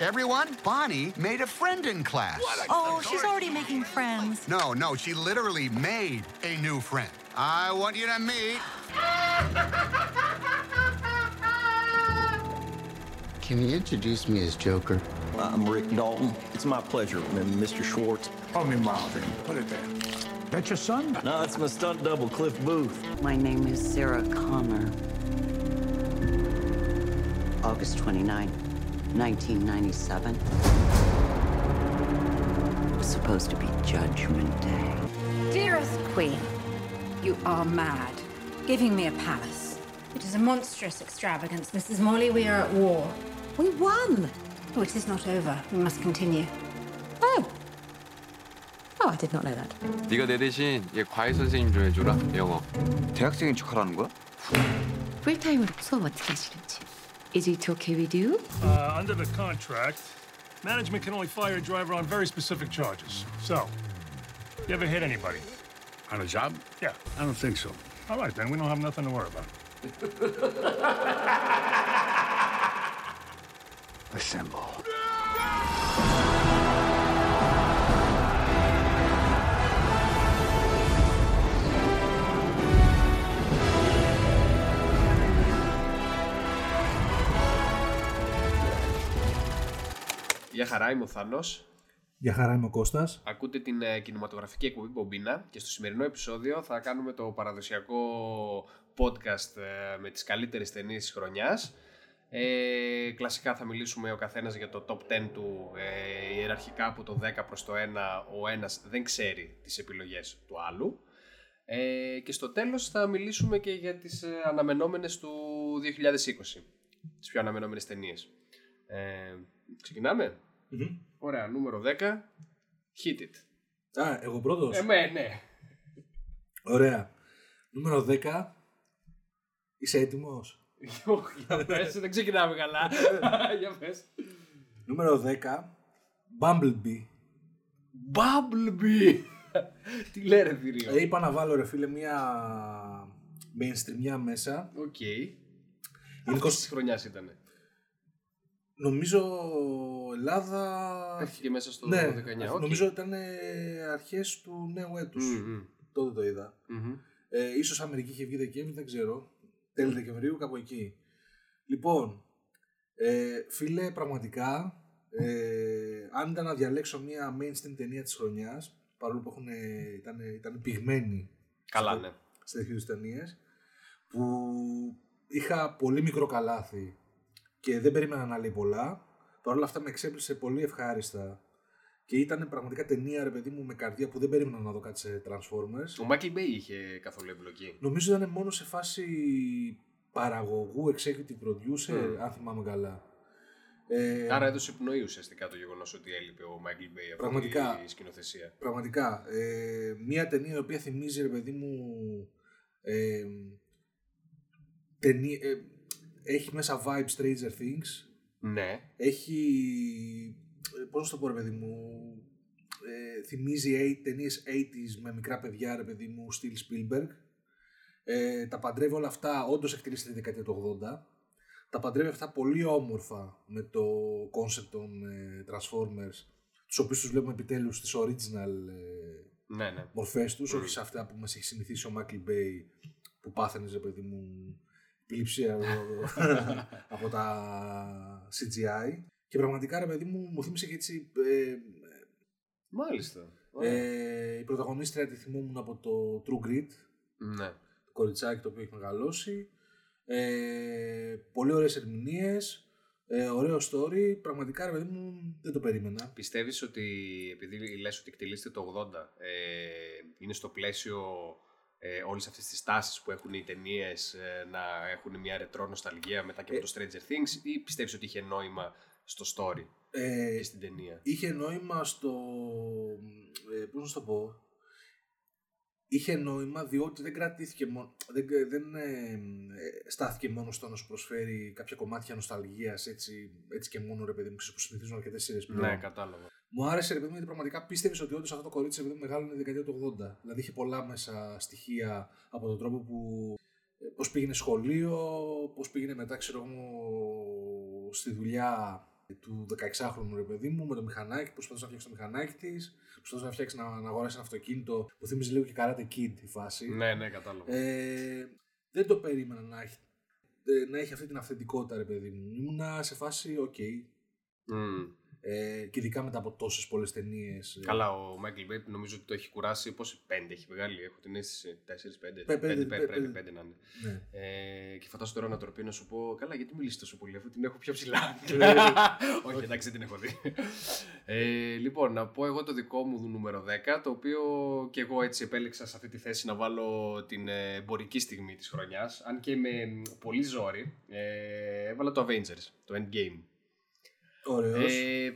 Everyone, Bonnie made a friend in class. Oh, she's already making friends. No, no, she literally made a new friend. I want you to meet. Can you introduce me as Joker? I'm Rick Dalton. It's my pleasure, Mr. Schwartz. Call me Marvin. Put it there. That's your son? No, it's my stunt double, Cliff Booth. My name is Sarah Connor. August 29, 1997. It was supposed to be Judgment Day. Dearest Queen, you are mad. Giving me a palace. It is a monstrous extravagance. Mrs. Morley, we are at war. We won! Oh, it is not over. We must continue. Oh. Oh, I did not know that. 네가 내 대신 얘 과외 선생님 좀 해줘라 영어 대학생인 척하라는 거야? 풀타임으로 수업 어떻게 하시는지. Is it okay with you? Uh, under the contract, management can only fire a driver on very specific charges. So, you ever hit anybody? On a job? Yeah. I don't think so. All right, then. We don't have nothing to worry about. Assemble. Γεια χαρά, είμαι ο Θάνος. Γεια χαρά, είμαι ο Κώστας. Ακούτε την ε, κινηματογραφική εκπομπή Μπομπίνα και στο σημερινό επεισόδιο θα κάνουμε το παραδοσιακό podcast ε, με τις καλύτερες ταινίες της χρονιάς. Ε, κλασικά θα μιλήσουμε ο καθένας για το top 10 του ε, ιεραρχικά από το 10 προς το 1 ο ένας δεν ξέρει τις επιλογές του άλλου ε, και στο τέλος θα μιλήσουμε και για τις ε, αναμενόμενες του 2020 τις πιο αναμενόμενες ταινίες ε, ξεκινάμε Ωραία, νούμερο 10 Hit it Α, εγώ πρώτος; Εμέ, ναι Ωραία. Νούμερο 10. Είσαι έτοιμος; Όχι, για πες, δεν ξεκινάμε καλά Για πες Νούμερο 10. Bumblebee. Bumblebee Τι λέει ρε θηρίο; Ε, είπα να βάλω ρε φίλε μια mainstream μέσα. Οκ Είναι Αυτής της χρονιάς ήτανε Νομίζω Ελλάδα... Έρχεται και μέσα στο ναι, 19 οκ. νομίζω ήταν ε, αρχές του νέου έτους. Μμμ. Τότε το είδα. Μμμ. Ε, ίσως Αμερική είχε βγει Δεκέμβρη, δεν ξέρω. Τέλη Δεκεμβρίου, κάπου εκεί. Λοιπόν, ε, φίλε, πραγματικά, ε, αν ήταν να διαλέξω μια mainstream ταινία της χρονιάς, παρόλο που έχουν, ήταν, ήταν πυγμένοι Καλά σε- ναι σε τέτοιους ταινίες, που είχα πολύ μικρό καλάθι και δεν περίμενα να λέει πολλά. Παρ' όλα αυτά με εξέπλησε πολύ ευχάριστα και ήταν πραγματικά ταινία, ρε παιδί μου, με καρδιά που δεν περίμενα να δω κάτι σε Transformers. Ο Michael Bay είχε καθόλου εμπλοκή Νομίζω ήταν μόνο σε φάση παραγωγού, executive producer, Mm. αν θυμάμαι καλά. Ε, Άρα έδωσε πνοή ουσιαστικά το γεγονός ότι έλειπε ο Michael Bay από Πραγματικά. τη σκηνοθεσία Πραγματικά. Ε, μια ταινία η οποία θυμίζει, ρε παιδί μου, ε, ταινί- ε, έχει μέσα vibe Stranger Things. Ναι Έχει, ε, πώς να το πω ρε παιδί μου, ε, θυμίζει ε, ταινίες 80s με μικρά παιδιά ρε παιδί μου, στυλ Spielberg. Ε, τα παντρεύει όλα αυτά, όντως εκτελήσει τη δεκαετία του 80. Τα παντρεύει αυτά πολύ όμορφα με το concept των ε, Transformers, τους οποίους τους βλέπουμε επιτέλους στις original ε, Ναι ναι μορφές τους, Μμμ. όχι σε αυτά που μας έχει συνηθίσει ο Michael Bay που πάθαινες, ρε παιδί μου, πλήψη από, από τα CGI. Και πραγματικά, ρε παιδί μου, μου θύμισε και έτσι... Ε, Μάλιστα Ωραία. ε, η πρωταγωνίστρια τη θυμόμουν από το True Grit, Ναι το κοριτσάκι το οποίο έχει μεγαλώσει. Ε, πολύ ωραίες ερμηνείες, ε, ωραίο story. Πραγματικά, ρε παιδί μου, δεν το περίμενα. Πιστεύεις ότι επειδή λες ότι εκτελείστε το 80 ε, είναι στο πλαίσιο ε, όλες αυτές τις τάσεις που έχουν οι ταινίες να έχουν μια ρετρό νοσταλγία μετά και από το Stranger Things ή πιστεύεις ότι είχε νόημα στο story Ε, και στην ταινία; είχε νόημα στο. Ε, πώς να σου το πω. Είχε νόημα διότι δεν κρατήθηκε μόνο. Δεν, δεν ε, ε, στάθηκε μόνο στο να σου προσφέρει κάποια κομμάτια νοσταλγίας έτσι, έτσι και μόνο ρε παιδί μου, ξέρεις, που συνηθίζουν αρκετές σειρές πλέον. Ναι, κατάλαβα. Μου άρεσε ρε παιδί μου γιατί πραγματικά πίστευες ότι όντως αυτό το κορίτσι ρε παιδί μου μεγάλωνε τη δεκαετία του 80. Δηλαδή είχε πολλά μέσα στοιχεία από τον τρόπο που. Πώς πήγαινε σχολείο, πώς πήγαινε μετά, ξέρω εγώ, στη δουλειά του 16χρονου ρε παιδί μου με το μηχανάκι, που προσπαθούσε να φτιάξει το μηχανάκι της, προσπαθούσε να φτιάξει να, να αγοράσει ένα αυτοκίνητο που θύμιζε λίγο και Karate Kid η φάση. Ναι, ναι, κατάλαβα. Ε, δεν το περίμενα να έχει, ε, να έχει αυτή την αυθεντικότητα, ρε παιδί μου. Ήμουνα σε φάση, οκ. Μμμ. Ε, και ειδικά μετά από τόσες πολλές ταινίες. Καλά, ο Μάικλ Μπέι νομίζω ότι το έχει κουράσει. Πόσοι πέντε έχει βγάλει, έχω την αίσθηση. Τέσσερι-πέντε. Πέ- πέντε, Πέντε, πέ- πρέπει πέντε. πέντε να είναι. Ναι. Ε, και φαντάσου τώρα να το πει να σου πω, Καλά, γιατί μιλήσει τόσο πολύ, αφού την έχω πιο ψηλά. Όχι, εντάξει, δεν την έχω δει. Ε, λοιπόν, να πω εγώ το δικό μου νούμερο 10, το οποίο και εγώ έτσι επέλεξα σε αυτή τη θέση να βάλω την ε, εμπορική στιγμή της χρονιάς. Αν και με πολύ ζόρι, ε, έβαλα το Avengers, το Endgame. Ωραίος. Ε,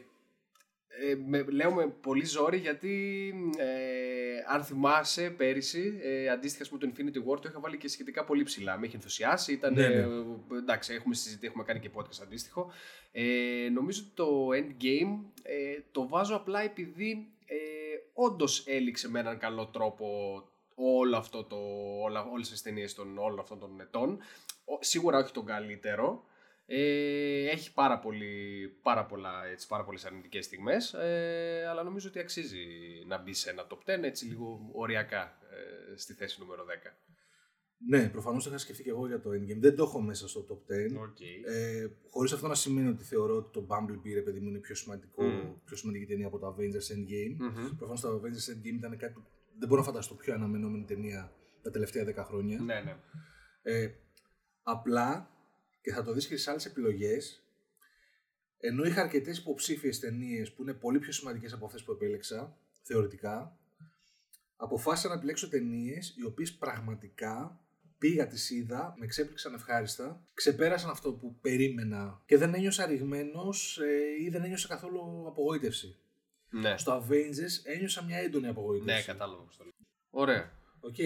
ε, με, λέω με πολύ ζόρι γιατί ε, αν θυμάσαι πέρυσι, ε, αντίστοιχα ας πούμε, το Infinity War το είχα βάλει και σχετικά πολύ ψηλά. Με είχε ενθουσιάσει, ήταν, Ναι, ναι. ε, εντάξει έχουμε συζητήσει, έχουμε κάνει και podcast αντίστοιχο. Ε, νομίζω ότι το Endgame ε, το βάζω απλά επειδή ε, όντως έληξε με έναν καλό τρόπο όλο αυτό το, όλα, όλες τις ταινίες των όλων αυτών των ετών. Ο- σίγουρα όχι τον καλύτερο, ε, έχει πάρα, πολύ, πάρα, πολλά, έτσι, πάρα πολλές αρνητικές στιγμές, ε, αλλά νομίζω ότι αξίζει να μπει σε ένα top 10, έτσι λίγο οριακά, ε, στη θέση νούμερο 10. Ναι, προφανώς το είχα σκεφτεί και εγώ για το Endgame. Δεν το έχω μέσα στο top 10. Okay. Ε, Χωρίς αυτό να σημαίνει ότι θεωρώ ότι το Bumblebee, ρε παιδί μου, είναι πιο, σημαντικό, Μμμ. πιο σημαντική ταινία από το Avengers Endgame. Μμμ. Προφανώς το Avengers Endgame ήταν κάτι που δεν μπορώ να φανταστώ πιο αναμενόμενη ταινία τα τελευταία 10 χρόνια. Ναι, ναι. Ε, απλά, και θα το δεις και στις άλλες επιλογές, ενώ είχα αρκετές υποψήφιες ταινίες που είναι πολύ πιο σημαντικές από αυτές που επέλεξα, θεωρητικά, αποφάσισα να επιλέξω ταινίες οι οποίες πραγματικά πήγα, τις είδα, με ξέπληξαν ευχάριστα, ξεπέρασαν αυτό που περίμενα και δεν ένιωσα ρηγμένος ε, ή δεν ένιωσα καθόλου απογοήτευση. Ναι. Στο Avengers ένιωσα μια έντονη απογοήτευση. Ναι, κατάλαβα πώς το λέω. Ωραία. Οκ.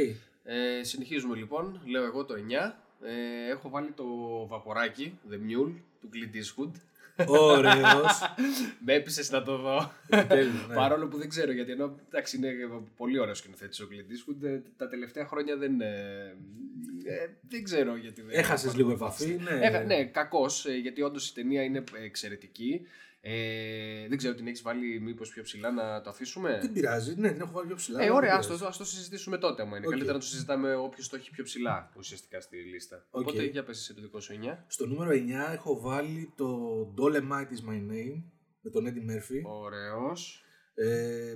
Ε, συνεχίζουμε λοιπόν. Λέω εγώ το 9. Ε, έχω βάλει το βαποράκι, The Mule, του Clint Eastwood. Ωραίος. Με έπεισες να το δω. Τέλειο, ναι. Παρόλο που δεν ξέρω γιατί ενώ εντάξει, είναι πολύ ωραίος σκηνοθέτης ο Clint Eastwood, ε, τα τελευταία χρόνια δεν. Ε, ε, δεν ξέρω γιατί δεν. Έχασες έχω λίγο παρακολουθήσει. επαφή, ναι. Έχα- ναι, κακώς, γιατί όντως η ταινία είναι εξαιρετική. Ε, δεν ξέρω την έχεις βάλει μήπως πιο ψηλά να το αφήσουμε; Δεν πειράζει, ναι, την έχω βάλει πιο ψηλά. Ε, δεν ωραία, πειράζει. ας το, ας το συζητήσουμε τότε. Άμα είναι Οκ. καλύτερα να το συζητάμε όποιος το έχει πιο ψηλά ουσιαστικά στη λίστα. Οκ. Οπότε για πες εσύ το δικό σου 9. Στο νούμερο 9 έχω βάλει το Dolemite is my name με τον Eddie Murphy. Ωραίος. Ε,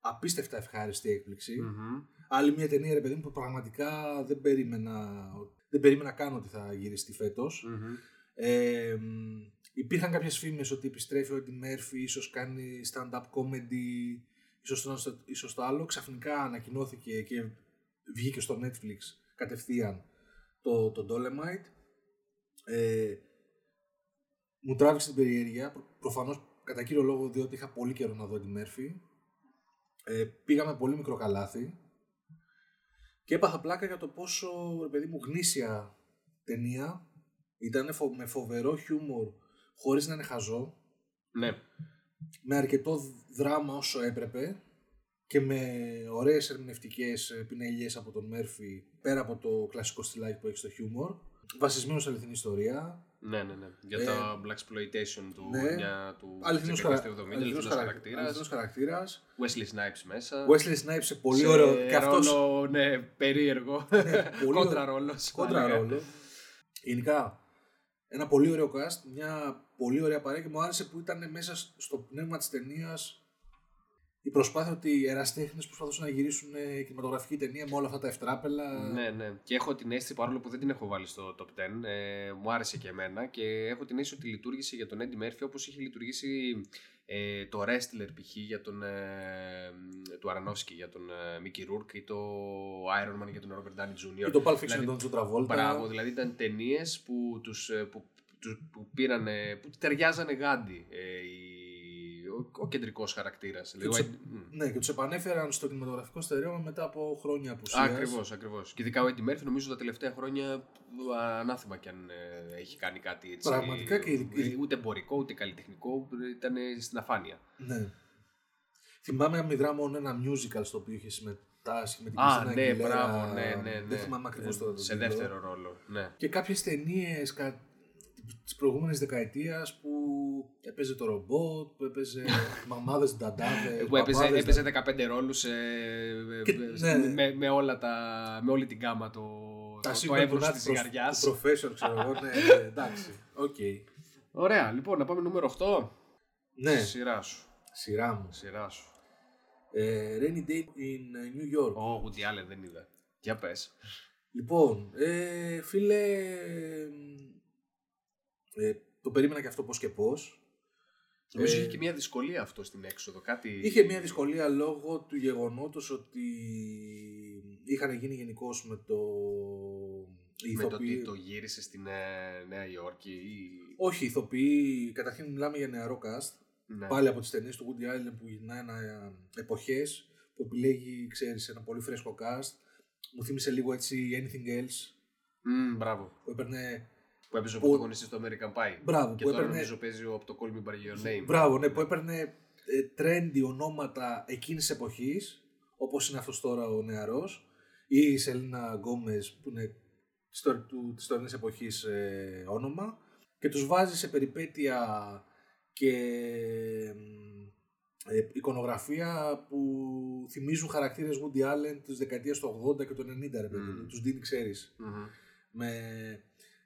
απίστευτα ευχάριστη έκπληξη. Μμμ. Άλλη μια ταινία, ρε παιδί μου, που πραγματικά δεν περίμενα, δεν περίμενα καν ότι θα γυριστεί φέτος. Μμμ. Ε, μ, υπήρχαν κάποιες φήμες ότι επιστρέφει ο Eddie Murphy, ίσως κάνει stand-up comedy, ίσως το, ένα στο- ίσως το άλλο. Ξαφνικά ανακοινώθηκε και βγήκε στο Netflix κατευθείαν το, το Dolemite. Ε, μου τράβηξε την περιέργεια, προ- προφανώς κατά κύριο λόγο διότι είχα πολύ καιρό να δω Eddie Murphy. Ε, πήγαμε πολύ μικρό καλάθι και έπαθα πλάκα για το πόσο, ρε παιδί μου, γνήσια ταινία ήταν φο- με φοβερό χιούμορ χωρίς να είναι χαζό Ναι. με αρκετό δράμα όσο έπρεπε και με ωραίες ερμηνευτικές ε, πινελιές από τον Μέρφυ πέρα από το κλασικό στυλάκι που έχει στο χιούμορ βασισμένο σε αληθινή ιστορία Ναι, ναι, ναι. Για Ε, τα Black Exploitation του, ναι. μια, του αληθινός, της χαρα... δεκαετίας του 70, αληθινός, αληθινός χαρα... χαρακτήρας. αληθινός χαρακτήρας Wesley Snipes μέσα. Wesley Snipes σε πολύ Σε ωραίο και αυτός ρόλο, ναι, περίεργο. πολύ Κόντρα ωραίο. ρόλος. θα κόντρα έλεγα. ρόλο γενικά ένα πολύ ωραίο cast μια πολύ ωραία παρέα και μου άρεσε που ήταν μέσα στο πνεύμα της ταινίας η προσπάθεια ότι οι εραστέχνες προσπαθούσαν να γυρίσουν ε, κινηματογραφική ταινία με όλα αυτά τα ευτράπελα Ναι, ναι. Και έχω την αίσθηση, παρόλο που δεν την έχω βάλει στο top 10, ε, μου άρεσε και εμένα και έχω την αίσθηση ότι λειτουργήσε για τον Eddie Murphy όπως είχε λειτουργήσει ε, το Wrestler π.χ. για τον ε, του Αρανόσκι για τον ε, Mickey Rourke ή το Iron Man για τον Robert Downey Jr. Ή το Pulp Fiction Δηλαδή, για τον John Travolta. Μπράβο, δηλαδή ήταν ταινίες που, τους, ε, που, τους, που πήρανε, που ταιριάζανε γάντι ε, η- ο, ο κεντρικός χαρακτήρας. Και Δηλαδή, τους- ο Eddie- Μμ. ναι, και τους επανέφεραν στο κινηματογραφικό στερέωμα μετά από χρόνια απουσίας. Ακριβώς, ακριβώς. Και ειδικά ο Eddie Murphy νομίζω τα τελευταία χρόνια ανάθεμα κι αν ε, έχει κάνει κάτι έτσι. Πραγματικά και ειδ- ε, Ούτε εμπορικό, ούτε καλλιτεχνικό, ήταν στην αφάνεια. Ναι. Θυμάμαι αμυδρά μόνο ένα musical στο οποίο είχε συμμετάσχει με την Α, Christina ναι, Aguilera. μπράβο, ναι, ναι, ναι. Δεν θυμάμαι ακριβώς τώρα το Σε τίτλο. δεύτερο ρόλο. Ναι. Και κάποιες ταινίες κα... της προηγούμενης δεκαετίας που Έπαιζε το ρομπότ, που έπαιζε μαμάδες, νταντάδες, Που έπαιζε, παπάδες, έπαιζε 15 ρόλους ε, Και- ε, ναι. με, με, όλα τα, με όλη την γάμα το, τα το, το σύμπαντα εύρος του της προσ- ζυγαριάς. του professor, ξέρω εγώ, ναι, ναι, εντάξει, οκ. Ωραία, λοιπόν, να πάμε νούμερο 8. Ναι, Σειρά σου. σειρά μου. Σειρά σου. Ε, Rainy Day in ε, New York. Ω, Woody Allen δεν είδα. Για πες. Λοιπόν, ε, φίλε, ε, το περίμενα και αυτό πώς και πώς. Νομίζω Ε, είχε και μια δυσκολία αυτό στην έξοδο. Κάτι... Είχε μια δυσκολία λόγω του γεγονότος ότι είχαν γίνει γενικώς με το... οι με το ηθοποιοί- ότι το γύρισε στην ε, Νέα Υόρκη ή... Όχι, οι ηθοποιοί, καταρχήν μιλάμε για νεαρό cast. Ναι. Πάλι από τις ταινίες του Woody Allen που γυρνάει ένα, ε, εποχές που επιλέγει, ξέρεις, ένα πολύ φρέσκο cast. Μου θύμισε λίγο έτσι Anything Else Μμμ, μπράβο. που έπαιρνε Που έπαιζε ο Που- πρωταγωνιστής στο American Pie. Μπράβο, Και που τώρα έπαιρνε- νομίζω παίζει από το Call Me By Your Name. Μπράβο, ναι, που έπαιρνε ε, trendy ονόματα εκείνης της εποχής, όπως είναι αυτός τώρα ο νεαρός, ή η Σελένα Γκόμεζ που είναι της τωρ- του- της τωρινής εποχής ε, όνομα, και τους βάζει σε περιπέτεια και μ, ε, εικονογραφία που θυμίζουν χαρακτήρες Woody Allen της δεκαετίας του 80 και του 90, ρε παιδί μου, τους δίνει, ξέρεις Μμμ. με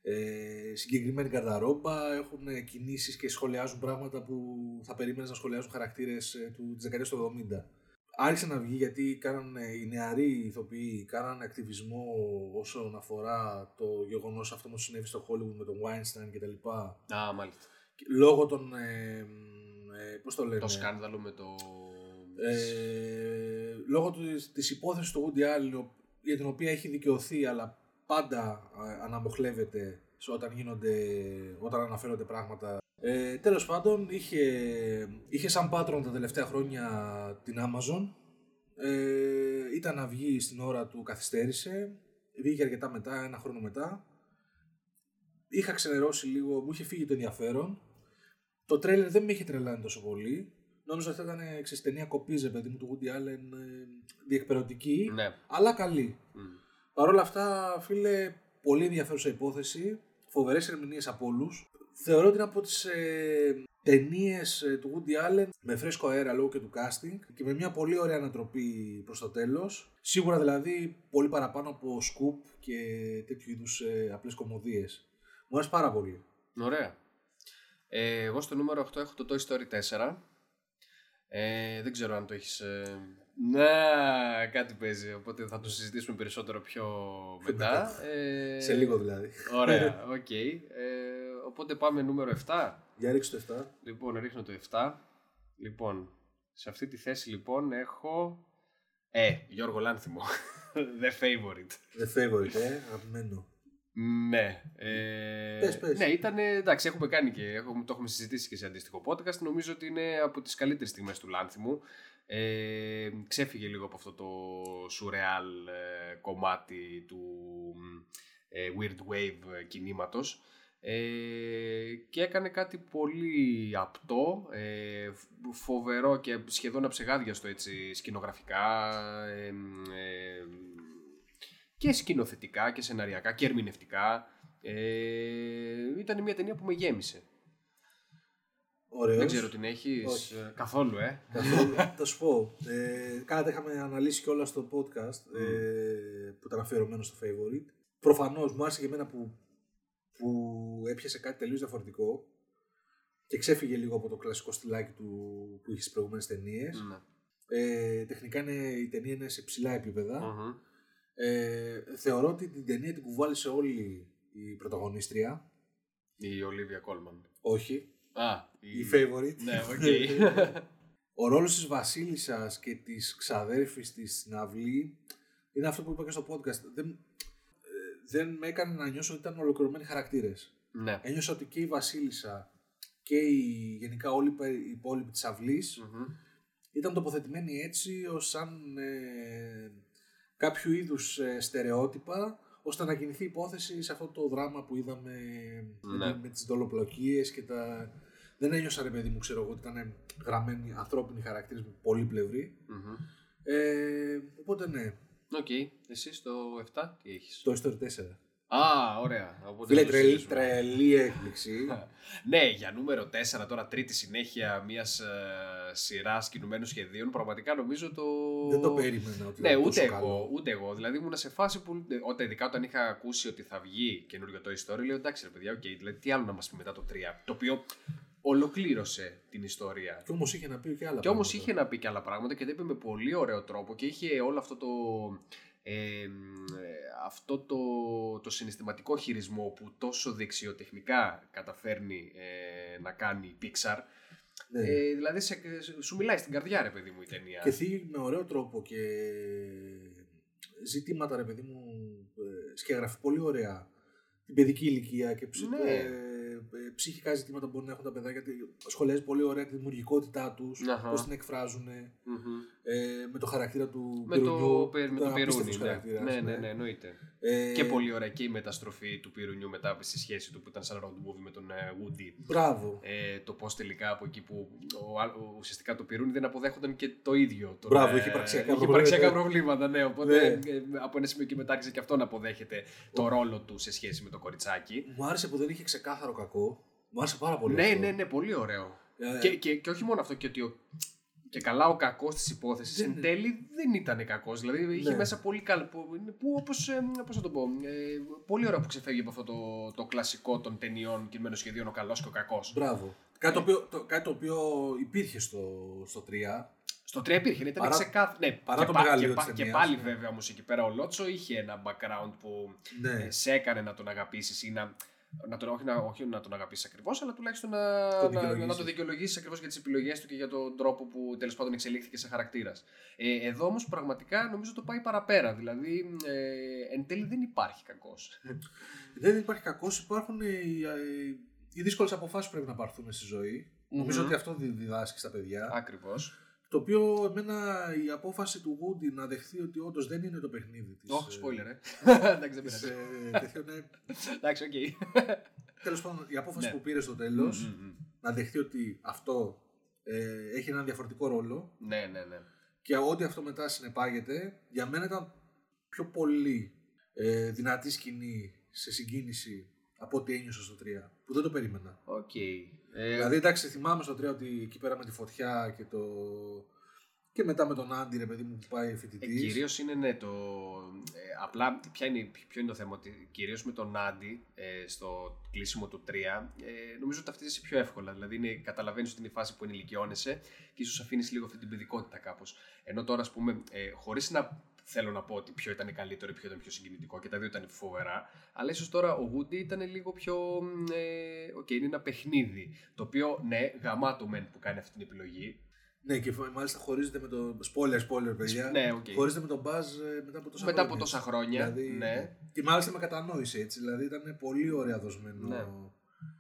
ε, συγκεκριμένη γκαρνταρόμπα, έχουν κινήσεις και σχολιάζουν πράγματα που θα περίμενες να σχολιάζουν χαρακτήρες ε, του, της δεκαετίας του 70. Άρχισε να βγει γιατί κάνανε, οι νεαροί ηθοποιοί κάνανε ακτιβισμό όσον αφορά το γεγονός αυτό που συνέβη στο Hollywood με τον Weinstein κτλ. Α, μάλιστα. Λόγω των, ε, ε, πώς το λένε, Το σκάνδαλο με το... ε, λόγω του, της υπόθεσης του Woody Allen ο- για την οποία έχει δικαιωθεί αλλά πάντα ε, αναμοχλεύεται σε όταν, γίνονται, όταν αναφέρονται πράγματα. Ε, τέλος πάντων είχε, είχε σαν πάτρον τα τελευταία χρόνια την Amazon ε, ήταν να βγει στην ώρα του καθυστέρησε βγήκε αρκετά μετά, ένα χρόνο μετά είχα ξενερώσει λίγο, μου είχε φύγει το ενδιαφέρον το τρέλερ δεν με είχε τρελάνει τόσο πολύ. Νόμιζα ότι θα ήταν ξέρεις, ταινία κοπίζε, παιδί μου, του Woody Allen, ε, διεκπαιρεωτική, Ναι. αλλά καλή. Μμ. Παρ' όλα αυτά, φίλε, πολύ ενδιαφέρουσα υπόθεση, φοβερές ερμηνείες από όλους. Θεωρώ ότι είναι από τις ε, ταινίες του Woody Allen με φρέσκο αέρα λόγω και του casting και με μια πολύ ωραία ανατροπή προς το τέλος. Σίγουρα δηλαδή πολύ παραπάνω από scoop και τέτοιου είδους ε, απλές κομμωδίες. Μου άρεσε πάρα πολύ. Ωραία. Ε, εγώ στο νούμερο 8 έχω το Toy Story 4. Ε, δεν ξέρω αν το έχεις... Ε... Να, κάτι παίζει, οπότε θα το συζητήσουμε περισσότερο πιο μετά. Ε, Σε λίγο δηλαδή. Ωραία, οκ. Ε, οπότε πάμε νούμερο 7. Για ρίξτε το 7. Λοιπόν, ρίχνω το 7. Λοιπόν, σε αυτή τη θέση λοιπόν έχω... Ε, Γιώργο Λάνθιμο. The Favorite. The favorite, ε, αγαπημένο. Ναι. Ε, Πες, πες. Ναι, ήταν. Εντάξει, έχουμε κάνει και έχουμε, το έχουμε συζητήσει και σε αντίστοιχο podcast. Νομίζω ότι είναι από τις καλύτερες στιγμές του Λάνθιμου. Ε, ξέφυγε λίγο από αυτό το surreal ε, κομμάτι του ε, weird wave κινήματος ε, και έκανε κάτι πολύ απτό, ε, φοβερό και σχεδόν αψεγάδιαστο έτσι σκηνογραφικά ε, ε, και σκηνοθετικά και σεναριακά και ερμηνευτικά. Ε, ήταν μια ταινία που με γέμισε. Ωραίος. Δεν ξέρω την έχεις Όχι. καθόλου, ε. Καθόλου. Θα σου πω. Ε, Κάνα είχαμε αναλύσει κιόλας στο podcast ε, που ήταν αφιερωμένο στο favorite. Προφανώς μου άρεσε και εμένα που, που έπιασε κάτι τελείως διαφορετικό και ξέφυγε λίγο από το κλασικό στυλάκι του που είχες στις προηγούμενες ταινίες. Ναι. Ε, τεχνικά είναι, η ταινία είναι σε ψηλά επίπεδα. Μμμ. Ε, θεωρώ ότι την ταινία την κουβάλισε όλη η πρωταγωνίστρια. Η Ολίβια Κόλμαν. Όχι. Α, Η favorite. Ναι, οκ. Ο ρόλος της βασίλισσας και της ξαδέρφης της στην αυλή είναι αυτό που είπα και στο podcast. Δεν, ε, δεν με έκανε να νιώσω ότι ήταν ολοκληρωμένοι χαρακτήρες. ναι. Ένιωσα ότι και η βασίλισσα και η, γενικά όλοι οι υπε- οι υπόλοιποι της αυλής Μμμ. ήταν τοποθετημένοι έτσι ως σαν ε, κάποιο είδους ε, στερεότυπα ώστε να κινηθεί η υπόθεση σε αυτό το δράμα που είδαμε Ναι. με, με τις δολοπλοκίες και τα... Δεν ένιωσα ρε παιδί μου, ξέρω εγώ, ότι ήταν γραμμένοι ανθρώπινοι χαρακτήρες με πολύπλευρη. Μμμ. Ε, οπότε ναι, Οκ. Εσύ στο 7 τι έχεις; Toy Story 4. Α, ωραία. Οπότε Φίλε, να το τρελή, συζητήσουμε. τρελή έκπληξη. Ναι, για νούμερο 4, τώρα τρίτη συνέχεια μιας ε, σειράς κινουμένων σχεδίων, πραγματικά νομίζω το. Δεν το περίμενα ότι Ναι, ήταν ούτε τόσο εγώ, καλό. ούτε εγώ. Δηλαδή ήμουν σε φάση που. ε, Όταν, ειδικά όταν είχα ακούσει ότι θα βγει καινούριο Toy Story, λέω εντάξει ρε παιδιά, οκ, δηλαδή τι άλλο να μας πει μετά το 3. Το οποίο ολοκλήρωσε την ιστορία. Και όμως είχε να πει και άλλα Και όμως πράγματα. είχε να πει και άλλα πράγματα και τα είπε με πολύ ωραίο τρόπο και είχε όλο αυτό το. ε, αυτό το, το συναισθηματικό χειρισμό που τόσο δεξιοτεχνικά καταφέρνει ε, να κάνει η Pixar. Ναι. Ε, δηλαδή σε, σου μιλάει στην καρδιά ρε παιδί μου η ταινία. Και θίγει με ωραίο τρόπο και ζητήματα, ρε παιδί μου, ε, σκιαγραφεί πολύ ωραία την παιδική ηλικία και ψ, Ναι. Ε, ε, ψυχικά ζητήματα που μπορεί να έχουν τα παιδάκια. γιατί Σχολιάζει πολύ ωραία τη δημιουργικότητά τους, Αχα. πώς την εκφράζουν. Μμμ. Ε, με το χαρακτήρα του Με το, Πυρουνιού, πε- με ήταν το πυρούνι. απίστευτος Ναι. χαρακτήρας, ναι, ναι, ναι, εννοείται. Ε, Και πολύ ωραία και η μεταστροφή του πυρουνιού μετά στη σχέση του που ήταν σαν road movie με τον ε, Woody. Μπράβο. Ε, το πώς τελικά από εκεί που ο, α- ο- ουσιαστικά το πυρούνι δεν αποδέχονταν και το ίδιο. Τον, Μπράβο, ε, είχε υπαρξιακά είχε προβλήματα. υπαρξιακά προβλήματα, ναι. Οπότε Ναι. ε, από ένα σημείο και μετά άρχισε και αυτό να αποδέχεται το ρόλο του σε σχέση με το κοριτσάκι. Μου άρεσε που δεν είχε ξεκάθαρο κακό. Μου άρεσε πάρα πολύ. Ναι, αυτό. ναι, ναι, πολύ ωραίο. Ε, Και, και, και όχι μόνο αυτό, και ότι ο, και καλά ο κακός της υπόθεσης Δεν εν τέλει δεν ήταν κακός. Δηλαδή είχε Ναι. μέσα πολύ καλό. Που, που όπως. πώς να το πω. Ε, πολύ ωραίο που ξεφεύγει από αυτό το, το κλασικό των ταινιών κινημένων σχεδίων ο καλός και ο κακός. Μπράβο. Κάτι το, οποίο, το, κάτι το οποίο υπήρχε στο, στο 3. Στο 3 υπήρχε, ναι, ήταν Παρά- ξεκάθαρο. Ναι, παρά και, το πα- μεγαλείο και, της πα- και ταινίας, πάλι ναι. βέβαια όμως εκεί πέρα ο Λότσο είχε ένα background που Ναι. ε, σε έκανε να τον αγαπήσεις ή να. Να τον, όχι, να, όχι να τον αγαπήσεις ακριβώς, αλλά τουλάχιστον να, Το να, να, δικαιολογήσεις. το δικαιολογήσεις ακριβώς για τις επιλογές του και για τον τρόπο που τέλος πάντων εξελίχθηκε σε χαρακτήρας. Ε, εδώ όμως πραγματικά νομίζω το πάει παραπέρα. Δηλαδή ε, εν τέλει δεν υπάρχει κακός. Δεν υπάρχει κακός, υπάρχουν οι, οι, οι δύσκολες αποφάσεις που πρέπει να πάρθουν στη ζωή. Νομίζω ότι αυτό δι- διδάσκει στα παιδιά. Ακριβώς. Το οποίο εμένα η απόφαση του Woody να δεχθεί ότι όντως δεν είναι το παιχνίδι της. Όχι, spoiler, ε. Εντάξει, δεν πειράζει. Εντάξει, οκ. Τέλος πάντων, η απόφαση Ναι. που πήρε στο τέλος Μμμ, μμμ. να δεχθεί ότι αυτό ε, έχει έναν διαφορετικό ρόλο Ναι, ναι, ναι. και ό,τι αυτό μετά συνεπάγεται, για μένα ήταν πιο πολύ ε, δυνατή σκηνή σε συγκίνηση από ό,τι ένιωσα στο 3. Που δεν το περίμενα. Οκ. Ε, Δηλαδή, εντάξει, θυμάμαι στο 3 ότι εκεί πέρα με τη φωτιά και το. και μετά με τον Άντι, ρε παιδί μου, που πάει Ε, φοιτητή. Κυρίως είναι ναι, το. Ε, απλά ποια είναι, ποιο είναι το θέμα, ότι κυρίως με τον Άντι ε, στο κλείσιμο του 3, ε, νομίζω ότι ταυτίζεσαι πιο εύκολα. Δηλαδή, είναι, καταλαβαίνεις ότι είναι η φάση που ενηλικιώνεσαι και ίσως αφήνεις λίγο αυτή την παιδικότητα κάπως. Ενώ τώρα, ας πούμε, ε, χωρίς να θέλω να πω ότι ποιο ήταν καλύτερο ή ποιο ήταν πιο συγκινητικό και τα δύο ήταν φοβερά, αλλά ίσως τώρα ο Woody ήταν λίγο πιο. μ, Ε, οκ, είναι ένα παιχνίδι. Το οποίο, ναι, γαμάτο μεν που κάνει αυτή την επιλογή. Ναι, και μάλιστα χωρίζεται με το. Spoiler, spoiler, παιδιά. Ναι, οκ. Χωρίζεται με τον Buzz ε, μετά από τόσα Μετά από χρόνια. τόσα χρόνια, Δηλαδή, ναι. Και μάλιστα με κατανόησε έτσι. Δηλαδή ήταν πολύ ωραία δοσμένο. Ναι.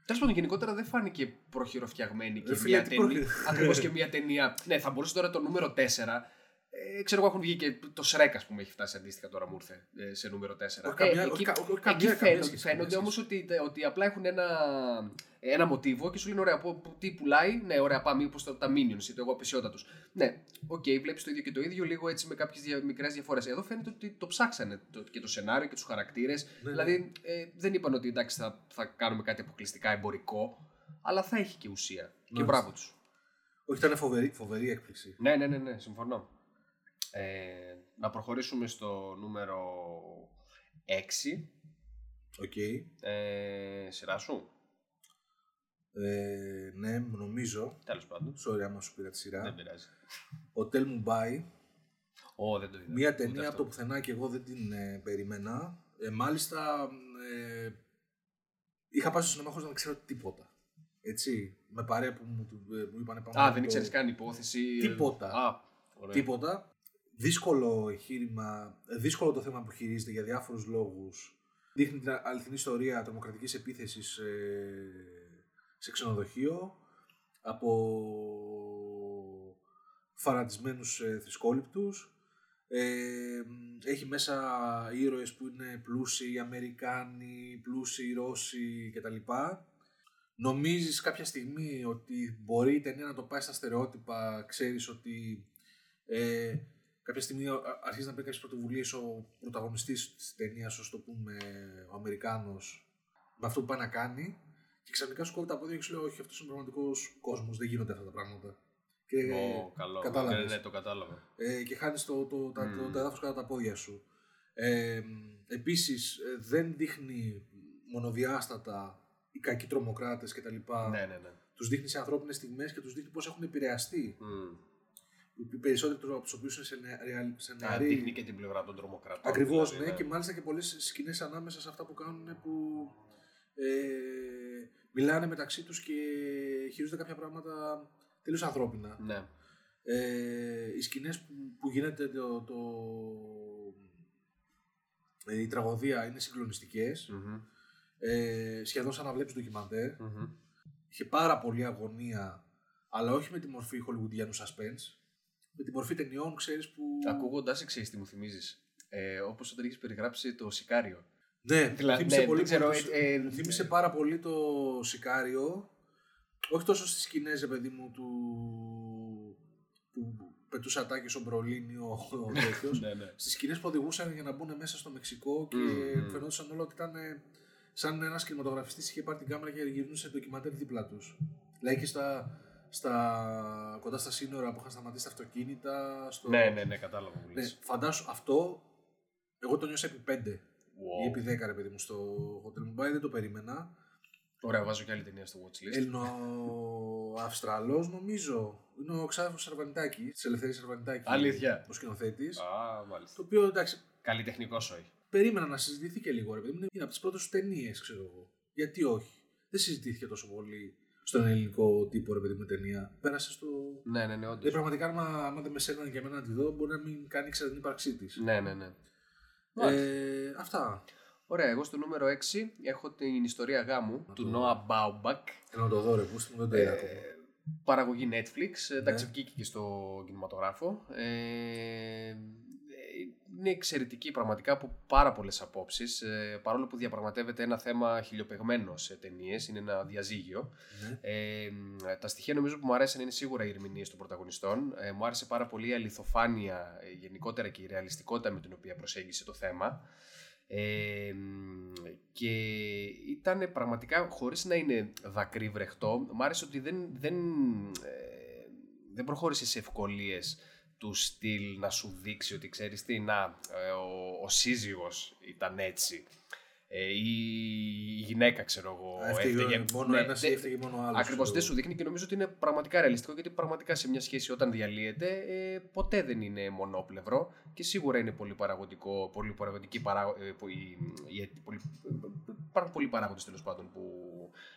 Τέλος πάντων, γενικότερα δεν φάνηκε προχειροφτιαγμένη και Ρε φίλε, μια τι ταινία. προχειρο- Ακριβώς και μια ταινία. Ναι, θα μπορούσε τώρα το νούμερο 4. Ε, ξέρω εγώ, έχουν βγει και το Shrek, ας πούμε, έχει φτάσει αντίστοιχα τώρα μου ήρθε ε, σε νούμερο 4. Όχι καμιά- εκεί όχι κα- όχι εκεί καμία- καμία φαίνονται, σχέση, φαίνονται καμία όμως ότι, ότι απλά έχουν ένα, ένα μοτίβο και σου λένε ωραία, που, που- τι πουλάει. Ναι, ωραία, πάμε όπως τα, τα Minions ή το Εγώ, ο απαισιότατος. Ναι, οκέι, βλέπεις το ίδιο και το ίδιο, λίγο έτσι με κάποιες δια, μικρές διαφορές. Εδώ φαίνεται ότι το ψάξανε το, και το σενάριο και τους χαρακτήρες. ναι. δηλαδή ε, δεν είπαν ότι εντάξει θα, θα κάνουμε κάτι αποκλειστικά εμπορικό, αλλά θα έχει και ουσία. Και Μάλιστα. μπράβο τους. Όχι, ήταν φοβερή, φοβερή έκπληξη. Ναι, ναι, ναι, ναι, συμφωνώ. Ε, να προχωρήσουμε στο νούμερο 6. Οκ. Ε, σειρά σου; Ε, ναι, νομίζω. Τέλος πάντων. Sorry, άμα σου πήρα τη σειρά. Δεν πειράζει. Hotel Mumbai. Ω, δεν το είδα. Μία Ούτε ταινία από αυτό. το πουθενά και εγώ δεν την ε, περιμένα. Ε, μάλιστα, ε, είχα πάει στο σινεμά χωρίς να ξέρω τίποτα. Έτσι, με παρέα που μου, του- ε, μου είπανε πάμε Α, να δεν το- ήξερες καν υπόθεση. Τίποτα. Α, ωραία. Τίποτα. Δύσκολο εγχείρημα, ε, δύσκολο το θέμα που χειρίζεται για διάφορους λόγους. Δείχνει την αληθινή ιστορία τρομοκρατικής επίθεσης ε, σε ξενοδοχείο από φανατισμένους ε, θρησκόληπτους. Ε, έχει μέσα ήρωες που είναι πλούσιοι Αμερικάνοι, πλούσιοι Ρώσοι κτλ. Νομίζεις κάποια στιγμή ότι μπορεί η ταινία να το πάει στα στερεότυπα, ξέρεις ότι ε, κάποια στιγμή α- αρχίζεις να παίρνεις κάποιες πρωτοβουλίες ο πρωταγωνιστής της ταινίας, ας το πούμε, ο Αμερικάνος, με αυτό που πάει να κάνει. Και ξαφνικά σου κόβει τα πόδια και σου λέει: Όχι, αυτός είναι ο πραγματικός κόσμος. Δεν γίνονται αυτά τα πράγματα. Και Ω, καλό. κατάλαβες. Ναι, ναι, το κατάλαβα. Ε, και χάνεις το, το, τα- το, Μμμ. το έδαφο κατά τα πόδια σου. Ε, Επίσης, δεν δείχνει μονοδιάστατα οι κακοί τρομοκράτες κτλ. Ναι, ναι, ναι. Τους δείχνει σε ανθρώπινες στιγμές και τους δείχνει πώς έχουν επηρεαστεί. Μμ. Οι περισσότεροι από τους οποίου είναι σε, νεα- ρεαλ- σε Α, νεαρή. δείχνει και την πλευρά των τρομοκρατών. Ακριβώς, δηλαδή, ναι, και μάλιστα και πολλές σκηνές ανάμεσα σε αυτά που κάνουν που ε, μιλάνε μεταξύ τους και χειρίζονται κάποια πράγματα τελείως ανθρώπινα. Ναι. Ε, οι σκηνές που, που γίνεται το, το, ε, η τραγωδία είναι συγκλονιστικές. Μμμ. Ε, σχεδόν σαν να βλέπεις ντοκιμαντέρ. Μμμ. Είχε πάρα πολύ αγωνία, αλλά όχι με τη μορφή χολιγουντιανού suspense. Με τη μορφή ταινιών, ξέρεις, που... Ακούγοντα, ξέρεις τι μου θυμίζεις. Ε, Όπως όταν έχει περιγράψει το Σικάριο. Ναι, Δηλαδή, θύμισε, ναι, πολύ, δεν ξέρω, πολύ το- ε, ε, μου θύμισε πάρα πολύ το Σικάριο. Όχι τόσο στις σκηνές, ρε παιδί μου, του... που πετούσε ατάκες ο Μπρολίνι, ο, ο τέτοιος. Ναι, ναι. Στις σκηνές που οδηγούσαν για να μπουν μέσα στο Μεξικό και Μμμ, μμμ. φαινόταν όλο ότι ήταν ε, σαν ένας κινηματογραφιστής είχε πάρει την κάμερα και γυρνούσε ντοκιμαντέρ δίπλα τους. Δηλαδή και στα, στα, κοντά στα σύνορα που είχαν σταματήσει τα αυτοκίνητα. Στο... Ναι, ναι, ναι, κατάλαβα που Ναι, λες. φαντάσου αυτό, εγώ το νιώσα επί 5 Wow. ή επί 10 ρε παιδί μου στο Hotel Mumbai, δεν το περίμενα. Ωραία, βάζω και άλλη ταινία στο watchlist. Έλληνο-Αυστραλός νομίζω. Είναι ο Ξάδερφος Σαρβανιτάκη, της Ελευθερίας Σαρβανιτάκη. Αλήθεια. Ο σκηνοθέτης. Α, μάλιστα. Το οποίο εντάξει, Καλλιτεχνικός όχι. περίμενα να συζητηθεί και λίγο ρε παιδί μου. Είναι από τις πρώτες σου ταινίες, ξέρω εγώ. Γιατί όχι. Δεν συζητήθηκε τόσο πολύ στον ελληνικό τύπο ρε παιδί μου ταινία. Πέρασε στο... Ναι, ναι, ναι, όντως. Δηλαδή πραγματικά άμα, άμα δεν με σέρνανε για μένα να τη δω, μπορεί να μην κάνει ξανά την ύπαρξή της. Ναι, ναι, ναι. Ε, αυτά. Ωραία, εγώ στο νούμερο 6 έχω την ιστορία γάμου του Noah Baumbach. Θέλω να το δω ρε, πούστη μου δεν το είδα ακόμα. Παραγωγή Netflix, ε, εντάξει Ναι. βγήκε και στο κινηματογράφο. Ε, είναι εξαιρετική πραγματικά από πάρα πολλές απόψεις. Ε, παρόλο που διαπραγματεύεται ένα θέμα χιλιοπεγμένο σε ταινίες, είναι ένα διαζύγιο. Ναι. Ε, τα στοιχεία νομίζω που μου αρέσαν είναι σίγουρα οι ερμηνείες των πρωταγωνιστών. Ε, μου άρεσε πάρα πολύ η αληθοφάνεια ε, γενικότερα και η ρεαλιστικότητα με την οποία προσέγγισε το θέμα. Ε, και ήταν πραγματικά χωρίς να είναι δακρύ βρεχτό μ' άρεσε ότι δεν, δεν, ε, δεν προχώρησε σε ευκολίες του στυλ να σου δείξει ότι ξέρεις τι να ε, ο, ο σύζυγος ήταν έτσι ε, ή η γυναίκα ξέρω εγώ Α, έφταιγε έφταιγε. μόνο Ναι, ένας ή δεν- έφταιγε μόνο άλλος, Ακριβώς ξέρω δεν εγώ. σου δείχνει και νομίζω ότι είναι πραγματικά ρεαλιστικό γιατί πραγματικά σε μια σχέση όταν διαλύεται ε, ποτέ δεν είναι μονόπλευρο και σίγουρα είναι πολύ παραγωγικό, πολύ παραγωγική παρά, ε, που η, η- πολύ, υπάρχουν πολλοί παράγοντες τέλος πάντων που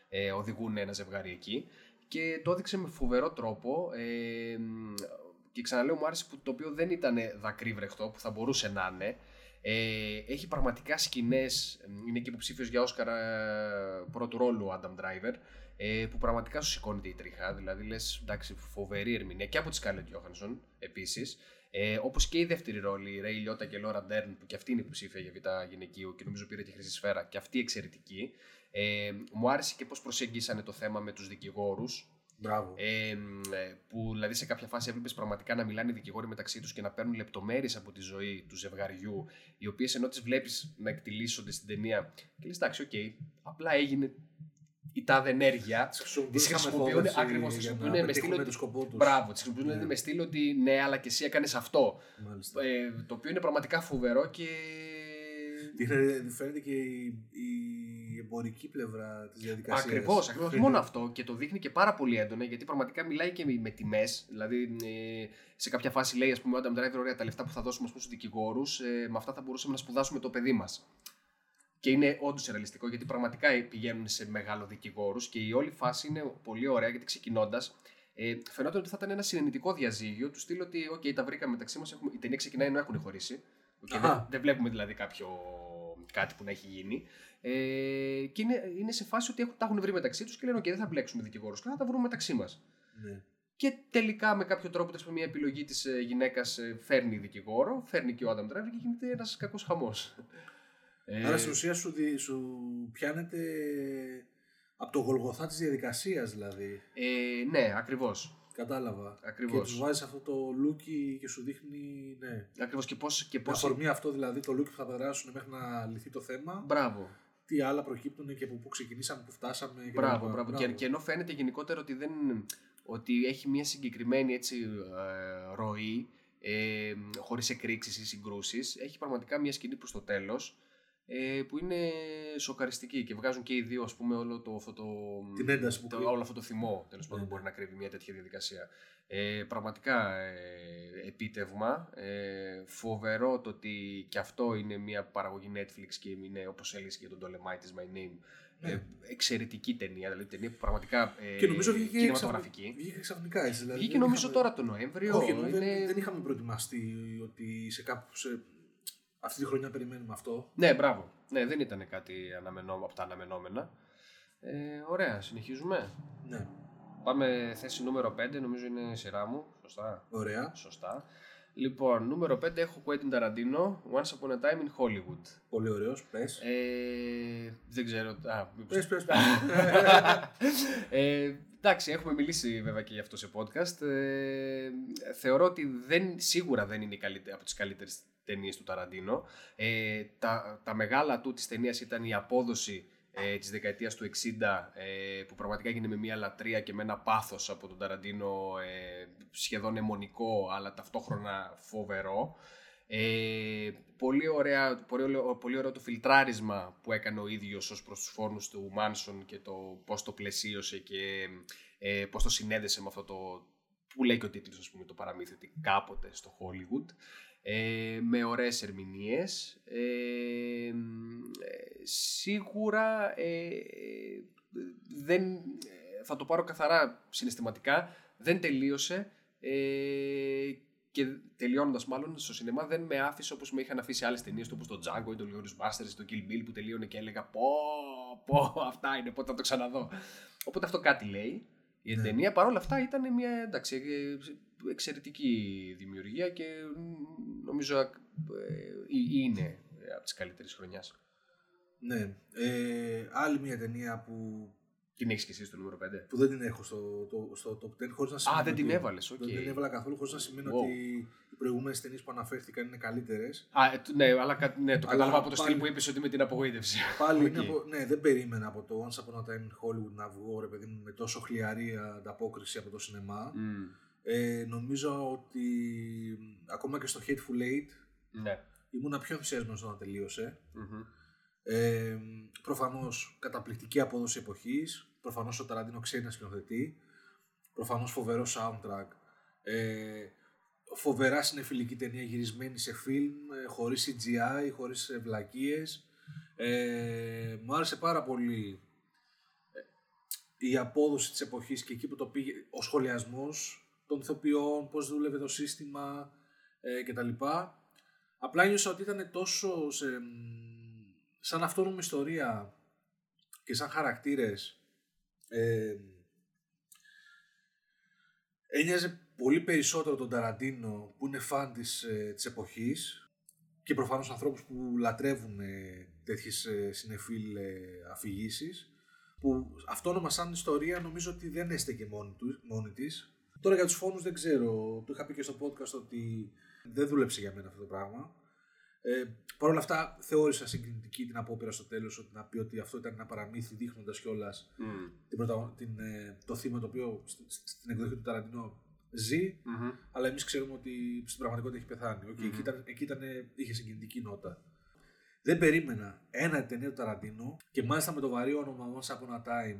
ε, οδηγούν ένα ζευγάρι εκεί και το έδειξε με φοβερό τρόπο ε, και ξαναλέω μου άρεσε που το οποίο δεν ήταν δακρύ βρεχτό που θα μπορούσε να είναι ε, έχει πραγματικά σκηνές. Είναι και υποψήφιος για Όσκαρ ε, πρώτου ρόλου ο Adam Driver. Ε, που πραγματικά σου σηκώνεται η τρίχα. Δηλαδή λες, εντάξει, φοβερή ερμηνεία και από τη Scarlett Johansson επίσης. Ε, Όπως και η δεύτερη ρόλη, η Ray Λιώτα και Laura Dern, που και αυτή είναι υποψήφια για β' γυναικείου και νομίζω πήρε και χρυσή σφαίρα, και αυτή εξαιρετική. Ε, μου άρεσε και πώς προσεγγίσανε το θέμα με τους δικηγόρους. Μπράβο. Ε, μ, ε, που δηλαδή σε κάποια φάση έβλεπες πραγματικά να μιλάνε οι δικηγόροι μεταξύ τους και να παίρνουν λεπτομέρειες από τη ζωή του ζευγαριού, οι οποίες ενώ τις βλέπεις να εκτυλίσσονται στην ταινία και λες, εντάξει, οκ, απλά έγινε η τάδε ενέργεια. Τις χρησιμοποιούν μεθόδευση ακριβώς. για Τις να χρησιμοποιούν με πετύχουν στυλ. το σκοπό τους. Μπράβο, τις χρησιμοποιούν Ναι. με στυλ ότι ναι, αλλά και εσύ έκανες αυτό. Μάλιστα. Ε, το οποίο είναι πραγματικά φοβερό και. Δείχνει- Φαίνεται και η, η εμπορική πλευρά της διαδικασίας. Ακριβώς, ακριβώς. Όχι μόνο αυτό και το δείχνει και πάρα πολύ έντονα γιατί πραγματικά μιλάει και με τιμές. Δηλαδή, ε, σε κάποια φάση λέει, ας πούμε, ο Adam Driver, ωραία, τα λεφτά που θα δώσουμε στους δικηγόρους, ε, με αυτά θα μπορούσαμε να σπουδάσουμε το παιδί μας. Και είναι όντως ρεαλιστικό γιατί πραγματικά πηγαίνουν σε μεγάλο δικηγόρους και η όλη φάση είναι πολύ ωραία γιατί ξεκινώντας. Ε, φαινόταν ότι θα ήταν ένα συνενετικό διαζύγιο του στυλ ότι, OK, τα βρήκαμε μεταξύ μας. Η ταινία ξεκινάει ενώ έχουν χωρίσει. Okay, Αχα. δεν, δεν βλέπουμε δηλαδή κάποιο κάτι που να έχει γίνει. Ε, και είναι, είναι σε φάση ότι έχουν, τα έχουν βρει μεταξύ τους και λένε: OK, δεν θα μπλέξουμε δικηγόρους, θα τα βρούμε μεταξύ μας. Ναι. Και τελικά με κάποιο τρόπο, τέλος πάντων, μια επιλογή της γυναίκας φέρνει δικηγόρο, φέρνει και ο Adam Driver και γίνεται ένας κακός χαμός. Άρα στην ουσία σου, δι- σου πιάνεται από το γολγοθά της διαδικασίας δηλαδή. Ε, ναι, ακριβώς. Κατάλαβα. Ακριβώς. Και τους βάζεις αυτό το λούκι και σου δείχνει. Ναι. Ακριβώς και πώ. Και Με πώς... αφορμή αυτό δηλαδή το λούκι που θα περάσουν μέχρι να λυθεί το θέμα. Μπράβο. Τι άλλα προκύπτουν και από πού ξεκινήσαμε, πού φτάσαμε. Και Μπράβο, τα λοιπά. μπράβο. Και, και ενώ φαίνεται γενικότερα ότι, δεν, ότι έχει μια συγκεκριμένη έτσι, ε, ροή, ε, χωρίς εκρήξεις ή συγκρούσεις, έχει πραγματικά μια σκηνή προς το τέλος, ε, που είναι σοκαριστική και βγάζουν και οι δύο ας πούμε όλο το, αυτό το, Την ένταση που το, κρύβει. όλο αυτό το θυμό τέλος πάντων Ναι. μπορεί να κρύβει μια τέτοια διαδικασία. Ε, πραγματικά ε, επίτευγμα, ε, φοβερό το ότι και αυτό είναι μια παραγωγή Netflix και είναι όπως έλεγες και για τον Dolemite is my name Ναι. ε, εξαιρετική ταινία, δηλαδή ταινία που πραγματικά ε, Και νομίζω βγήκε, κινηματογραφική. ξαφ- βγήκε ξαφνικά έτσι. Δηλαδή Βγήκε δεν νομίζω είχαμε- τώρα τον Νοέμβριο. Όχι, ενώ δεν, είναι- δεν είχαμε προετοιμαστεί ότι σε κάπου. Σε... Αυτή τη χρονιά περιμένουμε αυτό. Ναι, μπράβο. Ναι, δεν ήταν κάτι αναμενό, από τα αναμενόμενα. Ε, ωραία, συνεχίζουμε. Ναι. Πάμε θέση νούμερο 5, νομίζω είναι η σειρά μου. Σωστά. Ωραία. Σωστά. Λοιπόν, νούμερο 5 έχω Quentin Tarantino, Once Upon a Time in Hollywood. Πολύ ωραίος. Πες. Ε, δεν ξέρω. Α, μήπως- Πες, πες, ε, εντάξει, έχουμε μιλήσει βέβαια και γι' αυτό σε podcast. Ε, θεωρώ ότι δεν, σίγουρα δεν είναι η καλύτερη, από τις καλύτερες ταινίες του Ταραντίνο. Ε, τα, τα μεγάλα του της ταινίας ήταν η απόδοση ε, της δεκαετίας του 60 ε, που πραγματικά έγινε με μια λατρεία και με ένα πάθος από τον Ταραντίνο ε, σχεδόν αιμονικό αλλά ταυτόχρονα φοβερό. Ε, πολύ, ωραία, πολύ, ωραίο- πολύ ωραίο το φιλτράρισμα που έκανε ο ίδιος ως προς τους φόρνους του Μάνσον και το πώς το πλαισίωσε και ε, πώς το συνέδεσε με αυτό το που λέει και ο τίτλος ας πούμε το παραμύθι ότι κάποτε στο Hollywood ε, με ωραίες ερμηνείες. Ε, ε, σίγουρα ε, δεν, ε, θα το πάρω καθαρά συναισθηματικά. Δεν τελείωσε ε, και τελειώνοντας μάλλον στο σινεμά δεν με άφησε όπως με είχαν αφήσει άλλες ταινίες του όπως το Django ή το Glorious Bastards ή το Kill Bill που τελείωνε και έλεγα πω πω αυτά είναι πότε θα το ξαναδώ οπότε αυτό κάτι λέει η Ναι. ταινία. Παρόλα αυτά ήταν μια εντάξει, ε, εξαιρετική δημιουργία και μ, νομίζω ε, ε, είναι από τις καλύτερες χρονιάς. Ναι. Ε, άλλη μια ταινία που, Την έχεις και εσύ στο νούμερο 5. που δεν την έχω στο, το, στο top 10 χωρίς να σημαίνει. δεν την ότι- έβαλες, οκ. Δεν την έβαλα καθόλου χωρίς να σημαίνει Wow. ότι οι προηγούμενες ταινίες που αναφέρθηκαν είναι καλύτερες. Α, ε, τ- ναι, αλλά κα- ναι, το Αλλά κατάλαβα από το πάλι- στυλ που είπες ότι με την απογοήτευση. Πάλι Οκ. είναι από, ναι, δεν περίμενα από το Once Upon a Time in Hollywood να βγω ρε παιδί μου με τόσο χλιαρή ανταπόκριση από το σινεμά. Μμ, Ε, νομίζω ότι ακόμα και στο Hateful Eight Ναι. ήμουνα πιο ενθουσιασμένος όταν τελείωσε. Μμμ. Ε, προφανώς καταπληκτική απόδοση εποχής, προφανώς ο Ταραντίνο ξέρει να σκηνοθετεί, προφανώς φοβερό soundtrack, ε, φοβερά συνεφιλική ταινία γυρισμένη σε φιλμ, ε, χωρίς CGI, χωρίς ε, βλακίες. Ε, μου άρεσε πάρα πολύ ε, η απόδοση της εποχής και εκεί που το πήγε, ο σχολιασμός των ηθοποιών, πώς δούλευε το σύστημα ε, κτλ. Απλά νιώσα ότι ήταν τόσο σε, μ, σαν αυτόνομη ιστορία και σαν χαρακτήρες ε, ένοιαζε πολύ περισσότερο τον Ταραντίνο που είναι φαν της, ε, της εποχής και προφανώς ανθρώπους που λατρεύουν ε, τέτοιες ε, συνεφίλ ε, αφηγήσεις που αυτόνομα σαν ιστορία νομίζω ότι δεν έστεκε μόνη, τους, μόνη της. Τώρα για τους φόνους δεν ξέρω, το είχα πει και στο podcast ότι δεν δούλεψε για μένα αυτό το πράγμα. Ε, Παρ' όλα αυτά θεώρησα συγκινητική την απόπειρα στο τέλος ότι να πει ότι αυτό ήταν ένα παραμύθι δείχνοντας κιόλας Μμ. την, πρωτα- την, ε, το θύμα το οποίο στη- στη- στην εκδοχή του Ταραντίνο ζει, Μμμ. αλλά εμείς ξέρουμε ότι στην πραγματικότητα έχει πεθάνει. Οκ, Μμμ. εκεί, ήταν, εκεί ήταν, είχε συγκινητική νότα. Δεν περίμενα ένα ταινία του Ταραντίνο και μάλιστα με το βαρύ όνομα Once Upon a Time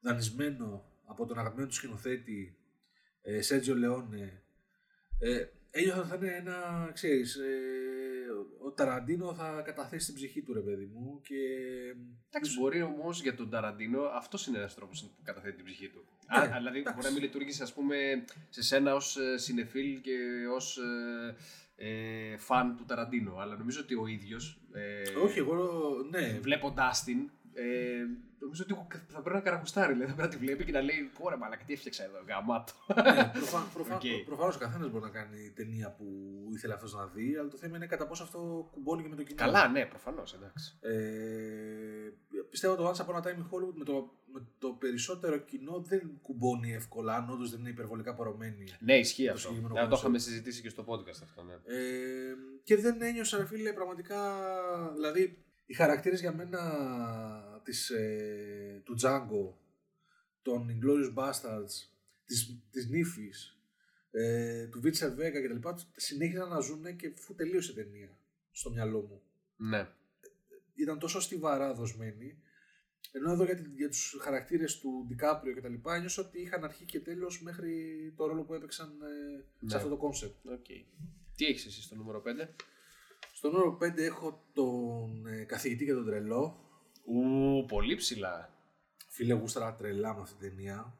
δανεισμένο από τον αγαπημένο του σκηνοθέτη ε, Σέτζιο Λεόνε ε, ένιωθα ότι θα είναι ένα, ξέρεις, ε, ο Ταραντίνο θα καταθέσει την ψυχή του ρε παιδί μου και Εντάξει, μπορεί όμως για τον Ταραντίνο αυτός είναι ένας τρόπος που καταθέτει την ψυχή του. Ναι, Α, δηλαδή εντάξει. μπορεί να μην λειτουργήσει, ας πούμε, σε σένα ως συνεφίλ και ως φαν του Ταραντίνο. Αλλά νομίζω ότι ο ίδιος. Ε, όχι εγώ ναι Βλέποντάς την, Ε, νομίζω ότι θα πρέπει να καραγουστάρει. Δηλαδή, θα πρέπει να τη βλέπει και να λέει: Πω ρε, μαλάκα, τι έφτιαξα εδώ, γαμάτο. Ναι, προφα- προφα- Οκ. Προφανώς ο καθένας μπορεί να κάνει ταινία που ήθελε αυτός να δει, αλλά το θέμα είναι κατά πόσο αυτό κουμπώνει και με το κοινό. Καλά, ναι, προφανώς, εντάξει. Ε, πιστεύω το Once Upon a Time in Hollywood με το, με το περισσότερο κοινό δεν κουμπώνει εύκολα, αν όντως δεν είναι υπερβολικά πορωμένοι. Ναι, ισχύει το αυτό. συγκεκριμένο Ναι, το concept. είχαμε συζητήσει και στο podcast αυτό. Ναι. Ε, και δεν ένιωσα, ρε φίλε, πραγματικά. Δηλαδή, οι χαρακτήρες για μένα της, ε, του Django, των Inglourious Bastards, της, της νύφης, ε, του Βίνσεντ Βέγκα κτλ. συνέχισαν να ζουν και αφού τελείωσε η ταινία στο μυαλό μου. ναι. Ήταν τόσο στιβαρά δοσμένοι. Ενώ εδώ για, τη- για τους χαρακτήρες του Ντικάπριο και τα λοιπά ένιωσα ότι είχαν αρχή και τέλος μέχρι το ρόλο που έπαιξαν ε, σε Ναι. αυτό το concept. OK. Τι έχεις εσύ στο νούμερο 5. Στο νούμερο 5 έχω τον ε, καθηγητή και τον τρελό. Ου, πολύ ψηλά. Φίλε, γούσταρα τρελά με αυτή την ταινία.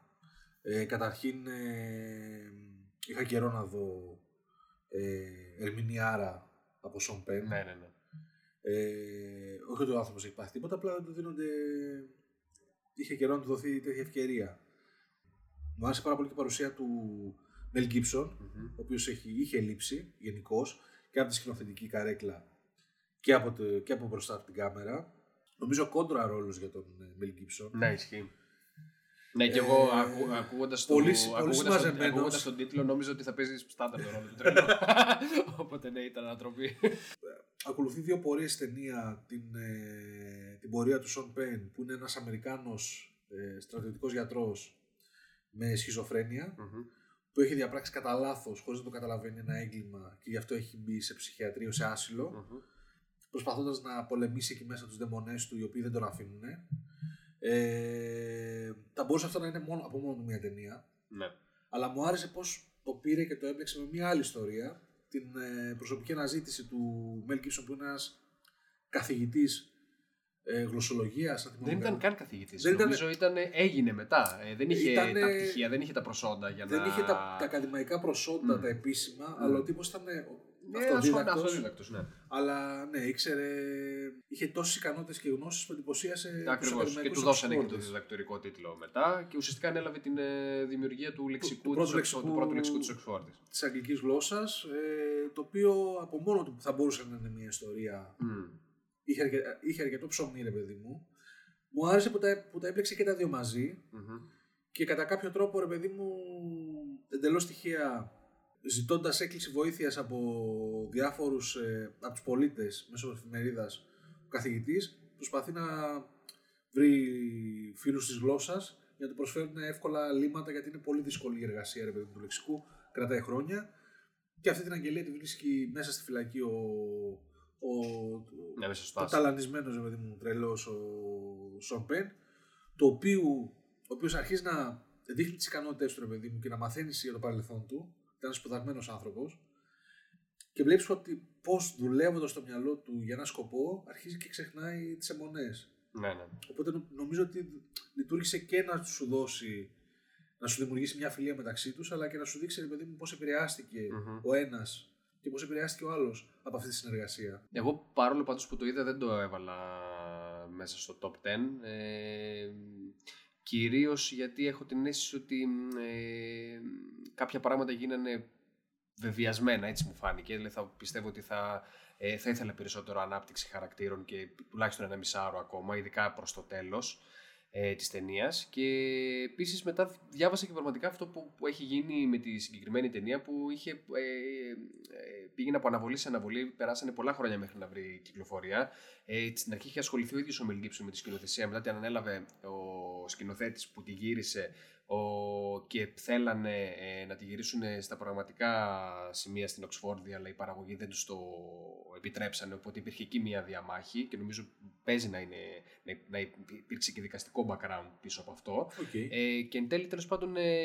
Ε, καταρχήν, ε, είχα καιρό να δω ε, Ερμηνιάρα από Σον Πεν. Ναι, ναι, ναι. Ε, όχι ότι ο άνθρωπος έχει πάθει τίποτα, απλά δεν του δίνονται. Είχε καιρό να του δοθεί τέτοια ευκαιρία. Μου άρεσε πάρα πολύ και η παρουσία του Μελ Γκίψον, ο οποίος είχε λείψει γενικώς και από τη σκηνοθετική καρέκλα και από, το, και από μπροστά από την κάμερα. Νομίζω κόντρα ρόλος για τον Μελ Γκίψον. Ναι, ισχύει. Ναι, και Ε, εγώ ακού, ακούγοντας, το, πολύ- ακούγοντας, πολύ τον, συμμαζεμένος. ακούγοντας τον τίτλο νόμιζα ότι θα παίζει στάνταρ τον ρόλο του τρελού. Οπότε ναι, ήταν ανατροπή. Ακολουθεί δύο πορείες ταινία. Την, ε, την πορεία του Σον Πεν, που είναι ένας Αμερικάνος ε, στρατιωτικός γιατρός με σχιζοφρένεια, που έχει διαπράξει κατά λάθος, χωρίς να το καταλαβαίνει ένα έγκλημα και γι' αυτό έχει μπει σε ψυχιατρίο, σε άσυλο, προσπαθώντας να πολεμήσει εκεί μέσα τους δαιμονές του, οι οποίοι δεν τον αφήνουν. Ε, θα μπορούσε αυτό να είναι μόνο, από μόνο του μια ταινία. ναι. Αλλά μου άρεσε πώς το πήρε και το έπαιξε με μια άλλη ιστορία. Την ε, προσωπική αναζήτηση του Μέλ Gibson που είναι ένας καθηγητής ε, γλωσσολογίας. αν θυμάμαι Δεν ήταν καλά. καν καθηγητής. Δεν ήταν- Νομίζω ήταν, έγινε μετά. Ε, δεν είχε Ήτανε- τα πτυχία, δεν είχε τα προσόντα για Δεν να. είχε τα, τα ακαδημαϊκά προσόντα, Μμ. τα επίσημα, Μμ. αλλά ο τύπος ήταν ε, Ναι, αυτοδίδακτος. αυτοδίδακτος, ναι. Αλλά ναι, ήξερε, είχε τόσες ικανότητες και γνώσεις που εντυπωσίασε τους Ακριβώς. Και ακαδημαϊκούς του δώσανε και το Oxford. διδακτορικό τίτλο μετά και ουσιαστικά ανέλαβε την ε, δημιουργία του λεξικού, του πρώτου της Oxford- λεξικού- του πρώτου λεξικού της Oxford. της αγγλικής γλώσσας, ε, το οποίο από μόνο του θα μπορούσε να είναι μια ιστορία. Είχε, αρκε, είχε αρκετό ψωμί, ρε παιδί μου. Μου άρεσε που τα, που τα έπαιξε και τα δύο μαζί. Και κατά κάποιο τρόπο, ρε παιδί μου, εντελώς τυχαία, ζητώντας έκκληση βοήθειας από διάφορους, ε, από τους πολίτες μέσω εφημερίδας, ο καθηγητής προσπαθεί να βρει φίλους της γλώσσας για να του προσφέρουν εύκολα λύματα γιατί είναι πολύ δύσκολη η εργασία ρε παιδί μου, του λεξικού, κρατάει χρόνια. Και αυτή την αγγελία τη βρίσκει μέσα στη φυλακή ο, ο, Ναι, μέσα στο ο άσυλο. ταλαντισμένος ρε παιδί μου τρελός ο Σον Πεν το οποίο, ο οποίος αρχίζει να δείχνει τις ικανότητες του ρε παιδί μου και να μαθαίνεις για το παρελθόν του ήταν σπουδασμένος άνθρωπος και βλέπεις ότι πώς δουλεύοντας το μυαλό του για ένα σκοπό αρχίζει και ξεχνάει τις αιμονές. Ναι, ναι. Οπότε νο- νομίζω ότι λειτουργήσε και να σου δώσει, να σου δημιουργήσει μια φιλία μεταξύ τους, αλλά και να σου δείξει, ρε παιδί μου, πώς επηρεάστηκε Μμμ. ο ένας και πώς επηρεάστηκε ο άλλος από αυτή τη συνεργασία; Εγώ παρόλο πάντως που το είδα δεν το έβαλα μέσα στο top 10. Ε, κυρίως γιατί έχω την αίσθηση ότι ε, κάποια πράγματα γίνανε βεβαιασμένα, έτσι μου φάνηκε. Δηλαδή θα πιστεύω ότι θα, ε, θα ήθελα περισσότερο ανάπτυξη χαρακτήρων και τουλάχιστον ένα μισάωρο ακόμα, ειδικά προς το τέλος ε, της ταινίας. Και επίσης μετά διάβασα και πραγματικά αυτό που, που έχει γίνει με τη συγκεκριμένη ταινία που είχε, ε, ε, πήγαινε από αναβολή σε αναβολή, περάσανε πολλά χρόνια μέχρι να βρει κυκλοφορία. Ε, στην αρχή είχε ασχοληθεί ο ίδιος ο Μελ Gibson με τη σκηνοθεσία, μετά την ανέλαβε ο σκηνοθέτης που τη γύρισε ο, και θέλανε ε, να τη γυρίσουν στα πραγματικά σημεία στην Οξφόρδη, αλλά η παραγωγή δεν τους το επιτρέψανε, οπότε υπήρχε εκεί μια διαμάχη και νομίζω παίζει να, είναι, να, να υπήρξε και δικαστικό background πίσω από αυτό. Okay. Ε, και εν τέλει, τέλος πάντων, ε,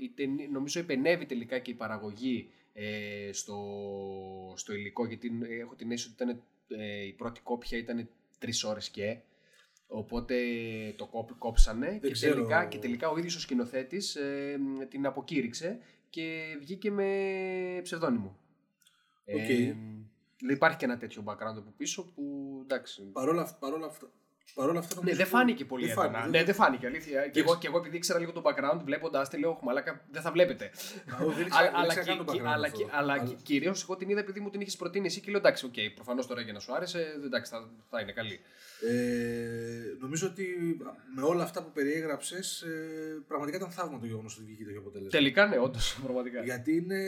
η ταινί- νομίζω επενεύει τελικά και η παραγωγή ε, στο, στο υλικό, γιατί ε, έχω την αίσθηση ότι ήταν, ε, η πρώτη κόπια ήταν τρεις ώρες και. Οπότε το κόπ, κόψανε και ξέρω. τελικά, και τελικά ο ίδιος ο σκηνοθέτης ε, την αποκήρυξε και βγήκε με ψευδόνυμο. Οκ. Ε, υπάρχει και ένα τέτοιο background από πίσω που εντάξει. Παρόλα, αυ- παρόλα αυτά, Παρ' όλα αυτά Ναι, νομίζω δεν ότι- φάνηκε πολύ δεν έντονα. φάνηκε, Ναι, δεν- δεν φάνηκε, αλήθεια. Και εγώ, και εγώ επειδή ήξερα λίγο το background, βλέποντάς τη, λέω, «Ωχ, μαλάκα, δεν θα βλέπετε. εγώ δεν ήξερα- Αλλά- δεν αλλά ήξερα καν κι- το κι- background αλλά αυτό. κι- Αλλά Αλλά- κυρίως εγώ την είδα επειδή μου την είχες προτείνει εσύ και λέω εντάξει, οκ, προφανώς τώρα για να σου άρεσε, εντάξει, θα, θα είναι καλή. Ε, νομίζω ότι με όλα αυτά που περιέγραψες, ε, πραγματικά ήταν θαύμα το γεγονός ότι βγήκε τέτοιο αποτέλεσμα. Τελικά, ναι, όντως, πραγματικά. Γιατί είναι,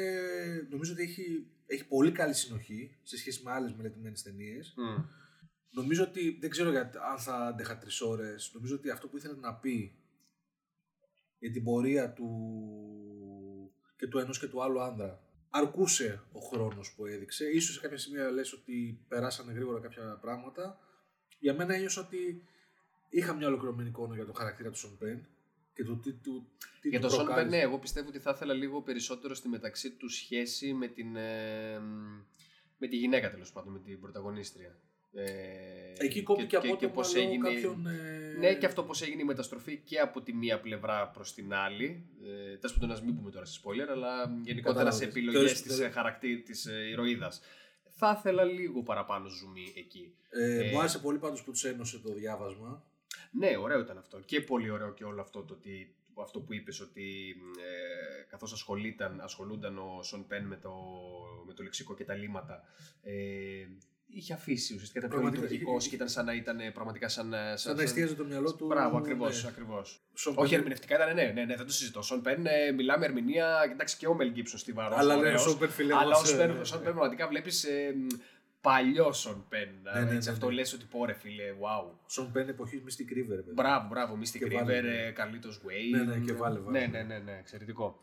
νομίζω ότι έχει, έχει πολύ καλή συνοχή σε σχέση με άλλες μελετημένες ταινίες. Μμ. Νομίζω ότι δεν ξέρω για, αν θα άντεχα τρεις ώρες. Νομίζω ότι αυτό που ήθελε να πει για την πορεία του και του ενός και του άλλου άνδρα αρκούσε ο χρόνος που έδειξε. Ίσως σε κάποια σημεία λες ότι περάσανε γρήγορα κάποια πράγματα. Για μένα ένιωσα ότι είχα μια ολοκληρωμένη εικόνα για το χαρακτήρα του Σον Πεν και το τι του τι Για του το Σον Πεν, προκάλεσε. ναι, εγώ πιστεύω ότι θα ήθελα λίγο περισσότερο στη μεταξύ του σχέση με την. ε, με τη γυναίκα τέλος πάντων, με την πρωταγωνίστρια. Ε, Εκεί κόπηκε απότομα πώς λόγω έγινε- κάποιων, ε, Ναι, και αυτό πώς έγινε η μεταστροφή και από τη μία πλευρά προς την άλλη. Ε, Τέλος πάντων, να μην πούμε τώρα σε spoiler, αλλά γενικότερα σε Κατάλαβες. επιλογές Τέλος- της τέλος- χαρακτήρα της ηρωίδας. Θα ήθελα λίγο παραπάνω ζουμί εκεί. Ε, Ε, μου άρεσε πολύ πάντως που τους ένωσε το διάβασμα. ναι, ωραίο ήταν αυτό. Και πολύ ωραίο και όλο αυτό το ότι, αυτό που είπες ότι ε, καθώς ασχολούνταν, ασχολούνταν ο Σον Πεν με το, με το λεξικό και τα λύματα ε, είχε αφήσει ουσιαστικά ήταν πιο Πραγματικά, λειτουργικός είχε- και ήταν σαν να ήταν ε, πραγματικά σαν, ε, Σαν να εστίαζε το μυαλό του. Μπράβο, ακριβώ. ναι. Ακριβώς. Σον Όχι Πεν- ερμηνευτικά ήταν, ναι, ναι, ναι, δεν το συζητώ. Σον Πεν, ε, μιλάμε ερμηνεία, εντάξει και ο Μελ Γκίψον στη βαρός. Αλλά ναι, ο Σον Πεν, φίλε, Αλλά ο μας, Σον ε, Πεν, ο Σον Πεν πραγματικά βλέπεις ε, μ, παλιό Σον Πεν. Ναι, ναι, έτσι, ναι, αυτό ναι. λες ότι πόρε φίλε, wow. Σον Πεν εποχή Mystic River. παιδί. Μπράβο, μπράβο, Mystic Και River, βάλε, ναι. ε, Carlitos Way. Ναι, ναι, και βάλε, βάλε. Ναι, ναι, ναι, ναι, εξαιρετικό.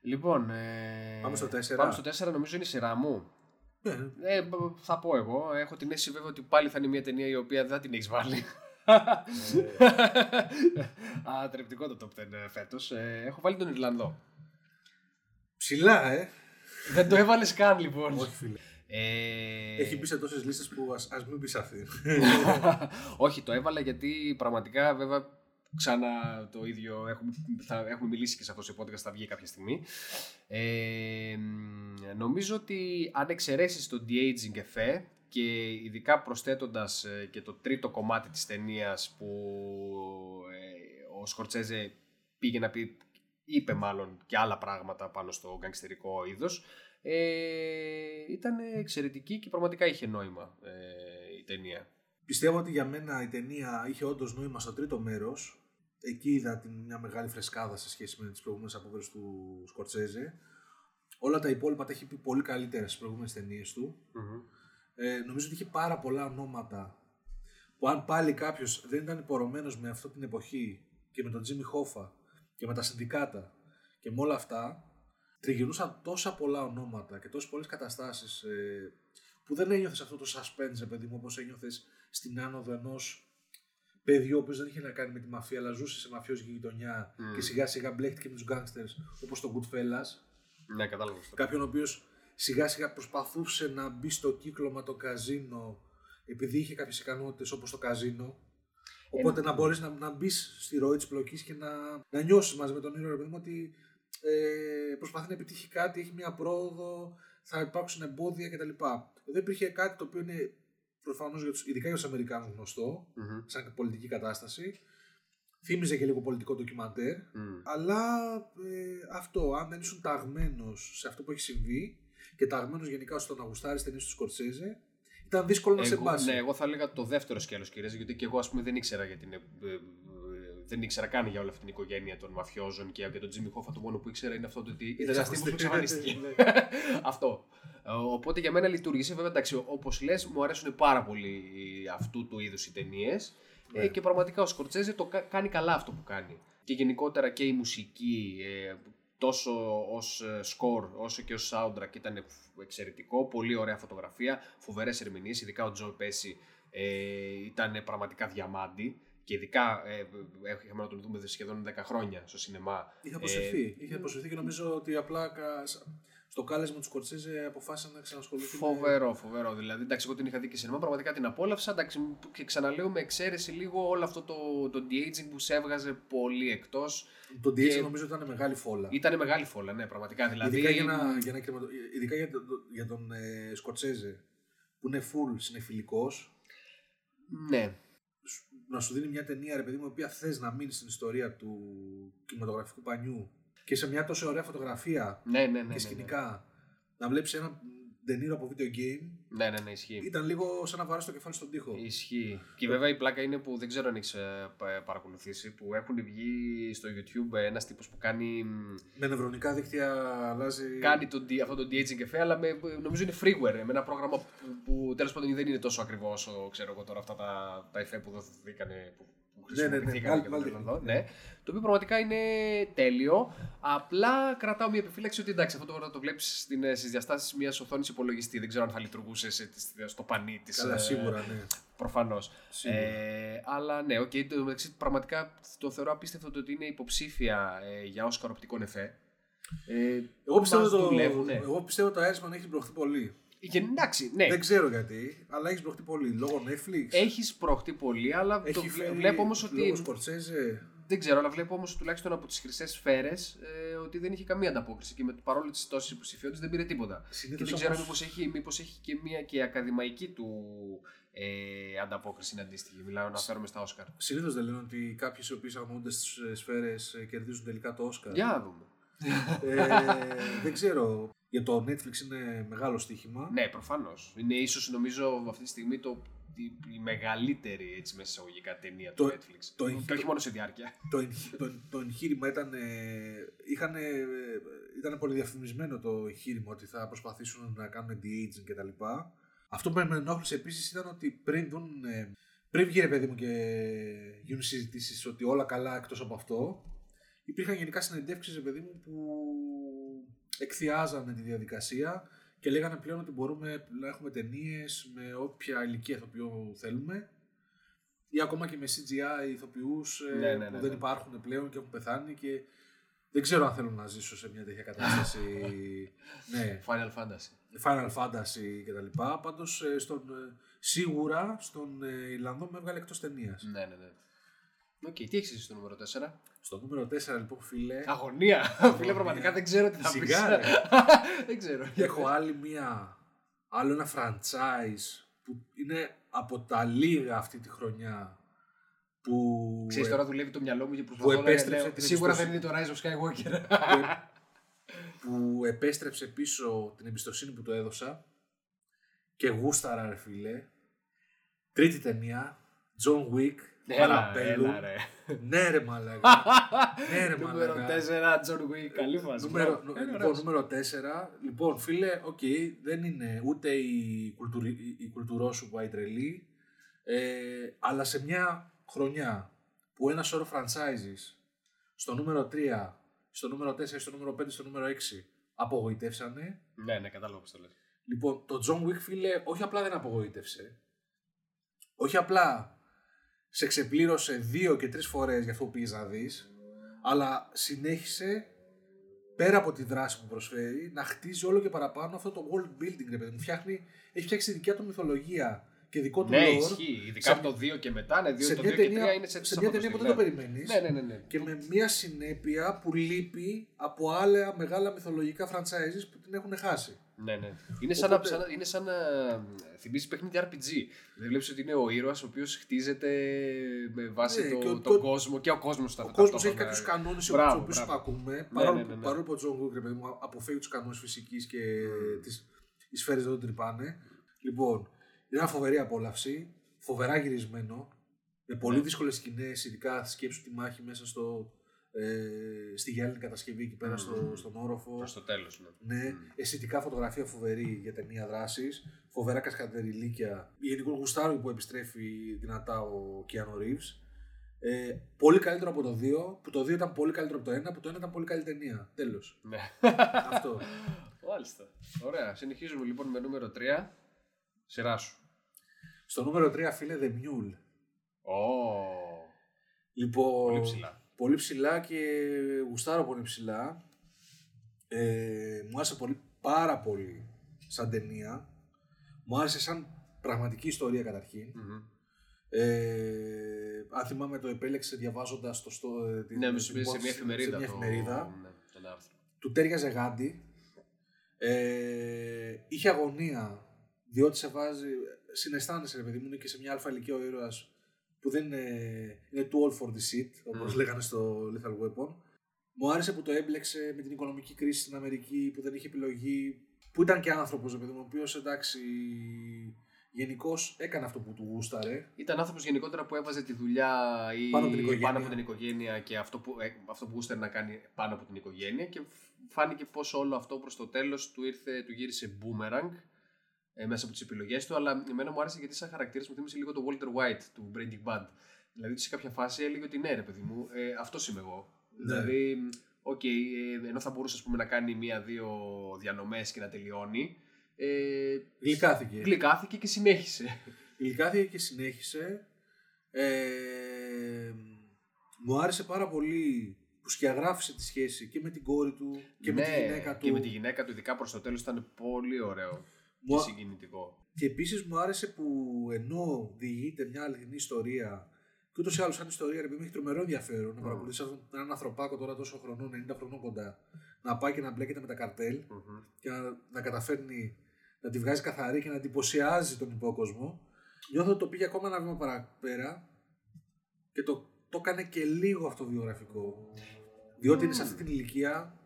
Λοιπόν, ε, Πάμε στο τέσσερα. Πάμε στο 4, νομίζω είναι η σειρά μου. Ναι, ναι. Ε, μπ- θα πω εγώ. Έχω την αίσθηση βέβαια ότι πάλι θα είναι μια ταινία η οποία δεν θα την έχεις βάλει. Α, τρεπτικό το top 10 φέτος. έχω βάλει τον Ιρλανδό. Ψηλά, ε. δεν το έβαλες καν λοιπόν. Όχι, φίλε. Ε, Έχει μπει σε τόσες λίστες που ας, ας μην μπει σε αυτή. Όχι, το έβαλα γιατί πραγματικά βέβαια ξανά το ίδιο έχουμε, θα έχουμε μιλήσει και σε αυτό το podcast θα βγει κάποια στιγμή. Ε, μ, νομίζω ότι αν εξαιρέσεις το de-aging effect και ειδικά προσθέτοντας ε, και το τρίτο κομμάτι της ταινίας που ε, ο Σκορτσέζε πήγε να πει, είπε μάλλον και άλλα πράγματα πάνω στο γκαγκστερικό είδος, ε, ήταν εξαιρετική και πραγματικά είχε νόημα ε, η ταινία. Πιστεύω ότι για μένα η ταινία είχε όντως νόημα στο τρίτο μέρος. Εκεί είδα την, μια μεγάλη φρεσκάδα σε σχέση με τις προηγούμενες απόβερε του Σκορτσέζε. Όλα τα υπόλοιπα τα έχει πει πολύ καλύτερα στις προηγούμενες ταινίες του. Ε, νομίζω ότι είχε πάρα πολλά ονόματα που αν πάλι κάποιος δεν ήταν υπορωμένος με αυτή την εποχή και με τον Τζίμι Χόφα και με τα συνδικάτα και με όλα αυτά, τριγυρνούσαν τόσα πολλά ονόματα και τόσες πολλές καταστάσεις ε, που δεν ένιωθες αυτό το suspense, παιδί μου, όπως ένιωθες στην άνοδο ενός παιδιού, ο οποίος δεν είχε να κάνει με τη μαφία, αλλά ζούσε σε μαφιόζικη γειτονιά Mm. και σιγά σιγά μπλέχτηκε με τους γκάγκστερ όπως το Goodfellas. Ναι, κατάλαβα αυτό. Κάποιον ο οποίος σιγά σιγά προσπαθούσε να μπει στο κύκλωμα το καζίνο επειδή είχε κάποιες ικανότητες όπως το καζίνο. Οπότε να μπορείς να, να μπεις στη ροή της πλοκής και να, να νιώσεις μαζί με τον ήρωα, ρε παιδί μου, ότι ε, προσπαθεί να επιτύχει κάτι, έχει μια πρόοδο, θα υπάρξουν εμπόδια κτλ. Εδώ υπήρχε κάτι το οποίο είναι προφανώς ειδικά για τους Αμερικάνους γνωστό, Μμμ. σαν πολιτική κατάσταση. Θύμιζε και λίγο πολιτικό ντοκιμαντέρ. Μμ. Αλλά ε, αυτό, αν δεν ήσουν ταγμένος σε αυτό που έχει συμβεί και ταγμένος γενικά στο να γουστάρει ταινίες του Σκορτσέζε, ήταν δύσκολο να σε Εγώ, μπάσει. ναι, εγώ θα έλεγα το δεύτερο σκέλος κυρίε, γιατί και εγώ ας πούμε δεν ήξερα για την. Ε, ε, ε, δεν ήξερα καν για όλη αυτή την οικογένεια των μαφιόζων και για τον Τζίμι Χόφα. Το μόνο που ήξερα είναι αυτό το ότι ήταν ένα τύπο που εξαφανίστηκε. αυτό. Ε, Οπότε για μένα λειτουργήσε. Βέβαια, εντάξει, όπως λες, μου αρέσουν πάρα πολύ αυτού του είδους οι ταινίες. Ναι. Ε, και πραγματικά ο Σκορτσέζε το κα- κάνει καλά αυτό που κάνει. Και γενικότερα και η μουσική, ε, τόσο ως ε, score όσο και ως soundtrack ήταν εξαιρετικό, πολύ ωραία φωτογραφία, φοβερές ερμηνείες, ειδικά ο Τζο Πέση ε, ήταν πραγματικά διαμάντη και ειδικά ε, ε, είχαμε να τον δούμε σχεδόν 10 χρόνια στο σινεμά. Είχε αποσυρθεί. Ε, Είχε αποσυρθεί και νομίζω ότι απλά κα- στο κάλεσμα του Σκορτσέζε αποφάσισαν να ξανασχοληθεί. με- Φοβερό, φοβερό. Δηλαδή, εντάξει, εγώ την είχα δει και σινεμά, πραγματικά την απόλαυσα. Εντάξει, και ξαναλέω με εξαίρεση λίγο όλο αυτό το, το de-aging που σε έβγαζε πολύ εκτός. Το DH νομίζω ήταν μεγάλη φόλα. Ήταν μεγάλη φόλα, ναι, πραγματικά. Δηλαδή, Ειδικά για, να, για, να κρεματο- ειδικά για, τον- για τον ε, Σκορτσέζε που είναι full συνεφιλικός Ναι. Να σου δίνει μια ταινία, ρε παιδί μου, η οποία θες να μείνει στην ιστορία του κινηματογραφικού πανιού και σε μια τόσο ωραία φωτογραφία Ναι, ναι, ναι, και ναι, ναι. σκηνικά να βλέπεις ένα Ντενίρο από video game Ναι, ναι, ναι, ισχύει. ήταν λίγο σαν να βαρά το κεφάλι στον τοίχο. Ισχύει. Και βέβαια η πλάκα είναι που δεν ξέρω αν έχεις παρακολουθήσει, που έχουν βγει στο YouTube ένας τύπος που κάνει. Με νευρονικά δίκτυα αλλάζει. Κάνει το, de- αυτό το de-aging εφέ, αλλά με, νομίζω είναι freeware. Με ένα πρόγραμμα που, που τέλος πάντων δεν είναι τόσο ακριβό όσο ξέρω εγώ τώρα αυτά τα, τα εφέ που δοθήκανε. Που, που Ναι, ναι, ναι. χρησιμοποιηθήκανε και Βάλ- δεν βάλτε. θέλω να δω. Ναι. Το οποίο πραγματικά είναι τέλειο. Απλά κρατάω μια επιφύλαξη ότι εντάξει, αυτό το, το βλέπεις στις διαστάσεις μιας οθόνης υπολογιστή. Δεν ξέρω αν θα λειτουργούσε σε- στο πανί της. Καλά, σίγουρα, ναι. Προφανώς. Σίγουρα. Ε, αλλά ναι, οκ, στο μεταξύ πραγματικά το θεωρώ απίστευτο το ότι είναι υποψήφια ε, για Όσκαρ οπτικών εφέ. Ε, Εγώ πιστεύω, μας το, δουλεύουν, ναι. εγώ πιστεύω ότι το Irishman έχει σπρωχτεί πολύ. Και, εντάξει, ναι. Δεν ξέρω γιατί, αλλά έχει σπρωχτεί πολύ. Λόγω Netflix. Έχει σπρωχτεί πολύ, αλλά Έχει το βλέ- φέρει βλέπω όμως ότι. Λόγω Σκορτσέζε. Δεν ξέρω, αλλά βλέπω όμως τουλάχιστον από τις χρυσές σφαίρες ε, ότι δεν είχε καμία ανταπόκριση και με, παρόλο τις τόσες υποψηφιότητες δεν πήρε τίποτα. Συνήθως και δεν ξέρω όμως- μήπως έχει, μήπως έχει και μία και ακαδημαϊκή του ε, ανταπόκριση είναι αντίστοιχη. Μιλάω να φέρουμε στα Όσκαρ. Συνήθως δεν λένε ότι κάποιοι οι οποίοι αγωνούνται στις σφαίρες κερδίζουν τελικά το Όσκαρ. Για να δούμε. Ε, δεν ξέρω. Για το Netflix είναι μεγάλο στοίχημα. Ναι, προφανώς. Είναι ίσως νομίζω αυτή τη στιγμή το, η, η μεγαλύτερη έτσι, μέσα εισαγωγικά ταινία του Το- Netflix. το και εγχείρημα- όχι μόνο σε διάρκεια. Το, εγχ- το, το εγχείρημα ήταν, ε, είχαν, ε, ήταν πολύ διαφημισμένο το εγχείρημα ότι θα προσπαθήσουν να κάνουν de-aging κτλ. Αυτό που με ενόχλησε επίσης ήταν ότι πριν δουν. ε, πριν βγει ρε παιδί μου και γίνουν συζητήσεις ότι όλα καλά εκτός από αυτό, υπήρχαν γενικά συνεντεύξεις ρε παιδί μου που εκθιάζανε τη διαδικασία και λέγανε πλέον ότι μπορούμε να έχουμε ταινίες με όποια ηλικία ηθοποιού θέλουμε ή ακόμα και με CGI ηθοποιούς ε, Ναι, ναι, που ναι, δεν ναι. υπάρχουν πλέον και έχουν πεθάνει και δεν ξέρω αν θέλω να ζήσω σε μια τέτοια κατάσταση. ναι, Final Fantasy. Final Fantasy κτλ. Πάντως ε, στον, ε, σίγουρα στον ε, Ιρλανδό με έβγαλε εκτός ταινίας. Ναι, ναι, ναι. Οκ, τι έχεις εσύ στο νούμερο 4. Στο νούμερο 4 λοιπόν φίλε Αγωνία. Φίλε, πραγματικά δεν ξέρω τι θα πεις. Σιγά, ρε. δεν ξέρω. έχω άλλη μία, άλλο ένα franchise που είναι από τα λίγα αυτή τη χρονιά που Ξέρεις, ε, τώρα δουλεύει το μυαλό μου και που προσπαθώ να επέστρεψε λέω, την Σίγουρα δεν εμπιστοσύνη. είναι το Rise of Skywalker. που επέστρεψε πίσω την εμπιστοσύνη που το έδωσα και γούσταρα ρε φίλε. Τρίτη ταινία, John Wick, Έλα, Parabellum. έλα, ρε. Ναι ρε μαλάκα. ναι ρε Νούμερο μαλάκα. 4, John Wick. Καλή φάση. Νούμερο, μπράβο. νου- Είναι λοιπόν, ωραίος. νούμερο 4. Λοιπόν, φίλε, οκ, δεν είναι ούτε η, κουλτουρι-, η- η κουλτούρα σου που πάει τρελή, ε, αλλά σε μια χρονιά που ένα σώρο franchises στο νούμερο 3, στο νούμερο 4, στο νούμερο 5, στο νούμερο 6 απογοητεύσανε. Ναι, ναι, κατάλαβα πώς το λες. Λοιπόν, το John Wick, φίλε, όχι απλά δεν απογοήτευσε. Όχι απλά σε ξεπλήρωσε δύο και τρεις φορές για αυτό που πήγες να δεις, αλλά συνέχισε πέρα από τη δράση που προσφέρει να χτίζει όλο και παραπάνω αυτό το world building, ρε παιδί μου. Φτιάχνει, έχει φτιάξει τη δικιά του μυθολογία και δικό του Ναι, lore ισχύει. Ειδικά σε- από το 2 και μετά, ναι, 2 σε το μια 2 και ταινία, 3 είναι σε σε μια ταινία που δεν το ναι. περιμένεις. Ναι, ναι, ναι, ναι. Και με μια συνέπεια που λείπει από άλλα μεγάλα μυθολογικά franchises που την έχουν χάσει. Ναι, ναι. Είναι σαν, να, Οπότε- σαν, να- είναι σαν να θυμίζεις παιχνίδι RPG. Δεν βλέπεις ότι είναι ο ήρωας ο οποίος χτίζεται με βάση Ναι, το, και ο- τον το- κόσμο και ο κόσμος θα Ο κόσμος έχει κάποιους κανόνες του Μπράβο, οποίου μπράβο. υπακούμε. Ναι, Παρόλο, ναι, ναι, ναι. παρόλο που ο John Wick, ρε παιδί μου, αποφεύγει τους κανόνες φυσικής και Mm. τις, οι σφαίρες δεν τον τρυπάνε. Λοιπόν, είναι ένα φοβερή απόλαυση. Φοβερά γυρισμένο. Με πολύ Ναι. δύσκολες σκηνές, ειδικά σκέψου τη μάχη μέσα στο, ε, στη γυάλινη κατασκευή εκεί πέρα στο, στον όροφο. Προς το τέλος. Ναι. Ναι, αισθητικά φωτογραφία φοβερή για ταινία δράσης. Φοβερά κασκαντεριλίκια. Γενικώς γουστάρω που επιστρέφει δυνατά ο Κιάνου Ριβς. Ε, πολύ καλύτερο από το 2, που το 2 ήταν πολύ καλύτερο από το 1, που το 1 ήταν πολύ καλή ταινία. Τέλος. ναι. Αυτό. Μάλιστα. Ωραία. Συνεχίζουμε λοιπόν με νούμερο 3. Σειρά σου. Στο νούμερο 3, φίλε, The Mule. Ω. Λοιπόν, Πολύ ψηλά. Πολύ ψηλά και γουστάρω πολύ ψηλά. Ε, μου άρεσε πολύ, πάρα πολύ σαν ταινία. Μου άρεσε σαν πραγματική ιστορία καταρχήν. Μμμ. Ε, αν θυμάμαι το επέλεξε διαβάζοντας το στο, ε, την- Ναι, με την σου πει σε υπόθεση- μια εφημερίδα. σε μια το- εφημερίδα. Ναι, τον άρθρο. Του τέριαζε γάντι. Ε, είχε αγωνία, διότι σε βάζει, συναισθάνεσαι ρε παιδί μου, είναι και σε μια αλφα ηλικία ο ήρωας που δεν είναι, είναι too all for the seat, όπως Mm. λέγανε στο Lethal Weapon. Μου άρεσε που το έμπλεξε με την οικονομική κρίση στην Αμερική, που δεν είχε επιλογή, που ήταν και άνθρωπος, παιδί μου, ο οποίος εντάξει, γενικώς έκανε αυτό που του γούσταρε. Ήταν άνθρωπος γενικότερα που έβαζε τη δουλειά ή Πάνω από την οικογένεια. πάνω από την οικογένεια και αυτό που, ε, αυτό που γούσταρε να κάνει πάνω από την οικογένεια και φάνηκε πως όλο αυτό προς το τέλος του, ήρθε, του γύρισε boomerang ε, μέσα από τις επιλογές του αλλά εμένα μου άρεσε γιατί σαν χαρακτήρας μου θύμισε λίγο το Walter White του Breaking Bad δηλαδή ότι σε κάποια φάση έλεγε ότι ναι ρε παιδί μου ε, αυτός είμαι εγώ Ναι. δηλαδή οκ, ε, ενώ θα μπορούσε ας πούμε, να κάνει μία-δύο διανομές και να τελειώνει ε, Γλυκάθηκε. γλυκάθηκε και συνέχισε Γλυκάθηκε και συνέχισε. Ε, μου άρεσε πάρα πολύ που σκιαγράφησε τη σχέση και με την κόρη του και με τη Ναι, γυναίκα του. Και με τη γυναίκα του, ειδικά προς το τέλος, ήταν πολύ ωραίο Μου- και συγκινητικό. Και επίσης μου άρεσε που ενώ διηγείται μια αληθινή ιστορία και ούτως ή άλλως, σαν ιστορία, επειδή έχει τρομερό ενδιαφέρον να παρακολουθήσει αυτόν έναν ανθρωπάκο τώρα τόσο χρονών, 90 χρονών κοντά, να πάει και να μπλέκεται με τα καρτέλ και να, να καταφέρνει να τη βγάζει καθαρή και να εντυπωσιάζει τον υπόκοσμο. Νιώθω ότι το πήγε ακόμα ένα βήμα παραπέρα και το, το έκανε και λίγο αυτοβιογραφικό. Διότι είναι σε αυτή την ηλικία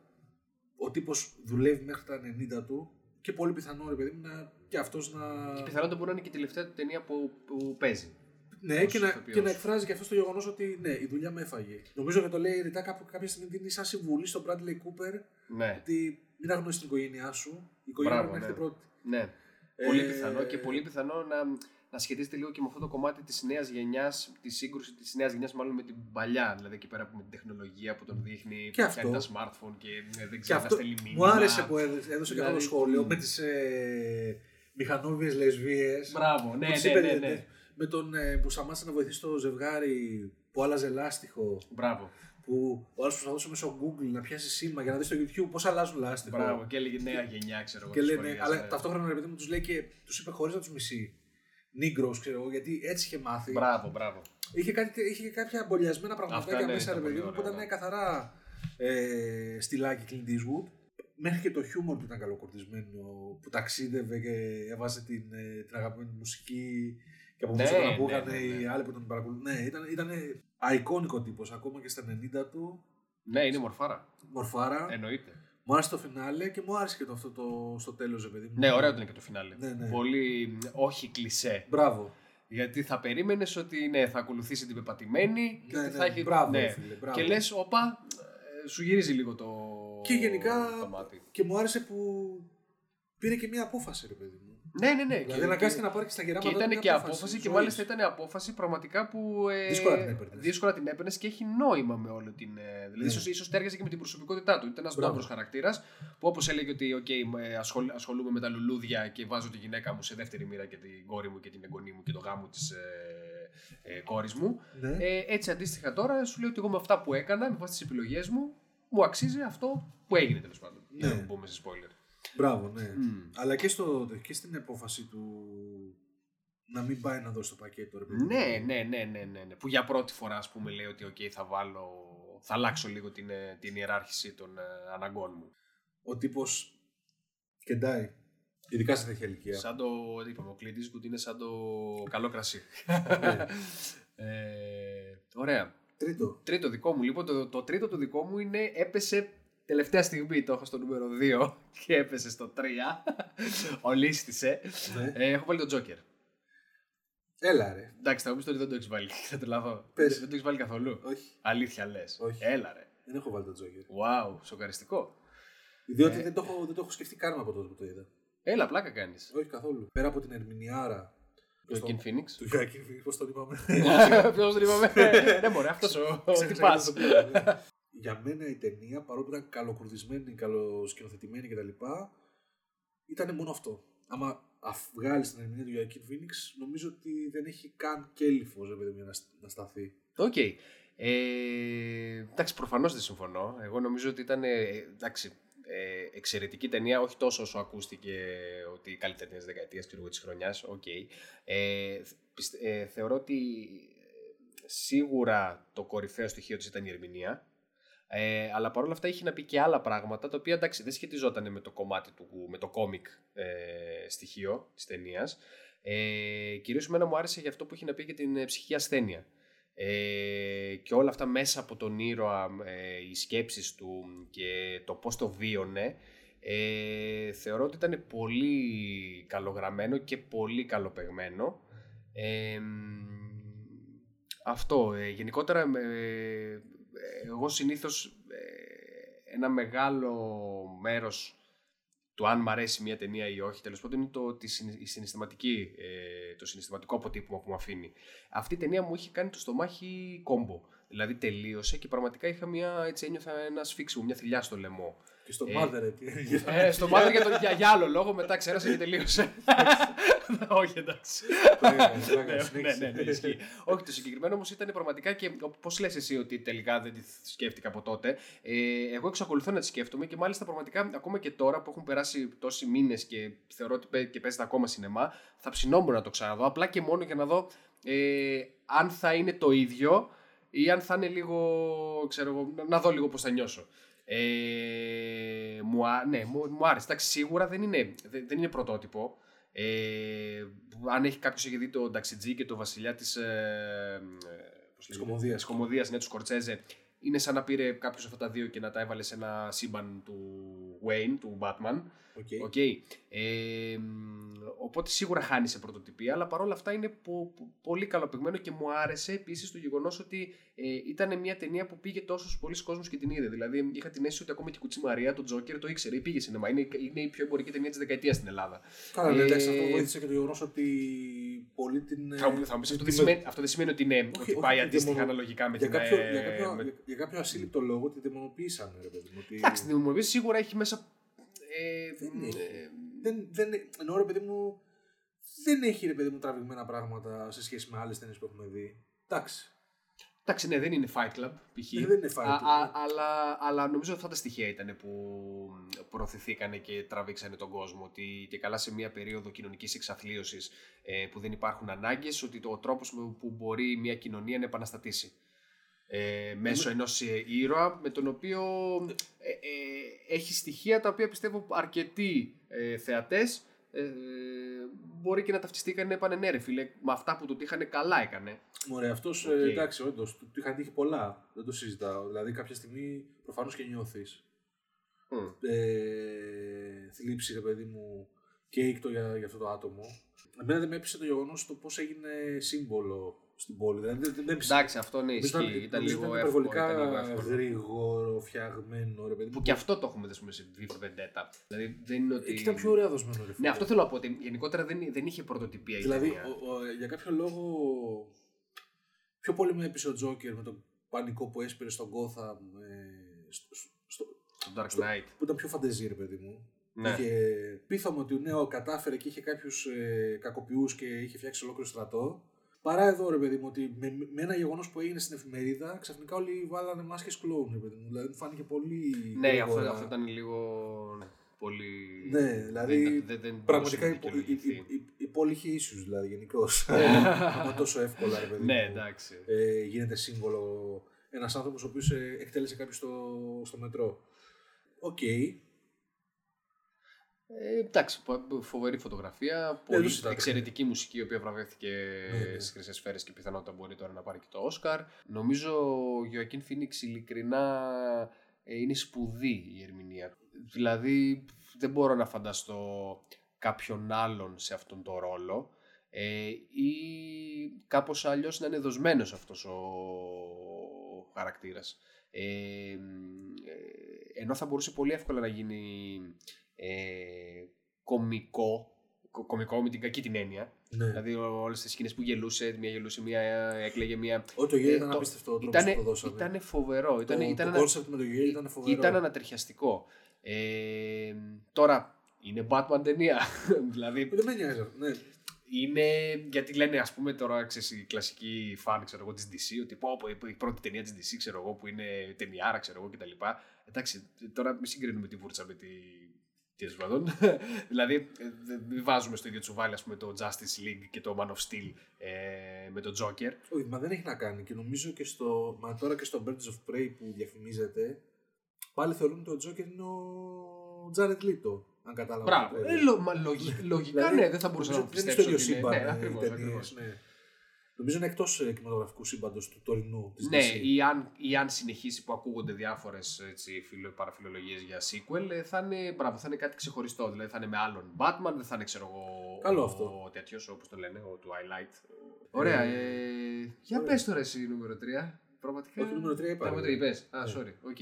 ο τύπος δουλεύει μέχρι τα 90 του και πολύ πιθανό ρε παιδί μου να, και αυτός να... Και πιθανότατα μπορεί να είναι και η τελευταία του ταινία που, που παίζει. Ναι, ως και να, ηθοποιός. και να εκφράζει και αυτός το γεγονός ότι ναι, η δουλειά με έφαγε. Νομίζω ότι το λέει ρητά κάπου, κάποια στιγμή δίνει σαν συμβουλή στον Bradley Cooper Ναι. ότι μην αγνώσει την οικογένειά σου. Η οικογένεια Μπράβο, πρέπει να ναι. έρθει πρώτη. Ναι. Ε, Πολύ πιθανό και πολύ πιθανό να, να σχετίζεται λίγο και με αυτό το κομμάτι της νέας γενιάς, τη σύγκρουση της νέας γενιάς μάλλον με την παλιά. Δηλαδή εκεί πέρα με την τεχνολογία που τον δείχνει, Και που πιάνει αυτό. τα smartphone και ε, δεν Και ξέρει να αυτό στέλνει μήνυμα. μου άρεσε που έδωσε, έδωσε και αυτό το Δηλαδή, σχόλιο μ. με τις ε, μηχανόβιες λεσβείε. Μπράβο, ναι, ναι, ναι, ναι. Με τον ε, που σταμάτησε να βοηθήσει το ζευγάρι που άλλαζε λάστιχο. Μπράβο. Που ο άλλος προσπαθούσε μέσω Google να πιάσει σήμα για να δεις στο YouTube πώς αλλάζουν λάστιχο. Μπράβο, και έλεγε νέα γενιά, ξέρω εγώ. Και της λένε, σχολείας, αλλά ναι. ταυτόχρονα ρε παιδί μου τους λέει και τους είπε χωρίς να τους μισεί. Νίγκρος, ξέρω εγώ, γιατί έτσι είχε μάθει. Μπράβο, μπράβο. Είχε, κάτι, είχε κάποια αμπολιασμένα πραγματάκια Αυτά, ναι, μέσα, ρε ήταν παιδί πολύ μου, που ωραία, ήταν ναι. καθαρά ε, στυλάκι Clint Eastwood. Μέχρι και το χιούμορ του ήταν καλοκουρδισμένο, που ταξίδευε και έβαζε την, ε, την αγαπημένη μουσική και από Ναι, πίσω τον ναι, ακούγανε ναι, ναι. οι άλλοι που τον παρακολουθούν. Ναι, ήταν, ήταν αϊκόνικο τύπος, ακόμα και στα 90 του. Ναι, είναι μορφάρα. Μορφάρα. Εννοείται. Μου άρεσε το φινάλε και μου άρεσε και το αυτό το, στο τέλος, ρε παιδί μου. Ναι, ωραίο ήταν και το φινάλε. Ναι, ναι. Πολύ όχι κλισέ. Μπράβο. Γιατί θα περίμενες ότι ναι, θα ακολουθήσει την πεπατημένη και Ναι, ότι ναι, θα έχει. μπράβο, ναι. ρε φίλε, μπράβο. Και λες, όπα, ε, σου γυρίζει λίγο το. Και γενικά το μάτι. και μου άρεσε που πήρε και μία απόφαση, ρε παιδί μου. Ναι, ναι, ναι. Δηλαδή αναγκάστηκε να πάρεις και στα Και γεράματα ήταν μια και απόφαση, και ζωής. μάλιστα ήταν απόφαση πραγματικά που. Ε, Δύσκολα την έπαιρνες. Δύσκολα την έπαιρνες και έχει νόημα με όλη την. Ε, δηλαδή, Ναι. ίσως, ίσως τέριαζε και με την προσωπικότητά του. Ήταν ένας Μπράβο. ντόπιο χαρακτήρας που όπως έλεγε ότι okay, ε, ασχολ, ασχολούμαι με τα λουλούδια και βάζω τη γυναίκα μου σε δεύτερη μοίρα και την κόρη μου και την εγγονή μου και το γάμο της ε, ε, κόρης μου. Ναι. Ε, έτσι αντίστοιχα τώρα σου λέω ότι εγώ με αυτά που έκανα, με βάση τις επιλογές μου, μου αξίζει αυτό που έγινε τέλος πάντων. Για να Ναι. μην μπούμε σε spoiler. Μπράβο, ναι. Μμ. Αλλά και, στο, και στην απόφαση του να μην πάει να δώσει το πακέτο, ρε παιδί μου. Ναι, ναι, ναι, ναι, ναι, ναι. Που για πρώτη φορά, ας πούμε, λέει ότι okay, θα βάλω, θα αλλάξω λίγο την, ε, την ιεράρχηση των ε, αναγκών μου. Ο τύπος κεντάει. Ειδικά σε τέτοια ηλικία. Σαν το, είπαμε, ο Clint Eastwood είναι σαν το καλό κρασί. ε, ωραία. Τρίτο. Τρίτο δικό μου. Λοιπόν, το, το τρίτο του δικό μου είναι έπεσε τελευταία στιγμή. Το έχω στο νούμερο 2 και έπεσε στο 3. Ολίστησε. Ναι. Ε, έχω βάλει τον Joker. Έλα ρε. Εντάξει, θα μου πεις ότι δεν το έχεις βάλει. Θα τρελαθώ. Πες. Δεν το έχεις βάλει καθόλου. Όχι. Αλήθεια λες. Όχι. Έλα ρε. Δεν έχω βάλει τον Τζόκερ. Wow, σοκαριστικό. Διότι Ε. δεν, το έχω, δεν το έχω σκεφτεί καν από τότε που το είδα. Έλα, πλάκα κάνεις. Όχι καθόλου. Πέρα από την ερμηνεάρα. Το Joaquin Phoenix. Του Joaquin Phoenix, πώς τον είπαμε. Ποιος τον είπαμε; Ναι, μωρέ, αυτός ο Ξέχασα τυπάς. Και το οποίο, ναι. Για μένα η ταινία, παρόλο που ήταν καλοκουρδισμένη, καλοσκηνοθετημένη κτλ., ήταν μόνο αυτό. Άμα βγάλεις την ερμηνεία του Joaquin Phoenix, νομίζω ότι δεν έχει καν κέλυφος ρε παιδί μου, για να, να σταθεί. Οκ. Ε, εντάξει, προφανώς δεν συμφωνώ. Εγώ νομίζω ότι ήταν. ε, εντάξει, ε, εξαιρετική ταινία, όχι τόσο όσο ακούστηκε ότι η καλύτερη ταινία της δεκαετίας και της χρονιάς. Οκ. Ε, πιστε- ε, θεωρώ ότι ε, σίγουρα το κορυφαίο στοιχείο της ήταν η ερμηνεία. Ε, αλλά παρόλα αυτά είχε να πει και άλλα πράγματα τα οποία εντάξει δεν σχετιζόταν με το κομμάτι του, με το κόμικ ε, στοιχείο της ταινίας. Ε, κυρίως εμένα μου άρεσε για αυτό που έχει να πει για την ε, ψυχική ασθένεια. Ε, και όλα αυτά μέσα από τον ήρωα, ε, οι σκέψεις του και το πώς το βίωνε, ε, θεωρώ ότι ήταν πολύ καλογραμμένο και πολύ καλοπεγμένο. Ε, αυτό. Ε, γενικότερα, ε, εγώ συνήθως ε, ένα μεγάλο μέρος του αν μ' αρέσει μια ταινία ή όχι, τέλος πάντων είναι το, τη, η συναισθηματική, ε, το συναισθηματικό αποτύπωμα που μου αφήνει. Αυτή η ταινία μου είχε κάνει το στομάχι κόμπο. Δηλαδή τελείωσε και πραγματικά είχα μια, έτσι ένιωθα ένα σφίξιμο, μια θηλιά στο λαιμό. Και στο Ε, Mother, ε, στο Mother για, το- για, για άλλο λόγο, μετά ξέρασε και τελείωσε. Όχι, εντάξει. Ναι, ναι, ναι, ναι, ναι, ισχύει. Όχι, το συγκεκριμένο όμως ήταν πραγματικά και πώς λες εσύ ότι τελικά δεν τη σκέφτηκα από τότε. Ε, εγώ εξακολουθώ να τη σκέφτομαι και μάλιστα πραγματικά ακόμα και τώρα που έχουν περάσει τόσοι μήνες και θεωρώ ότι παι- και παίζεται ακόμα σινεμά, θα ψινόμουν να το ξαναδώ. Απλά και μόνο για να δω ε, αν θα είναι το ίδιο ή αν θα είναι λίγο, ξέρω εγώ, να- να δω λίγο πώς θα νιώσω. Ε, μου, α- ναι, μου, μου άρεσε. Εντάξει, σίγουρα δεν είναι, δεν, δεν είναι πρωτότυπο. Ε, αν έχει κάποιος έχει δει τον Ταξιτζή και το βασιλιά της, ε, πώς λέγεται, Κωμωδίας. της κωμωδίας, ναι, του Σκορτσέζε, είναι σαν να πήρε κάποιος αυτά τα δύο και να τα έβαλε σε ένα σύμπαν του Wayne, του Batman. Οκ. Οκ. Ε, μ, οπότε σίγουρα χάνεις σε πρωτοτυπία, αλλά παρόλα αυτά είναι πο- πο- πολύ καλοπεγμένο και μου άρεσε επίσης το γεγονός ότι ε, ήταν μια ταινία που πήγε τόσο πολλοί κόσμο και την είδε. Δηλαδή είχα την αίσθηση ότι ακόμα και η Κουτσή Μαρία, τον Τζόκερ, το ήξερε ή πήγε σινεμά. Είναι, είναι η πιο εμπορική ταινία της δεκαετίας στην Ελλάδα. Καλά, ναι, Ε, εντάξει, αυτό βοήθησε και το γεγονός ότι πολλοί την. ε, Θα μου, θα μου πεις, αυτό, δεν τη- σημαίνει, αυτό δεν σημαίνει ότι, είναι, Όχι, ότι όχι, πάει ότι αντίστοιχα δαιμονο- αναλογικά με για την. κάποιο, ε, για, κάποιο, με- για, για κάποιο ασύλληπτο λόγο τη δαιμονοποίησαν, ρε παιδί μου. Ότι... Εντάξει, την δημιουργία σίγουρα έχει μέσα. Ε, Δεν ε, έχει. δεν, δεν, εννοώ ρε παιδί μου, δεν έχει ρε παιδί μου τραβηγμένα πράγματα σε σχέση με άλλες ταινίες που έχουμε δει. Εντάξει. Εντάξει, ναι, δεν είναι Fight Club, π.χ. Ναι, δεν είναι Fight Α, Club, α, ναι. αλλά, αλλά νομίζω αυτά τα στοιχεία ήταν που προωθηθήκανε και τραβήξανε τον κόσμο. Ότι και καλά σε μια περίοδο κοινωνικής εξαθλίωσης ε, που δεν υπάρχουν ανάγκες, ότι το, ο τρόπος με- που μπορεί μια κοινωνία να επαναστατήσει. Ε, μέσω ενός ε, ήρωα με τον οποίο ε, ε, έχει στοιχεία τα οποία πιστεύω αρκετοί ε, θεατές ε, μπορεί και να ταυτιστήκαν να είπανε ναι ρε φίλε, με αυτά που του τύχανε καλά έκανε. Μωρέ, αυτός Οκ. εντάξει, όντως, του του είχαν τύχει πολλά. Δεν το συζητάω. Δηλαδή, κάποια στιγμή προφανώς και νιώθεις. Μμ. Ε, θλίψη, ρε παιδί μου, και οίκτο για, για αυτό το άτομο. Εμένα δεν με έπεισε το γεγονός το πώς έγινε σύμβολο στην πόλη. Δηλαδή, δεν, δεν με έπεισε. Εντάξει, αυτό ναι, Νομίζω ισχύει. Ήταν νομίζω λίγο ήταν εύκολο. υπερβολικά Ήταν λίγο εύκολο. γρήγορο, φτιαγμένο, ρε παιδί μου. Που και αυτό το έχουμε δει ας πούμε, σε V for Vendetta. Δηλαδή δεν είναι ότι. Εκεί ήταν πιο ωραία δοσμένο, ρε Ναι, φίλε. αυτό θέλω να πω. Ότι γενικότερα δεν, δεν είχε πρωτοτυπία η Δηλαδή, ταινία. ο, ο, για κάποιο λόγο, πιο πολύ με έπεισε ο Τζόκερ με τον πανικό που έσπηρε στον Gotham, ε, στο, στο, Το Dark στο- Knight. που ήταν πιο φαντεζή, ρε παιδί μου. Ναι. Είχε, πείθαμε ότι ναι, ο κατάφερε και είχε κάποιους ε, κακοποιούς και είχε φτιάξει ολόκληρο στρατό. Παρά εδώ, ρε παιδί μου, ότι με, με ένα γεγονός που έγινε στην εφημερίδα, ξαφνικά όλοι βάλανε μάσκες κλόουν, ρε παιδί μου. Δηλαδή μου φάνηκε πολύ. Ναι, αυτό, γρήγορα. αυτό ήταν λίγο. Ναι, πολύ. Ναι, δηλαδή δεν, δεν, δεν πραγματικά η, μπορούσε να η, η, δικαιολογηθεί. η, η πόλη είχε ίσους δηλαδή γενικώ. Άμα τόσο εύκολα ρε παιδί Ναι, μου, εντάξει. ε, γίνεται σύμβολο ένας άνθρωπος ο οποίος εκτέλεσε κάποιος στο, στο μετρό. Οκ. Ε, εντάξει, πο- φοβερή φωτογραφία. δεν Πολύ το συζητάω. εξαιρετική μουσική, η οποία βραβεύτηκε Ναι, ναι. στις Χρυσές Σφαίρες και πιθανότατα μπορεί τώρα να πάρει και το Όσκαρ. Νομίζω ο Γιωακίν Φίνιξ ειλικρινά ε, είναι σπουδή η ερμηνεία. Δηλαδή δεν μπορώ να φανταστώ κάποιον άλλον σε αυτόν τον ρόλο ε, ή κάπως αλλιώς να είναι δοσμένος αυτός ο χαρακτήρας. Ε, ε, ενώ θα μπορούσε πολύ εύκολα να γίνει ε, κομικό, κο- κομικό με την κακή την έννοια. Ναι. Δηλαδή όλες τις σκηνές που γελούσε, μία γελούσε, μία έκλαιγε, μία... Ό, το γέλιο Ε, ήταν το- απίστευτο ο τρόπος ήτανε- που το δώσανε. Ήτανε φοβερό. Ήταν, Το- ήταν το ένα- concept με το γέλιο ήταν φοβερό. Ήταν ανατριχιαστικό. Ε, τώρα, είναι Batman ταινία. δηλαδή, Δεν με νοιάζει. Ναι. είναι γιατί λένε ας πούμε τώρα ξέρεις, οι κλασικοί φαν ξέρω εγώ της DC ότι πω, πω, η πρώτη ταινία της DC ξέρω εγώ που είναι ταινιάρα ξέρω εγώ κτλ. Εντάξει τώρα μην συγκρίνουμε τη βούρτσα με τη τέλος πάντων. δηλαδή ε, δεν μην βάζουμε στο ίδιο τσουβάλι ας πούμε το Justice League και το Man of Steel ε, με τον Joker. Όχι, μα δεν έχει να κάνει. Και νομίζω και στο. Μα τώρα και στο Birds of Prey που διαφημίζεται, πάλι θεωρούν ότι ο Τζόκερ είναι ο Τζάρετ Λίτο. Αν κατάλαβα. Μπράβο. το Ε, trailer. λο- μα λογι- λογικά Δηλαδή, ναι, δεν θα μπορούσα να νομίζω το δεν είναι στο πιστέψω. ίδιο ότι είναι- σύμπαν. Ναι, ε, οι ακριβώς, ταινίες, ακριβώς. ναι. Νομίζω είναι εκτός κινηματογραφικού σύμπαντος του τωρινού. Της Ναι, DC. ή αν, ή αν συνεχίσει που ακούγονται διάφορες παραφιλολογίες για sequel, ε, θα είναι, μπράβο, θα είναι κάτι ξεχωριστό. Δηλαδή θα είναι με άλλον Batman, δεν θα είναι ξέρω εγώ. Καλό ο, αυτό. Ο τέτοιος, όπως το λένε, ο Twilight. Ωραία. Ε, για ωραία. πες τώρα εσύ νούμερο 3. Πραγματικά. Όχι, νούμερο τρία είπα, Νούμερο ρε. 3 είπες. Α, Ναι. sorry. Οκ.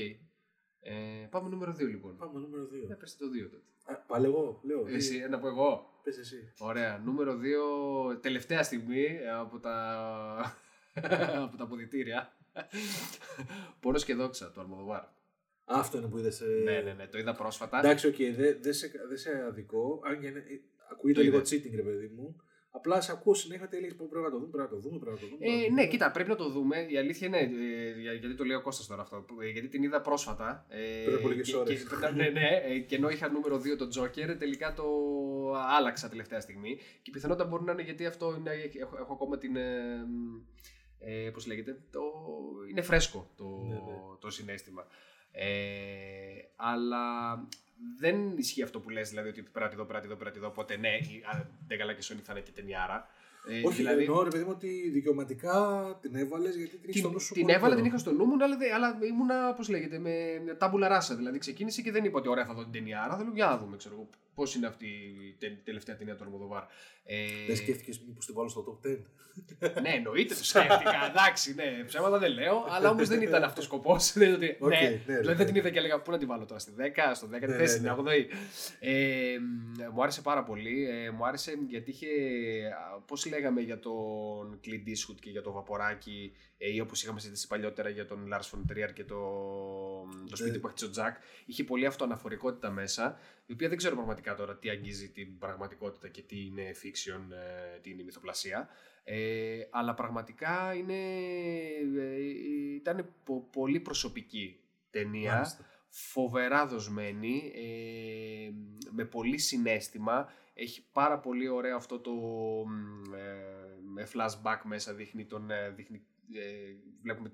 Ε, πάμε νούμερο 2 λοιπόν. Πάμε νούμερο 2. Να πες το 2 τότε. Πάλι εγώ, λέω. Εσύ, ένα από εγώ. Πες εσύ. Ωραία. Νούμερο 2, τελευταία στιγμή ε, από τα, από τα αποδυτήρια. Πόνος και δόξα του Αλμοδοβάρ. Αυτό είναι που είδες. Ναι, ναι, ναι, το είδα πρόσφατα. Εντάξει, οκ, δεν δε σε, δε σε αδικώ. Αν και είναι, ε, ακούγεται Το λίγο είδα. cheating, ρε παιδί μου. Απλά σε ακούω συνέχεια ότι έλεγε πρέπει να το δούμε, πρέπει να το δούμε, πρέπει να το δούμε. πρέπει να Ε, το ναι, δούμε. κοίτα, πρέπει να το δούμε. Η αλήθεια είναι, ε, για- γιατί το λέει ο Κώστας τώρα αυτό, ε, γιατί την είδα πρόσφατα. Ε, Πριν από λίγες και- ώρες. και- ναι, ναι, ε, και ενώ είχα νούμερο 2 το Joker, τελικά το άλλαξα τελευταία στιγμή. Και η πιθανότητα μπορεί να είναι γιατί αυτό είναι, έχω, έχω ακόμα την... Ε, ε, πώς λέγεται, το, είναι φρέσκο το, Ναι, το συνέστημα. Ε, αλλά δεν ισχύει αυτό που λες, δηλαδή ότι πρέπει να τη δω, πρέπει να τη δω, πρέπει να τη δω, οπότε ναι, η- αν δεν καλά και Sony θα είναι και ταινιάρα. Ε, Όχι, δηλαδή... εννοώ ρε παιδί μου ότι δικαιωματικά την έβαλες γιατί την έχει στο νου την, σου. την πολύ έβαλα, καιρό. την είχα στο νου μου, αλλά, δεν- αλλά ήμουνα, πώς λέγεται, με τάμπουλα ράσα. Δηλαδή ξεκίνησε και δεν είπα ότι ωραία θα δω την ταινία. Άρα θέλω για να δούμε, ξέρω εγώ, πώς είναι αυτή η τε- τελευταία ταινία του Αλμοδοβάρ. Ε, Δεν σκέφτηκες μήπως την βάλω στο top 10. ναι, εννοείται το σκέφτηκα. Εντάξει, ναι, ψέματα δεν λέω, αλλά όμως δεν ήταν αυτός ο σκοπός. ναι, Οκ, ναι, ναι, δηλαδή ναι, δεν την ναι. είδα και έλεγα πού να τη βάλω τώρα, στη 10, στο 10, Ναι, τη ναι, θέση, ναι. στην 8η. Ε, μ, μου άρεσε πάρα πολύ. Ε, μου άρεσε γιατί είχε, πώς λέγαμε για τον Clint Eastwood και για το Βαποράκι, ε, ή όπως είχαμε συζητήσει παλιότερα για τον Lars von Trier και το, το σπίτι Ναι. που έχει ο Τζακ. Είχε πολύ αυτοαναφορικότητα μέσα, η οποία δεν ξέρω πραγματικά τώρα τι αγγίζει την πραγματικότητα και τι είναι fiction, ε, τι είναι μυθοπλασία. Ε, αλλά πραγματικά είναι, ε, ήταν πο- πολύ προσωπική ταινία, Μάλιστα. φοβερά δοσμένη, ε, με πολύ συνέστημα. Έχει πάρα πολύ ωραίο αυτό το μ, ε, με flashback μέσα, δείχνει τον, ε, δείχνει, ε, βλέπουμε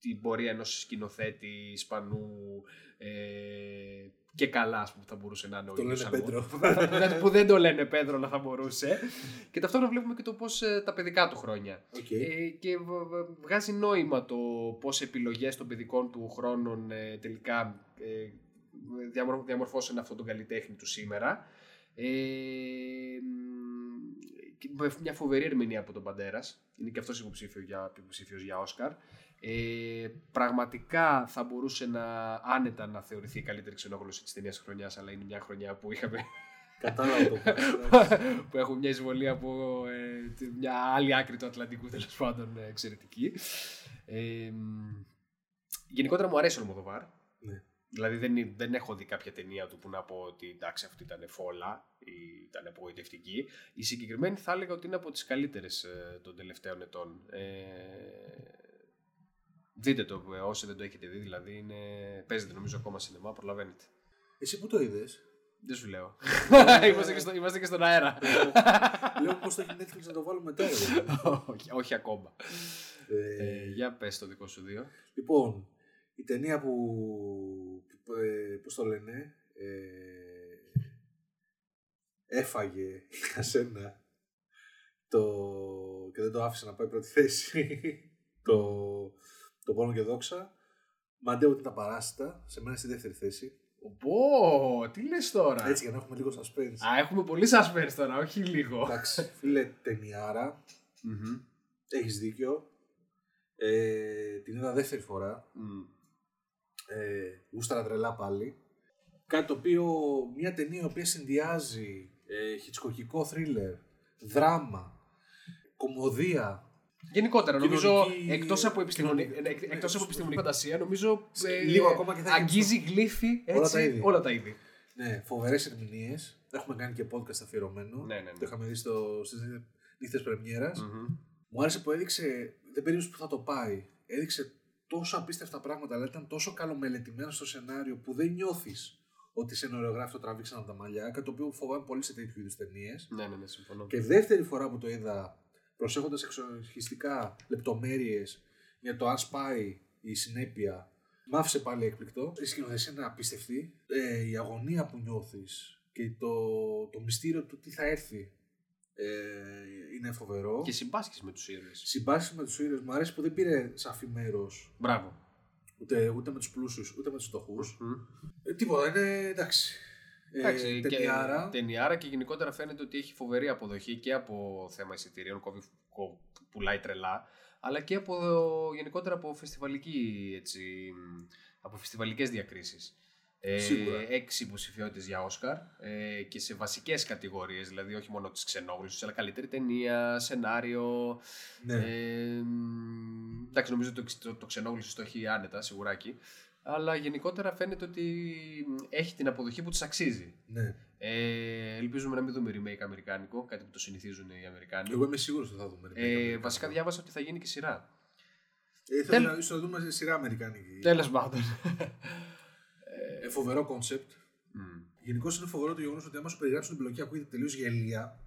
την πορεία ενός σκηνοθέτη Ισπανού ε, και καλά, ας πούμε, θα μπορούσε να είναι ο Το ίδιος λένε Αλμο- Πέτρο. που, δεν, που δεν το λένε Πέδρο, αλλά θα μπορούσε. και ταυτόχρονα βλέπουμε και το πώς ε, τα παιδικά του χρόνια. Οκ. Ε, και β- β- βγάζει νόημα το πώς επιλογές των παιδικών του χρόνων ε, τελικά ε, διαμορ- διαμορφώσαν αυτόν τον καλλιτέχνη του σήμερα. Ε, μ, και με μια φοβερή ερμηνεία από τον Μπαντέρας. Είναι και αυτός υποψήφιο για, υποψήφιος για Όσκαρ. Ε, πραγματικά θα μπορούσε να άνετα να θεωρηθεί η καλύτερη ξενόγλωσση της ταινίας χρονιάς, αλλά είναι μια χρονιά που είχαμε Κατάλαβα το που έχουν μια εισβολή από ε, τη- μια άλλη άκρη του Ατλαντικού τέλος πάντων ε, εξαιρετική. Ε, μ, γενικότερα μου αρέσει ο Αλμοδοβάρ. Ναι. Δηλαδή δεν, είναι- δεν έχω δει κάποια ταινία του που να πω ότι εντάξει αυτή ήταν φόλα ή ήταν απογοητευτική. Η συγκεκριμένη θα έλεγα ότι είναι από τις καλύτερες ε, των τελευταίων ετών. Ε, δείτε το ε, όσοι δεν το έχετε δει, δηλαδή είναι, παίζεται νομίζω ακόμα σινεμά, προλαβαίνετε. Εσύ που το είδες. Δεν σου λέω. είμαστε, και στο, είμαστε και στον αέρα. Λέω πώς το έχει Netflix να το βάλουμε τώρα. δηλαδή. όχι, όχι ακόμα. Ε, Ε, για πες το δικό σου δύο. Λοιπόν, η ταινία που. που ε, πώς το λένε. Ε, έφαγε για σένα το, και δεν το άφησε να πάει πρώτη θέση. το, το πόνο και δόξα. Μαντέο ότι τα παράσιτα. Σε μένα στη δεύτερη θέση. Πω, τι λες τώρα; Έτσι για να έχουμε λίγο suspense. Α, έχουμε πολύ suspense τώρα, όχι λίγο. Εντάξει, φίλε, ταινιάρα. Μμμ. Έχεις δίκιο. Ε, την είδα δεύτερη φορά. Μμ. Ε, γούσταρα τρελά πάλι. Κάτι το οποίο, μια ταινία η οποία συνδυάζει ε, χιτσκοκικό θρίλερ, δράμα, κομμωδία. Γενικότερα, νομίζω Κοινωνική- εκτός από επιστημονική, κοινωνική- εκ- ναι, εκτός από σωστό. επιστημονική φαντασία, νομίζω ε, Λίγο ακόμα και θα έχει αγγίζει γλύφη έτσι, Όλα τα είδη. όλα τα είδη. Ναι, φοβερές ερμηνείες. Έχουμε κάνει και podcast αφιερωμένο. Ναι, ναι, ναι. Το είχαμε δει στο, στις νύχτες πρεμιέρας. Μμμ. Μου άρεσε που έδειξε, δεν περίμενε που θα το πάει. Έδειξε τόσο απίστευτα πράγματα, αλλά ήταν τόσο καλομελετημένο στο σενάριο που δεν νιώθεις ότι οι σεναριογράφοι το τραβήξαν από τα μαλλιά. Κάτι το οποίο φοβάμαι πολύ σε τέτοιου είδους ταινίες. Ναι, ναι, ναι, συμφωνώ. Και δεύτερη φορά που το είδα, προσέχοντας εξοχιστικά λεπτομέρειες για το αν σπάει η συνέπεια, μ' άφησε πάλι έκπληκτο. Η σκηνοθεσία είναι απίστευτη. Ε, η αγωνία που νιώθεις και το, το μυστήριο του τι θα έρθει ε, είναι φοβερό. Και συμπάσχεις με τους ήρωες. Συμπάσχεις με τους ήρωες. Μου αρέσει που δεν πήρε σαφή μέρος Μπράβο. Ούτε, ούτε με τους πλούσιους ούτε με τους φτωχούς. Ε, τίποτα, είναι εντάξει. Εντάξει, ε, ταινιάρα. Και, ταινιάρα και γενικότερα φαίνεται ότι έχει φοβερή αποδοχή και από θέμα εισιτηρίων, κόβει, κο- πουλάει τρελά, αλλά και από, γενικότερα από φεστιβαλική, έτσι, μ, από φεστιβαλικές διακρίσεις. Ε, Σίγουρα. έξι υποψηφιότητες για Όσκαρ ε, και σε βασικές κατηγορίες, δηλαδή όχι μόνο της ξενόγλωσης, αλλά καλύτερη ταινία, σενάριο. Ναι. Ε, μ, εντάξει, νομίζω το, το, το ξενόγλωσση το έχει άνετα, σιγουράκι. Αλλά γενικότερα φαίνεται ότι έχει την αποδοχή που της αξίζει. Ναι. Ε, ελπίζουμε να μην δούμε remake αμερικάνικο, κάτι που το συνηθίζουν οι Αμερικάνοι. Εγώ είμαι σίγουρος ότι θα δούμε. remake Ε, αμερικάνικο. βασικά διάβασα ότι θα γίνει και σειρά. Ε, θέλω Τέλ- να ίσως να δούμε σε σειρά Αμερικάνικη. Τέλος πάντων. Ε, φοβερό concept. Γενικώς είναι φοβερό το γεγονός ότι άμα σου περιγράψουν την επιλογή ακούγεται τελείως γελοία.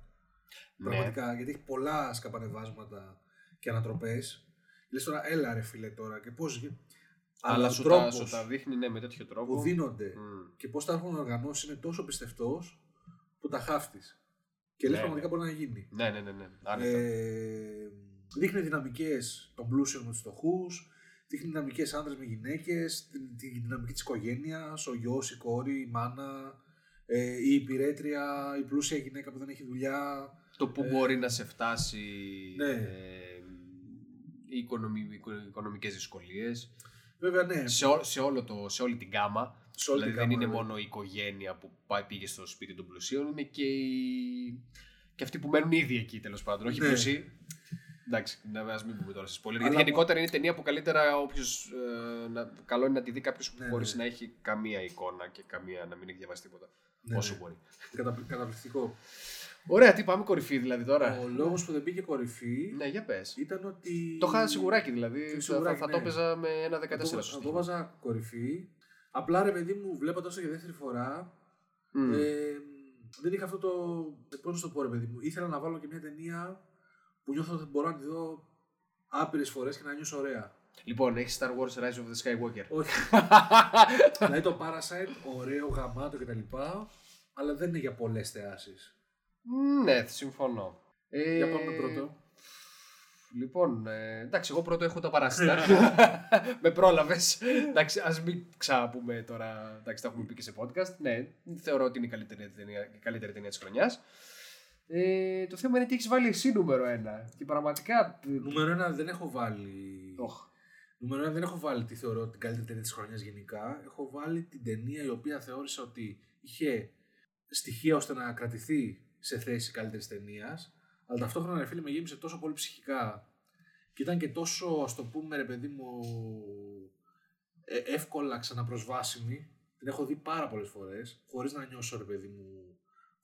Ναι. Πραγματικά, γιατί έχει πολλά σκαπανεβάσματα και ανατροπές. Λες τώρα, έλα ρε φίλε τώρα και πώς. Αλλά ο σου τα, τρόπος σου τα δείχνει ναι, με τέτοιο τρόπο. που δίνονται Μμ. και πώς τα έχουν οργανώσει είναι τόσο πιστευτός που τα χάφτεις. Και λες Ναι, πραγματικά ναι. μπορεί να γίνει. Ναι, ναι, ναι. ναι. Άνετα. Ε, δείχνει δυναμικές των πλούσιων με τους φτωχούς, δείχνει δυναμικές άντρε με γυναίκες, τη, τη δυναμική της οικογένειας, ο γιος, η κόρη, η μάνα, ε, η υπηρέτρια, η πλούσια γυναίκα που δεν έχει δουλειά. το που ε, μπορεί να σε φτάσει ναι. ε, οι οικονομι, οικο- οικονομικές δυσκολίες. Βέβαια, ναι. Σε, ό- σε, όλο το, σε όλη την γκάμα. Σε όλη δηλαδή την δεν γκάμα, είναι ναι. μόνο η οικογένεια που πάει, πήγε στο σπίτι των πλουσίων, είναι και, οι... και αυτοί που μένουν ήδη εκεί τέλος πάντων. Όχι Ναι. πλούσιοι. Εντάξει, να ας μην πούμε τώρα σε spoiler. Αλλά Γιατί μου- γενικότερα είναι ταινία που καλύτερα όποιος. να, καλό είναι να τη δει κάποιος Ναι, που χωρίς ναι. να έχει καμία εικόνα και καμία, να μην έχει διαβάσει τίποτα. Ναι, όσο ναι. μπορεί. Καταπλη- καταπληκτικό. Ωραία, τι πάμε κορυφή δηλαδή τώρα. Ο λόγος που δεν πήγε κορυφή Ναι, για πες. ήταν ότι. Το είχα σιγουράκι δηλαδή. Το Θα, σιγουράκι, θα, ναι. το έπαιζα με ένα 14 Θα το- στο Θα το στοίχημα. βάζα κορυφή. Απλά ρε παιδί μου, βλέποντας το για δεύτερη φορά, Μμ. ε, δεν είχα αυτό το. Πώς να το πω, ρε παιδί μου. Ήθελα να βάλω και μια ταινία που νιώθω ότι μπορώ να τη δω άπειρες φορές και να νιώσω ωραία. Λοιπόν, έχεις Star Wars Rise of the Skywalker. Όχι. δηλαδή το Parasite, ωραίο, γαμάτο κτλ. Αλλά δεν είναι για πολλές θεάσεις. Μ, Ναι, συμφωνώ. Ε, Για πάμε πρώτο. Λοιπόν, ε, εντάξει, εγώ πρώτο έχω τα παράσιτα. με πρόλαβες. εντάξει, ας μην ξαναπούμε τώρα. Εντάξει, τα έχουμε πει και σε podcast. Ναι, θεωρώ ότι είναι η καλύτερη ταινία, η καλύτερη ταινία της χρονιάς. Ε, το θέμα είναι τι έχεις βάλει εσύ νούμερο ένα. Και πραγματικά. Νούμερο ένα δεν έχω βάλει. Οχ. Νούμερο ένα δεν έχω βάλει τι θεωρώ την καλύτερη ταινία της χρονιάς γενικά. Έχω βάλει την ταινία η οποία θεώρησα ότι είχε στοιχεία ώστε να κρατηθεί σε θέση καλύτερης ταινίας. Αλλά ταυτόχρονα, ρε φίλε, με γέμισε τόσο πολύ ψυχικά και ήταν και τόσο, ας το πούμε, ρε παιδί μου, ε, εύκολα ξαναπροσβάσιμη. Την έχω δει πάρα πολλές φορές, χωρίς να νιώσω, ρε παιδί μου,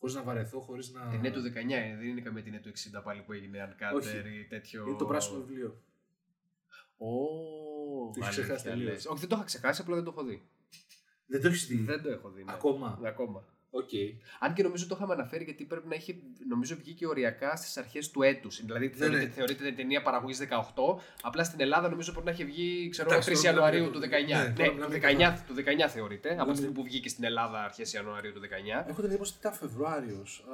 χωρίς να βαρεθώ, χωρίς να. Ταινία του 19 είναι, δεν είναι καμία ταινία του 60 πάλι που έγινε Uncut Όχι. ή τέτοιο. Είναι το πράσινο βιβλίο. Ω, Το έχεις αλήθεια ξεχάσει τελείως. λες. Όχι, δεν το είχα ξεχάσει, απλά δεν το έχω δει. Δεν το έχεις δει; Δεν το έχω δει. ναι. Ακόμα; Ναι, ακόμα. Οκ. Αν και νομίζω το είχαμε αναφέρει γιατί πρέπει να έχει, νομίζω βγήκε οριακά στις αρχές του έτους. Δηλαδή Ναι, θεωρείται, ναι. θεωρείται ταινία παραγωγής 18, απλά στην Ελλάδα νομίζω πρέπει να έχει βγει ξέρω, εγώ, Εντάξει, 3 τώρα Ιανουαρίου μιλάμε του 19. για το- Ναι, ναι, τώρα του, μιλάμε 19 για του 19 θεωρείται, από τη Μιλάμε- στιγμή που βγήκε στην Ελλάδα αρχές Ιανουαρίου του 19. Έχω την εντύπωση ότι ήταν Φεβρουάριος.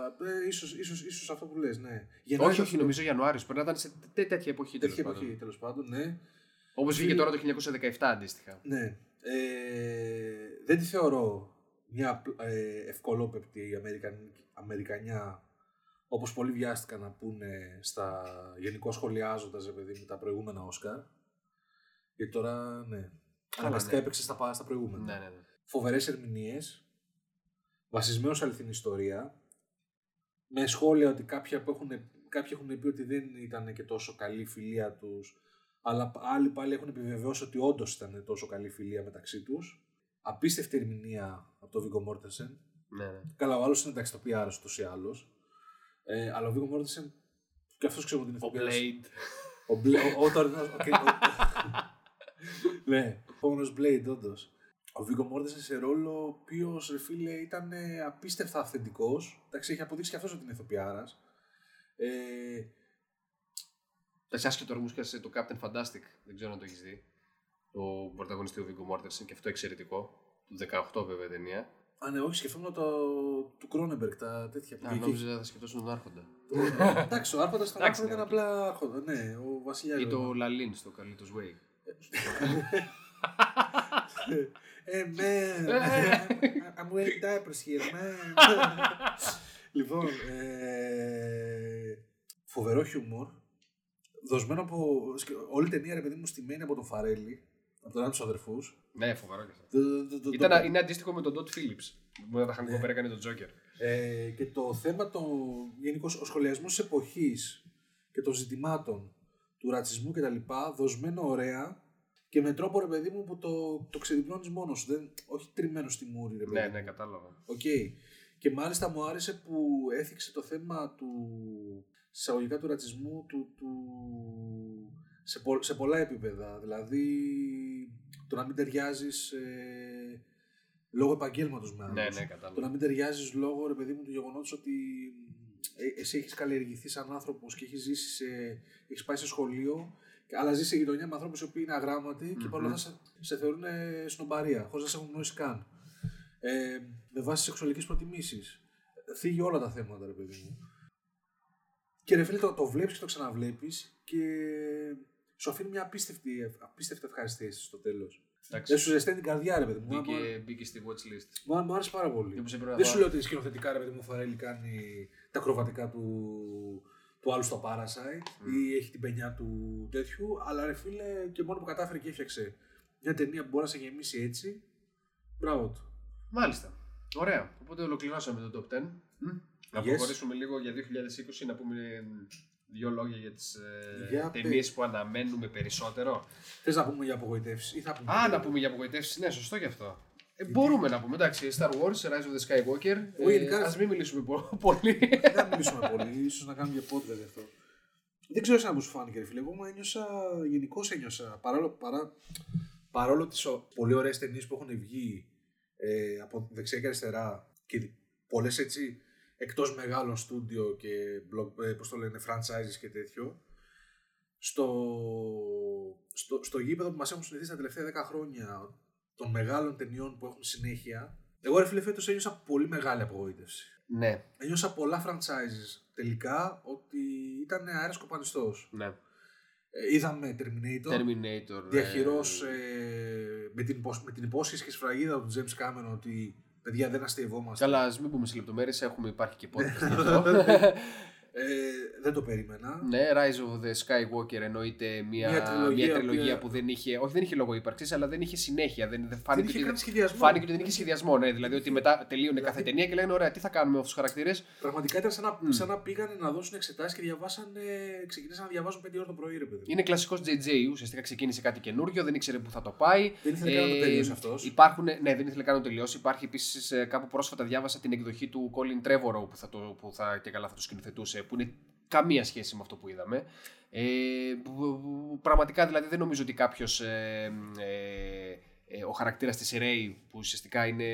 Ε, ίσως, ίσως, ίσως αυτό που λες, ναι. όχι, όχι, νομίζω Ιανουάριος. Πρέπει να ήταν σε τέ- τέτοια εποχή. Τέτοια εποχή, τέλος πάντων, ναι. Όπως βγήκε Φίλε- τώρα το 1917 αντίστοιχα. Ναι. Ε, δεν τη θεωρώ μια ε, ευκολόπεπτη Αμερικαν, Αμερικανιά όπως πολλοί βιάστηκαν να πούνε στα γενικώ σχολιάζοντας ρε παιδί μου τα προηγούμενα Όσκαρ. Γιατί τώρα, ναι, αναγκαστικά ναι. έπαιξε στα, πα- στα προηγούμενα. Ναι, ναι, ναι. Φοβερές ερμηνείες, βασισμένος σε αληθινή ιστορία, με σχόλια ότι κάποιοι, που έχουν, κάποιοι έχουν πει ότι δεν ήταν και τόσο καλή η φιλία τους, αλλά άλλοι πάλι έχουν επιβεβαιώσει ότι όντως ήταν τόσο καλή η φιλία μεταξύ τους. Απίστευτη ερμηνεία από τον Βίγκο Μόρτενσεν. ναι, ναι. Καλά, ο άλλος είναι εντάξει το PR ούτως ή άλλως. Ε, αλλά ο Βίγκο Μόρτενσεν, και αυτός ξέρουμε ότι είναι Ο ηθοποιός. Blade. Ο Blade. Ο, ο, τωρινός- οκ, ο- ναι, ο επόμενος Blade, όντως. Ο Βίγκο Μόρτενσεν σε ρόλο ο οποίος ρε φίλε ήταν ε, απίστευτα αυθεντικός. Εντάξει, έχει αποδείξει και αυτός ότι είναι ηθοποιάρας. Ε, Εντάξει, άσχετο τώρα μου σκέφτεσαι το Captain Fantastic. Δεν ξέρω αν το έχεις δει. Το πρωταγωνιστή ο Βίγκο Μόρτενσεν και αυτό εξαιρετικό. Του 18 βέβαια ταινία. Α, ναι, όχι, σκεφτόμουν το του Κρόνεμπεργκ, τα τέτοια που Α, είχε- νόμιζα θα σκεφτόσουν τον Άρχοντα. Εντάξει, ο Άρχοντα στα Εντάξει, Άρχοντα ήταν ναι, απλά Άρχοντα. Ναι, ο Βασιλιά. Ή το Λαλίν στο Καλίτος Way. Ε, man. I'm wearing diapers here, man. λοιπόν, ε, φοβερό χιούμορ. Δοσμένο από. σκε- Όλη η ταινία, ρε παιδί μου, στημένη από τον Φαρέλη. Από τον ένα τους αδερφούς. Ναι, φοβερό και αυτό. Ήταν, είναι αντίστοιχο με τον Ντότ Φίλιπς. Μπορεί να τα είχαν Ναι. Κοπέρα έκανε τον Τζόκερ. Ε, και το θέμα, το, γενικώς, ο σχολιασμός της εποχής και των ζητημάτων του ρατσισμού και τα λοιπά, δοσμένο ωραία και με τρόπο, ρε παιδί μου, που το, το ξεδιπλώνεις μόνος σου. Δεν, όχι τριμμένος στη μούρη, ρε παιδί Ναι, μου. ναι, κατάλαβα. Οκ. Και μάλιστα μου άρεσε που έθιξε το θέμα του εισαγωγικά του ρατσισμού του, του, σε, πο- σε πολλά επίπεδα. Δηλαδή το να μην ταιριάζεις λόγω επαγγέλματος με άλλους. Ναι, ναι, κατάλαβα. Το να μην ταιριάζεις λόγω ρε παιδί μου του γεγονότος ότι ε, εσύ έχεις καλλιεργηθεί σαν άνθρωπος και έχεις ζήσει σε. Έχεις πάει σε σχολείο, αλλά ζεις σε γειτονιά με ανθρώπους οι οποίοι είναι αγράμματοι και παρόλα αυτά σε, σε θεωρούν ε, σνομπαρία, χωρίς να σε έχουν γνωρίσει καν. Ε, με βάση σεξουαλικές προτιμήσεις. Θίγει όλα τα θέματα, ρε παιδί μου. Και ρε φίλε, το, το βλέπεις και το ξαναβλέπεις και σου αφήνει μια απίστευτη, απίστευτη ευχαριστήση στο τέλος. Εντάξει. Δεν σου ζεσταίνει την καρδιά, ρε παιδί μου. Μπήκε, Μου- μπήκε στη watch list. Μου, μου άρεσε πάρα πολύ. Μήπως έπρεπε να Δεν δω- σου λέω ότι σκηνοθετικά ρε παιδί μου ο Φαρέλη κάνει τα ακροβατικά του, του άλλου στο Parasite ή έχει την πενιά του τέτοιου, αλλά ρε φίλε και μόνο που κατάφερε και έφτιαξε μια ταινία που μπορεί να σε γεμίσει έτσι. Μπράβο του. Μάλιστα. Ωραία. Οπότε ολοκληρώσαμε το top 10. Μμ. Να Yes. προχωρήσουμε λίγο για 2020, να πούμε ε, δύο λόγια για τις ε, Για ταινίες που αναμένουμε περισσότερο. Θες να πούμε για απογοητεύσεις ή θα πούμε. Α, να πούμε για απογοητεύσεις. Ναι, σωστό γι' αυτό. Ε, μπορούμε να πούμε. Εντάξει, Star Wars, Rise of the Skywalker. Εγώ Ε, γενικά- ας μην μιλήσουμε πο- πολύ. Δεν θα μιλήσουμε πολύ, ίσως να κάνουμε και podcast γι' αυτό. Δεν ξέρω σαν να μου σου φάνηκε, ρε φίλε. Εγώ μου ένιωσα, γενικώς ένιωσα, παρόλο, παρά, παρόλο τις ο- πολύ ωραίες ταινίες που έχουν βγει ε, από δεξιά και αριστερά και πολλές έτσι εκτός μεγάλων στούντιο και blog, ε, πώς το λένε, franchises και τέτοιο, στο, στο, στο γήπεδο που μας έχουν συνηθίσει τα τελευταία 10 χρόνια των μεγάλων ταινιών που έχουν συνέχεια, εγώ ρε φίλε φέτος ένιωσα πολύ μεγάλη απογοήτευση. ναι, Ένιωσα πολλά franchises τελικά ότι ήταν αέρας κοπανιστός. ναι. Ε, είδαμε Terminator, Terminator. ε, διαχειρός ε, με, την, υπόσ- με την υπόσχεση και σφραγίδα του James Cameron ότι παιδιά δεν αστειευόμαστε. Καλά, ας μην πούμε σε λεπτομέρειες, έχουμε υπάρχει και podcast γι' αυτό. Ε, δεν το περίμενα. Ναι, Rise of the Skywalker εννοείται μια, Μια μια τριλογία τριλογία, που- που δεν είχε, όχι δεν είχε λόγο ύπαρξης, αλλά δεν είχε συνέχεια. Δεν, δεν φάνηκε, είχε ότι, καν σχεδιασμό. φάνηκε ότι δεν είχε σχεδιασμό. Ναι, δηλαδή ότι μετά τελείωνε κάθε ταινία και λένε: Ωραία, τι θα κάνουμε με αυτούς τους χαρακτήρες; Πραγματικά ήταν σαν να, σαν να πήγανε να δώσουν εξετάσεις και διαβάσανε, ξεκινήσαν να διαβάζουν 5 ώρες το πρωί, ρε παιδί. Είναι κλασικός JJ. Ουσιαστικά ξεκίνησε κάτι καινούριο, δεν ήξερε πού θα το πάει. Δεν ήθελε καν να το τελειώσει αυτός. Υπάρχουν, ναι, δεν ήθελε καν να το τελειώσει. Υπάρχει επίσης κάπου πρόσφατα διάβασα την εκδοχή του Colin Trevorrow που θα, το, που θα και καλά θα το σκηνοθετούσε, που είναι καμία σχέση με αυτό που είδαμε. Ε, που- που- πραγματικά δηλαδή δεν νομίζω ότι κάποιος. Ε, ε, ε, ο χαρακτήρας της Ray που ουσιαστικά είναι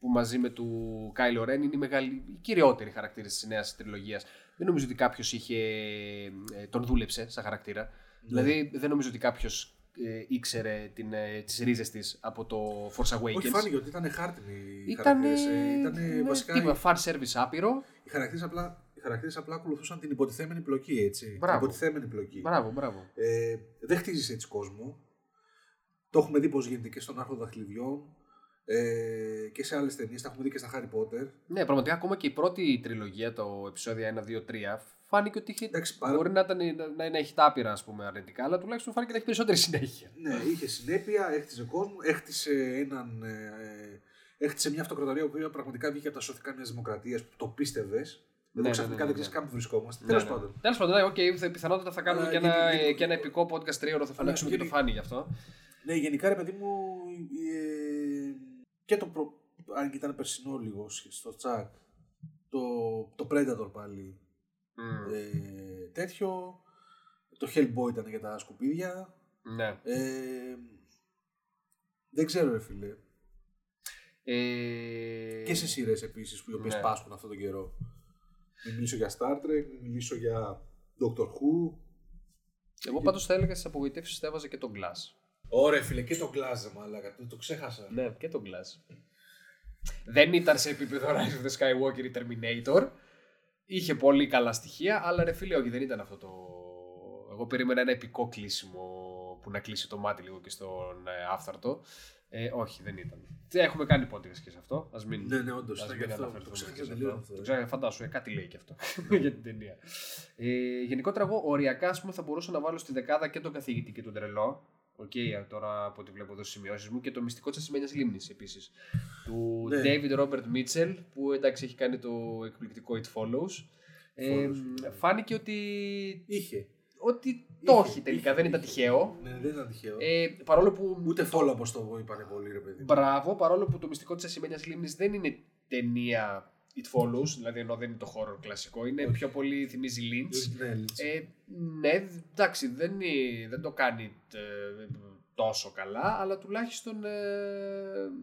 που μαζί με του Κάιλο Ρεν είναι η, μεγάλη, η κυριότερη χαρακτήρα της νέας τριλογίας. Δεν νομίζω ότι κάποιος είχε. ε, τον δούλεψε σαν χαρακτήρα. Δηλαδή δεν νομίζω ότι κάποιος ε, ήξερε την, ε, τις ρίζες της από το Force Awakens. Όχι, φάνηκε ότι ήταν χάρτινοι οι Ήταν, χαρακτήρες. ε, Ήτανε βασικά οι- Τίποτα, fan service άπειρο. οι χαρακτήρες απλά, οι χαρακτήρες απλά ακολουθούσαν την υποτιθέμενη πλοκή, έτσι. Μπράβο. Την υποτιθέμενη πλοκή. Μπράβο, μπράβο. Ε, δεν χτίζεις έτσι κόσμο. Το έχουμε δει πώς γίνεται και στον Άρχοντα Δαχτυλιδιών ε, και σε άλλες ταινίες. Τα έχουμε δει και στα Harry Potter. Ναι, πραγματικά ακόμα και η πρώτη τριλογία, το επεισόδιο 1, 2, 3, φάνηκε ότι είχε. Εντάξει, πάρα- Μπορεί να, ήταν, να, να έχει τα άπειρα ας πούμε, αρνητικά, αλλά τουλάχιστον φάνηκε να έχει περισσότερη συνέχεια. Ναι, είχε συνέπεια, έχτιζε κόσμο, έχτισε έναν. Ε, έχτισε μια αυτοκρατορία που πραγματικά βγήκε από τα σωθικά μιας δημοκρατίας που το πίστευες. Ναι, Εδώ ναι, ξαφνικά ναι, ναι, δεν ξέρεις ναι. καν που βρισκόμαστε. Ναι, Τέλος ναι. πάντων. Τέλος πάντων, ναι, οκ, θα- πιθανότατα θα κάνουμε Αλλά και ένα, γενι- και ένα επικό podcast τρίωρο, θα φωνάξουμε και τον Γενι- Φάνη γι' αυτό. Ναι, γενικά ρε παιδί μου. Ε, και το. Προ... Αν και ήταν περσινό λίγο στο τσακ. Το, το Predator πάλι. Μμ. Ε, τέτοιο. Το Hellboy ήταν για τα σκουπίδια. Ναι. Ε, δεν ξέρω, ρε φίλε. Ε... Και σε σειρές επίσης που οι οποίες Ναι. πάσχουν αυτόν τον καιρό. Μην μιλήσω για Star Trek, μην μιλήσω για Doctor Who. Εγώ πάντως θα έλεγα στις απογοητεύσεις θα έβαζα και τον Glass. Ωραία, φίλε, και το Glass, μαλάκα, το, το ξέχασα. Ναι, και τον Glass. Δεν ήταν σε επίπεδο Rise of the Skywalker ή Terminator. Είχε πολύ καλά στοιχεία, αλλά ρε φίλε, όχι, δεν ήταν αυτό το. Εγώ περίμενα ένα επικό κλείσιμο που να κλείσει το μάτι λίγο και στον ε, άφθαρτο. Ε, όχι, δεν ήταν. Τι έχουμε κάνει podcast και σε αυτό. Α μην, Ναι, ναι, όντως, ας ήταν μην και αυτό. αναφερθούμε Το και ξέχασα σε τελείως αυτό. αυτό, Το ε. ξέχασα, φαντάσου, ε, κάτι λέει και αυτό για την ταινία. Ε, γενικότερα, εγώ οριακά ας πούμε, θα μπορούσα να βάλω στη δεκάδα και τον καθηγητή και τον τρελό. Οκ, τώρα από ό,τι βλέπω εδώ στις σημειώσεις μου και το μυστικό της ασημένιας λίμνης επίσης. Του Ναι. David Robert Mitchell, που εντάξει έχει κάνει το εκπληκτικό It Follows. Ε, φάνηκε ότι. Είχε. Ότι το Είχε, έχει τελικά, είχε, δεν ήταν είχε. τυχαίο. Ναι, δεν ήταν τυχαίο. Ε, παρόλο που. Ούτε It Follows όπως το είπανε πολύ, ρε παιδί. Μπράβο, παρόλο που το μυστικό της ασημένιας λίμνης δεν είναι ταινία It Follows, δηλαδή ενώ δεν είναι το horror κλασικό, είναι πιο πολύ θυμίζει Lynch. Ναι, Lynch. Ε, ναι, εντάξει, δεν, είναι- δεν το κάνει ε, τόσο καλά, αλλά τουλάχιστον ε,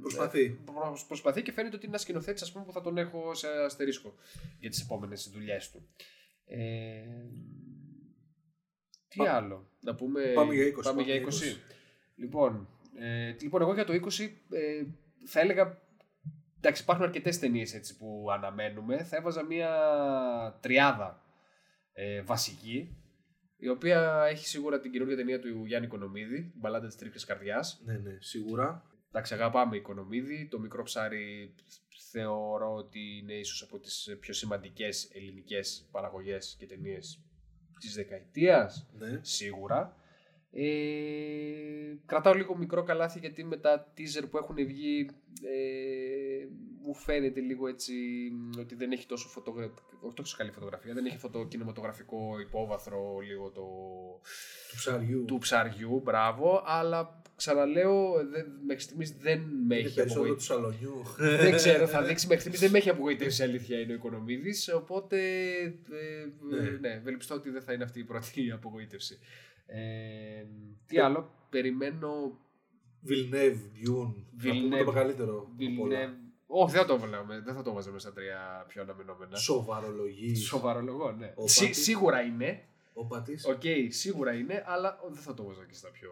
Προσπαθεί. ε, προ- προσπαθεί και φαίνεται ότι είναι ένας σκηνοθέτης που θα τον έχω σε αστερίσκο για τις επόμενες δουλειές του. Ε, τι Πα- άλλο, να πούμε. Πάμε για 20, Πάμε πάμε για για 20. 20. Λοιπόν, ε, λοιπόν, εγώ για το 20 ε, θα έλεγα. Εντάξει, υπάρχουν αρκετές ταινίες που αναμένουμε. Θα έβαζα μία τριάδα ε, βασική, η οποία έχει σίγουρα την καινούργια ταινία του Γιάννη Οικονομίδη, την Μπαλάντα της Τρίτη Καρδιάς. Ναι, ναι, σίγουρα. Εντάξει, αγαπάμε Οικονομίδη. Το μικρό ψάρι θεωρώ ότι είναι ίσως από τις πιο σημαντικές ελληνικές παραγωγές και ταινίες της δεκαετίας. Ναι. Σίγουρα. Ε, κρατάω λίγο μικρό καλάθι γιατί με τα teaser που έχουν βγει ε, μου φαίνεται λίγο έτσι μ, ότι δεν έχει τόσο, φωτογρα... όχι τόσο καλή φωτογραφία, δεν έχει αυτό το κινηματογραφικό υπόβαθρο λίγο το... Του ψαριού. του ψαριού, μπράβο, αλλά ξαναλέω δε, μέχρι στιγμής δεν με Είναι έχει περισσότερο του απογοητεύσει. σαλονιού. δεν ξέρω, θα δείξει μέχρι στιγμής δεν με έχει απογοητεύσει η αλήθεια είναι ο Οικονομίδης, οπότε ε, Ναι. ναι. ναι, ευελπιστώ ότι δεν θα είναι αυτή η πρώτη απογοήτευση. Ε, τι άλλο, περιμένω Villeneuve, Dune. Να πούμε το Villeneuve, μεγαλύτερο. απ' όλα. Villeneuve. Όχι, δεν θα το έβαλαμε. Δεν θα το βάζαμε στα τρία πιο αναμενόμενα. Σοβαρολογείς. Σοβαρολογώ, ναι. Ο Σί- Πάτις. σίγουρα είναι. Ο Πάτις. Οκ, σίγουρα είναι, αλλά δεν θα το βάζα και στα πιο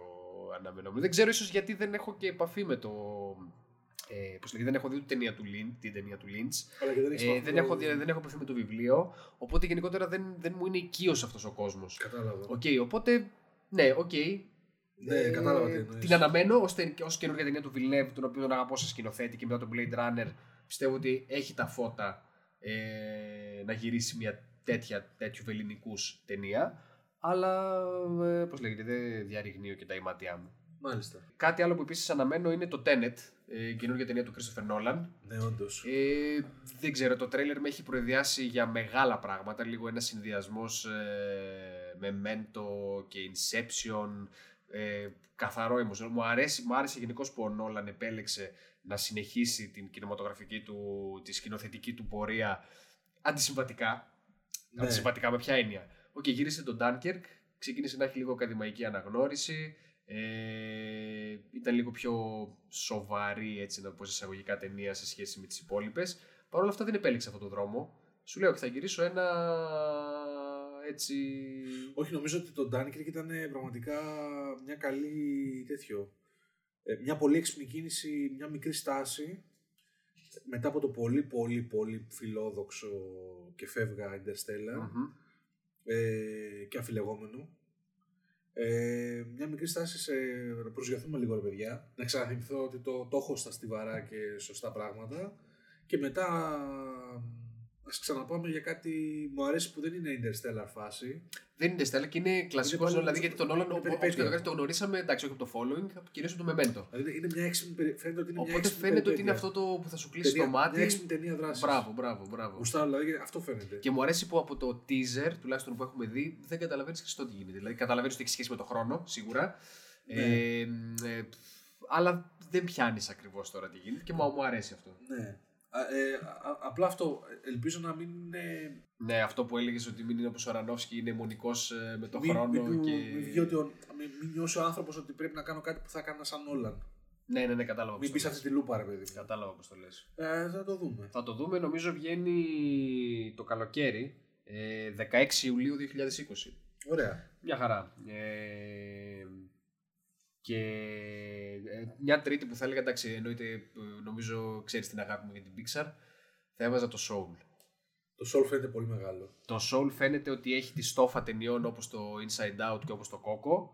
αναμενόμενα. Δεν ξέρω ίσως γιατί δεν έχω και επαφή με το. Ε, πώς λέγεται, δεν έχω δει ούτε ταινία του Lynch, την ταινία του Lynch. Αλλά και δεν έχεις Ε, επαφή δεν, με έχω, το- δει- δεν έχω επαφή με το βιβλίο. Οπότε γενικότερα δεν, δεν μου είναι οικείος αυτός ο κόσμος. Κατάλαβα. Οκ, οπότε. Ναι, οκ. Ναι, κατάλαβα τι εννοείς. Την αναμένω ως ως καινούργια ταινία του Villeneuve, τον οποίο τον αγαπώ σαν σκηνοθέτη και μετά τον Blade Runner. Πιστεύω ότι έχει τα φώτα ε, να γυρίσει μια τέτοια τέτοιου βεληνεκούς ταινία. Αλλά ε, πώς λέγεται, δεν διαρριγνύω και τα ιμάτιά μου. Μάλιστα. Κάτι άλλο που επίσης αναμένω είναι το Tenet, ε, η καινούργια ταινία του Christopher Nolan. Ναι, όντως. Ε, δεν ξέρω, το τρέλερ με έχει προϊδεάσει για μεγάλα πράγματα. Λίγο ένας συνδυασμός Memento και Inception. Ε, καθαρό emotion. Μου, αρέσει, μου άρεσε γενικώς που ο Νόλαν επέλεξε να συνεχίσει την κινηματογραφική του, τη σκηνοθετική του πορεία αντισυμβατικά. Ναι. Αντισυμβατικά με ποια έννοια. Οκ, γύρισε τον Dunkirk, ξεκίνησε να έχει λίγο ακαδημαϊκή αναγνώριση. Ε, ήταν λίγο πιο σοβαρή έτσι να πω σε εισαγωγικά ταινία σε σχέση με τις υπόλοιπες. Παρ' όλα αυτά δεν επέλεξε αυτόν τον δρόμο. Σου λέω και θα γυρίσω ένα έτσι... Όχι, νομίζω ότι το Dunkirk ήταν ε, πραγματικά μια καλή τέτοιο. ε, μια πολύ έξυπνη κίνηση, μια μικρή στάση μετά από το πολύ πολύ πολύ φιλόδοξο και φεύγα Interstellar Μμμ. ε, και αφιλεγόμενο. Ε, μια μικρή στάση σε να προσγειωθούμε λίγο ρε παιδιά, να ξαναθυμηθώ ότι το, το έχω στα στιβαρά και σωστά πράγματα και μετά ας ξαναπάμε για κάτι μου αρέσει που δεν είναι Interstellar φάση. Δεν είναι Στέλλα και είναι κλασικό. πάλι- Δηλαδή γιατί τον Νόλαν είναι όπω περιπέτεια. και το γνωρίσαμε, εντάξει, όχι από το following, κυρίως από το Memento. Δηλαδή είναι μια έξυπνη, περι- φαίνεται ότι είναι μια Οπότε έξυπνη φαίνεται ότι είναι περιπέτεια. αυτό το που θα σου κλείσει Ταινία- το μάτι. Μια έξυπνη ταινία δράσης. Μπράβο, μπράβο, μπράβο. Γουστάρω, δηλαδή και αυτό φαίνεται. Και μου αρέσει που από το teaser, τουλάχιστον που έχουμε δει, δεν καταλαβαίνεις και τι γίνεται. Δηλαδή, καταλαβαίνεις ότι έχει σχέση με το χρόνο, σίγουρα. Ναι. Ε, ε, αλλά δεν πιάνεις ακριβώς τώρα τι γίνεται και μου, μου αρέσει αυτό. Ναι. Α, ε, α- απλά αυτό. Ελπίζω να μην είναι. Ναι, αυτό που έλεγες ότι μην είναι όπως ο Ρανόφσκι, είναι μονικός με το μην, χρόνο. μην, του- και... μην βγει ότι ο, μην, μην νιώσει ο άνθρωπος ότι πρέπει να κάνω κάτι που θα έκανα σαν Όλαν. Ναι, ναι, ναι, κατάλαβα. Μην πώς μπει το σε λες. αυτή τη λούπα, ρε παιδί. μου. Κατάλαβα πώς το λες. Ε, θα το δούμε. Θα το δούμε, νομίζω βγαίνει το καλοκαίρι, ε, 16 Ιουλίου 2020. Ωραία. Μια χαρά. Ε, Και ε, μια τρίτη που θα έλεγα, εντάξει, εννοείται, ε, νομίζω ξέρεις την αγάπη μου για την Pixar, θα έβαζα το Soul. Το Soul φαίνεται πολύ μεγάλο. Το Soul φαίνεται ότι έχει τη στόφα ταινιών όπως το Inside Out και όπως το Coco.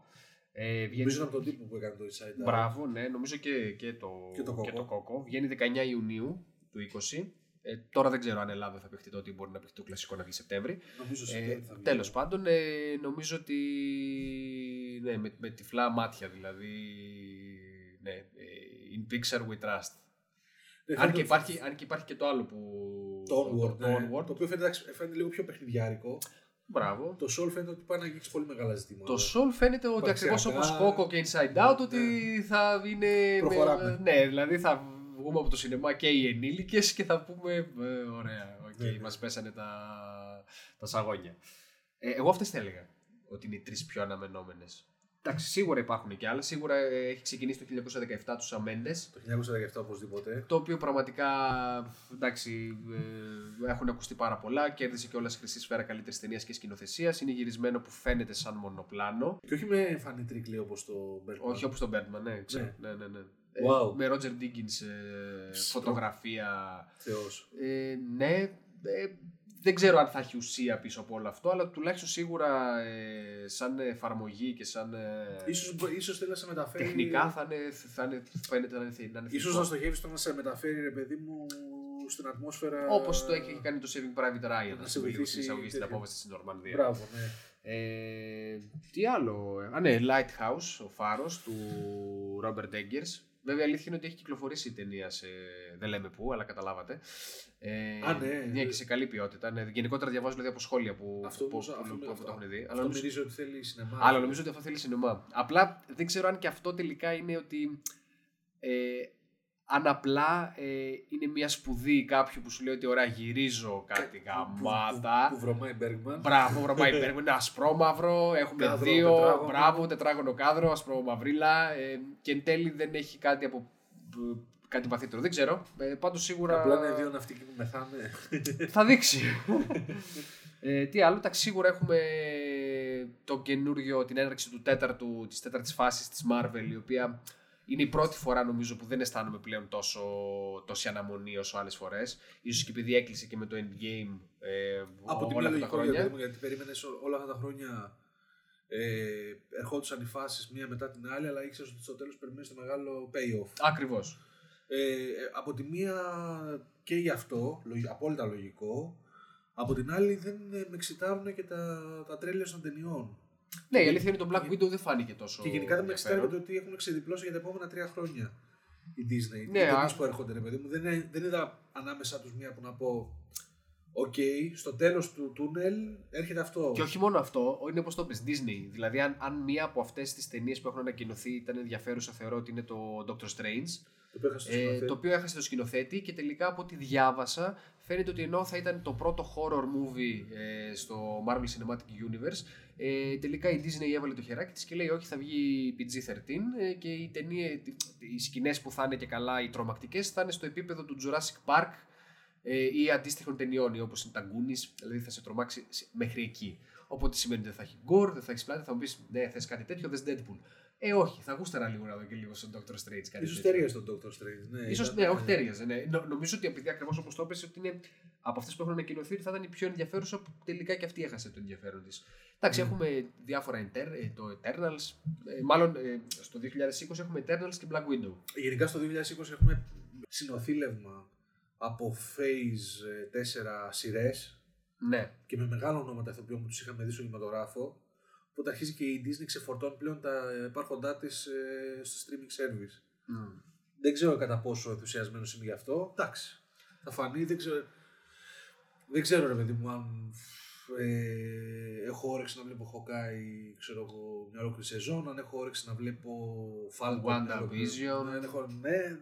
Ε, βγαίνει... Νομίζω από τον τύπο που έκανε το Inside Out. Μπράβο, ναι, νομίζω και, και, το, Και το και Coco. το Coco. Βγαίνει 19 Ιουνίου του 20. Ε, τώρα δεν ξέρω αν Ελλάδα θα παιχτεί τότε ή μπορεί να παιχτεί το κλασικό να βγει Σεπτέμβρη. Νομίζω Ε, Σεπτέμβρη θα βγει. Τέλος πάντων, ε, νομίζω ότι ναι, με, με τυφλά μάτια δηλαδή. Ναι, ε, in Pixar we trust. Ναι, αν, φαίνεται- και υπάρχει, αν και υπάρχει και το άλλο που. Το Onward, το, ναι. Onward. το οποίο φαίνεται, εντάξει, φαίνεται λίγο πιο παιχνιδιάρικο. Μπράβο. Το Soul φαίνεται ότι πάει να αγγίξει πολύ μεγάλα ζητήματα. Το Soul φαίνεται ότι ακριβώς Υπαρξιακά, όπως Coco και Inside Out ότι θα είναι... Προχωράμε. ναι, δηλαδή θα βγούμε από το σινεμά και οι ενήλικες και θα πούμε ε, ωραία, οκ, Ναι, ναι. μας πέσανε τα, τα σαγόνια. Ε, εγώ αυτές θα έλεγα ότι είναι οι τρεις πιο αναμενόμενες. Εντάξει, σίγουρα υπάρχουν και άλλα. Σίγουρα ε, έχει ξεκινήσει το 1917 τους Σαμέντε. Το 1917 οπωσδήποτε. Το οποίο πραγματικά εντάξει, ε, έχουν ακουστεί πάρα πολλά. Κέρδισε και όλα χρυσή σφαίρα καλύτερης ταινίας και σκηνοθεσίας. Είναι γυρισμένο που φαίνεται σαν μονοπλάνο. Και όχι με φανή τρίκλη όπως το Birdman. Όχι όπως τον Birdman, ναι, ξέρω. Ναι. Ναι, ναι, ναι. Wow. Ε, με Roger Dickens ε, φωτογραφία. Θεός. Ε, ναι, ε, δεν ξέρω αν θα έχει ουσία πίσω από όλο αυτό, αλλά τουλάχιστον σίγουρα ε, σαν εφαρμογή και σαν. Ε, Ίσως, ίσως θέλει να σε μεταφέρει. τεχνικά θα είναι, θα είναι, φαίνεται να είναι, θ- να είναι Ίσως θετικό. να στοχεύεις στο να σε μεταφέρει, ρε παιδί μου, στην ατμόσφαιρα. Όπως το έχει κάνει το Saving Private Ryan, Να να σε πούμε, λίγο βοηθήσει στην εισαγωγή στην τέτοιο. απόβαση στην Νορμανδίας. Μπράβο, ναι. Ε, τι άλλο. Α, ναι, Lighthouse, ο φάρος του Robert Eggers. Βέβαια, η αλήθεια είναι ότι έχει κυκλοφορήσει η ταινία σε. Δεν λέμε πού, αλλά καταλάβατε. Ε, Α, ναι. Μια και σε καλή ποιότητα. Ναι. Γενικότερα διαβάζω δηλαδή από σχόλια που, Αυτό που, όμως- που, αυτό που, με- που το έχουν δει. Αυτό Αλλά νομίζω, μυρίζει ότι θέλει σινεμά. αλλά νομίζω ότι αυτό θέλει σινεμά. Απλά δεν ξέρω αν και αυτό τελικά είναι ότι. Ε, αν απλά ε, είναι μια σπουδή κάποιου που σου λέει ότι ωραία γυρίζω κάτι γαμάτα. Που βρωμάει Bergman. Μπράβο, βρωμάει υπέρ. Είναι ασπρόμαυρο. Έχουμε Κάδρο, δύο. τετράγωνο. Μπράβο, τετράγωνο κάδρο, ασπρόμαυρίλα. Ε, και εν τέλει δεν έχει κάτι από. ε, Κάτι βαθύτερο. Δεν ξέρω. Ε, Πάντως σίγουρα. Απλά είναι δύο ναυτικοί που μεθάνε. Θα δείξει. ε, τι άλλο, εντάξει, σίγουρα έχουμε το καινούριο, την έναρξη του τέταρτου, της τέταρτης φάσης της Marvel, η οποία είναι η πρώτη φορά νομίζω που δεν αισθάνομαι πλέον τόσο, τόση αναμονή όσο άλλες φορές. Ίσως και επειδή έκλεισε και με το Endgame ε, Από την όλα μία αυτά τα λογικό, χρόνια. γιατί, μου, γιατί περίμενες όλα αυτά τα χρόνια. Ε, ερχόντουσαν οι φάσεις μία μετά την άλλη, αλλά ήξερες ότι στο τέλος περιμένεις το μεγάλο payoff. Ακριβώς. Ε, ε, από τη μία και γι' αυτό, λογι- απόλυτα λογικό. Από την άλλη δεν ε, με εξιτάρουν και τα, τα τρέιλερ των ταινιών. Ναι, η αλήθεια είναι το Black Widow δεν φάνηκε τόσο Και γενικά δεν με εξιτάρει ενδιαφέρον. το ότι έχουν ξεδιπλώσει για τα επόμενα τρία χρόνια η Disney. Ναι, οι α- ταινίες που έρχονται, ρε παιδί μου. Δεν, είναι- δεν είδα ανάμεσά τους μία που να πω. Οκ, στο τέλος του τούνελ έρχεται αυτό. Και όχι μόνο αυτό, είναι όπως το πες, Disney. Δηλαδή, αν, αν μία από αυτές τις ταινίες που έχουν ανακοινωθεί ήταν ενδιαφέρουσα, θεωρώ ότι είναι το Doctor Strange. Το οποίο έχασε το Ε, σκηνοθέτη. το οποίο έχασε το σκηνοθέτη και τελικά από ό,τι διάβασα φαίνεται ότι ενώ θα ήταν το πρώτο horror movie ε, στο Marvel Cinematic Universe ε, τελικά η Disney έβαλε το χεράκι της και λέει όχι θα βγει PG-13 ε, και οι ταινίε, οι σκηνές που θα είναι και καλά οι τρομακτικές θα είναι στο επίπεδο του Jurassic Park ε, ή αντίστοιχων ταινιών ή όπως είναι τα Goonies, δηλαδή θα σε τρομάξει σε- μέχρι εκεί. Οπότε σημαίνει ότι δεν θα έχει gore, δεν θα έχεις πλάτη, θα μου πεις ναι, θες κάτι τέτοιο, θες Deadpool. Ε, όχι, θα γούσταρα λίγο να δω και λίγο στον Doctor Strange. Κάτι Ίσως τέτοιο. ταιριάζει τον Doctor Strange. Ναι, Ίσως, ήταν, ναι, όχι ε, τέριαζε. Ναι. Νο- νομίζω ότι επειδή ακριβώς όπως το έπεσε, ότι είναι από αυτές που έχουν ανακοινωθεί ότι θα ήταν η πιο ενδιαφέρουσα που τελικά και αυτή έχασε το ενδιαφέρον της. Εντάξει, Ναι. έχουμε διάφορα Inter, ε, το Eternals. Ε, μάλλον ε, στο 2020 έχουμε Eternals και Black Widow. Γενικά στο 2020 έχουμε συνοθήλευμα από Phase ε, 4 σειρές Ναι. και με μεγάλα ονόματα ηθοποιών που τους είχαμε δει στο κινηματογράφο. Οπότε αρχίζει και η Disney ξεφορτώνει πλέον τα υπάρχοντά της στο streaming service. Μμ. Δεν ξέρω κατά πόσο ενθουσιασμένος είμαι γι' αυτό. Εντάξει. Θα φανεί, δεν ξέρω. Δεν ξέρω, ρε παιδί μου, αν ε, έχω όρεξη να βλέπω Hawkeye, ξέρω εγώ, μια ολόκληρη σεζόν, αν έχω όρεξη να βλέπω Falcon. μια ολόκληρη- WandaVision. Ναι, έχω- ναι,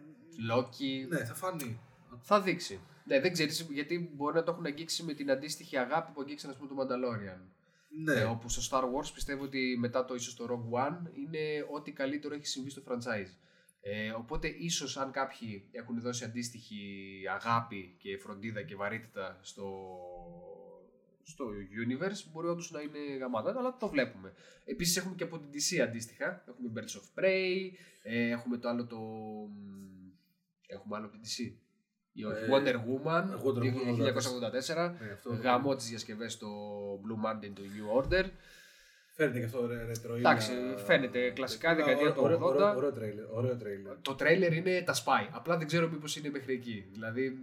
Loki. ναι, θα φανεί. Θα δείξει. Ναι, δεν ξέρεις γιατί μπορεί να το έχουν αγγίξει με την αντίστοιχη αγάπη που αγγίξαν, ας πούμε, το Mandalorian. Ναι. Ε, όπου στο Star Wars πιστεύω ότι μετά το ίσως το Rogue One είναι ό,τι καλύτερο έχει συμβεί στο franchise. Ε, οπότε ίσως αν κάποιοι έχουν δώσει αντίστοιχη αγάπη και φροντίδα και βαρύτητα στο, στο universe μπορεί όντως να είναι γαμάτα, αλλά το βλέπουμε. Επίσης έχουμε και από την DC αντίστοιχα. Έχουμε Birds of Prey, ε, έχουμε το άλλο το. Έχουμε άλλο από την DC. Η όχι, Ε, Wonder Woman, Wonder Woman 1984. Ναι, αυτό- Γαμό τι διασκευέ στο Blue Monday του New Order. Φαίνεται και αυτό ρε, ρετρο. Εντάξει, φαίνεται κλασικά δεκαετία του Ωραίο- 80. ωραίο- Ωραίο τρέιλερ. Ωραίο τρέιλερ. Το τρέιλερ είναι τα spy. Απλά δεν ξέρω μήπως είναι μέχρι εκεί. Δηλαδή,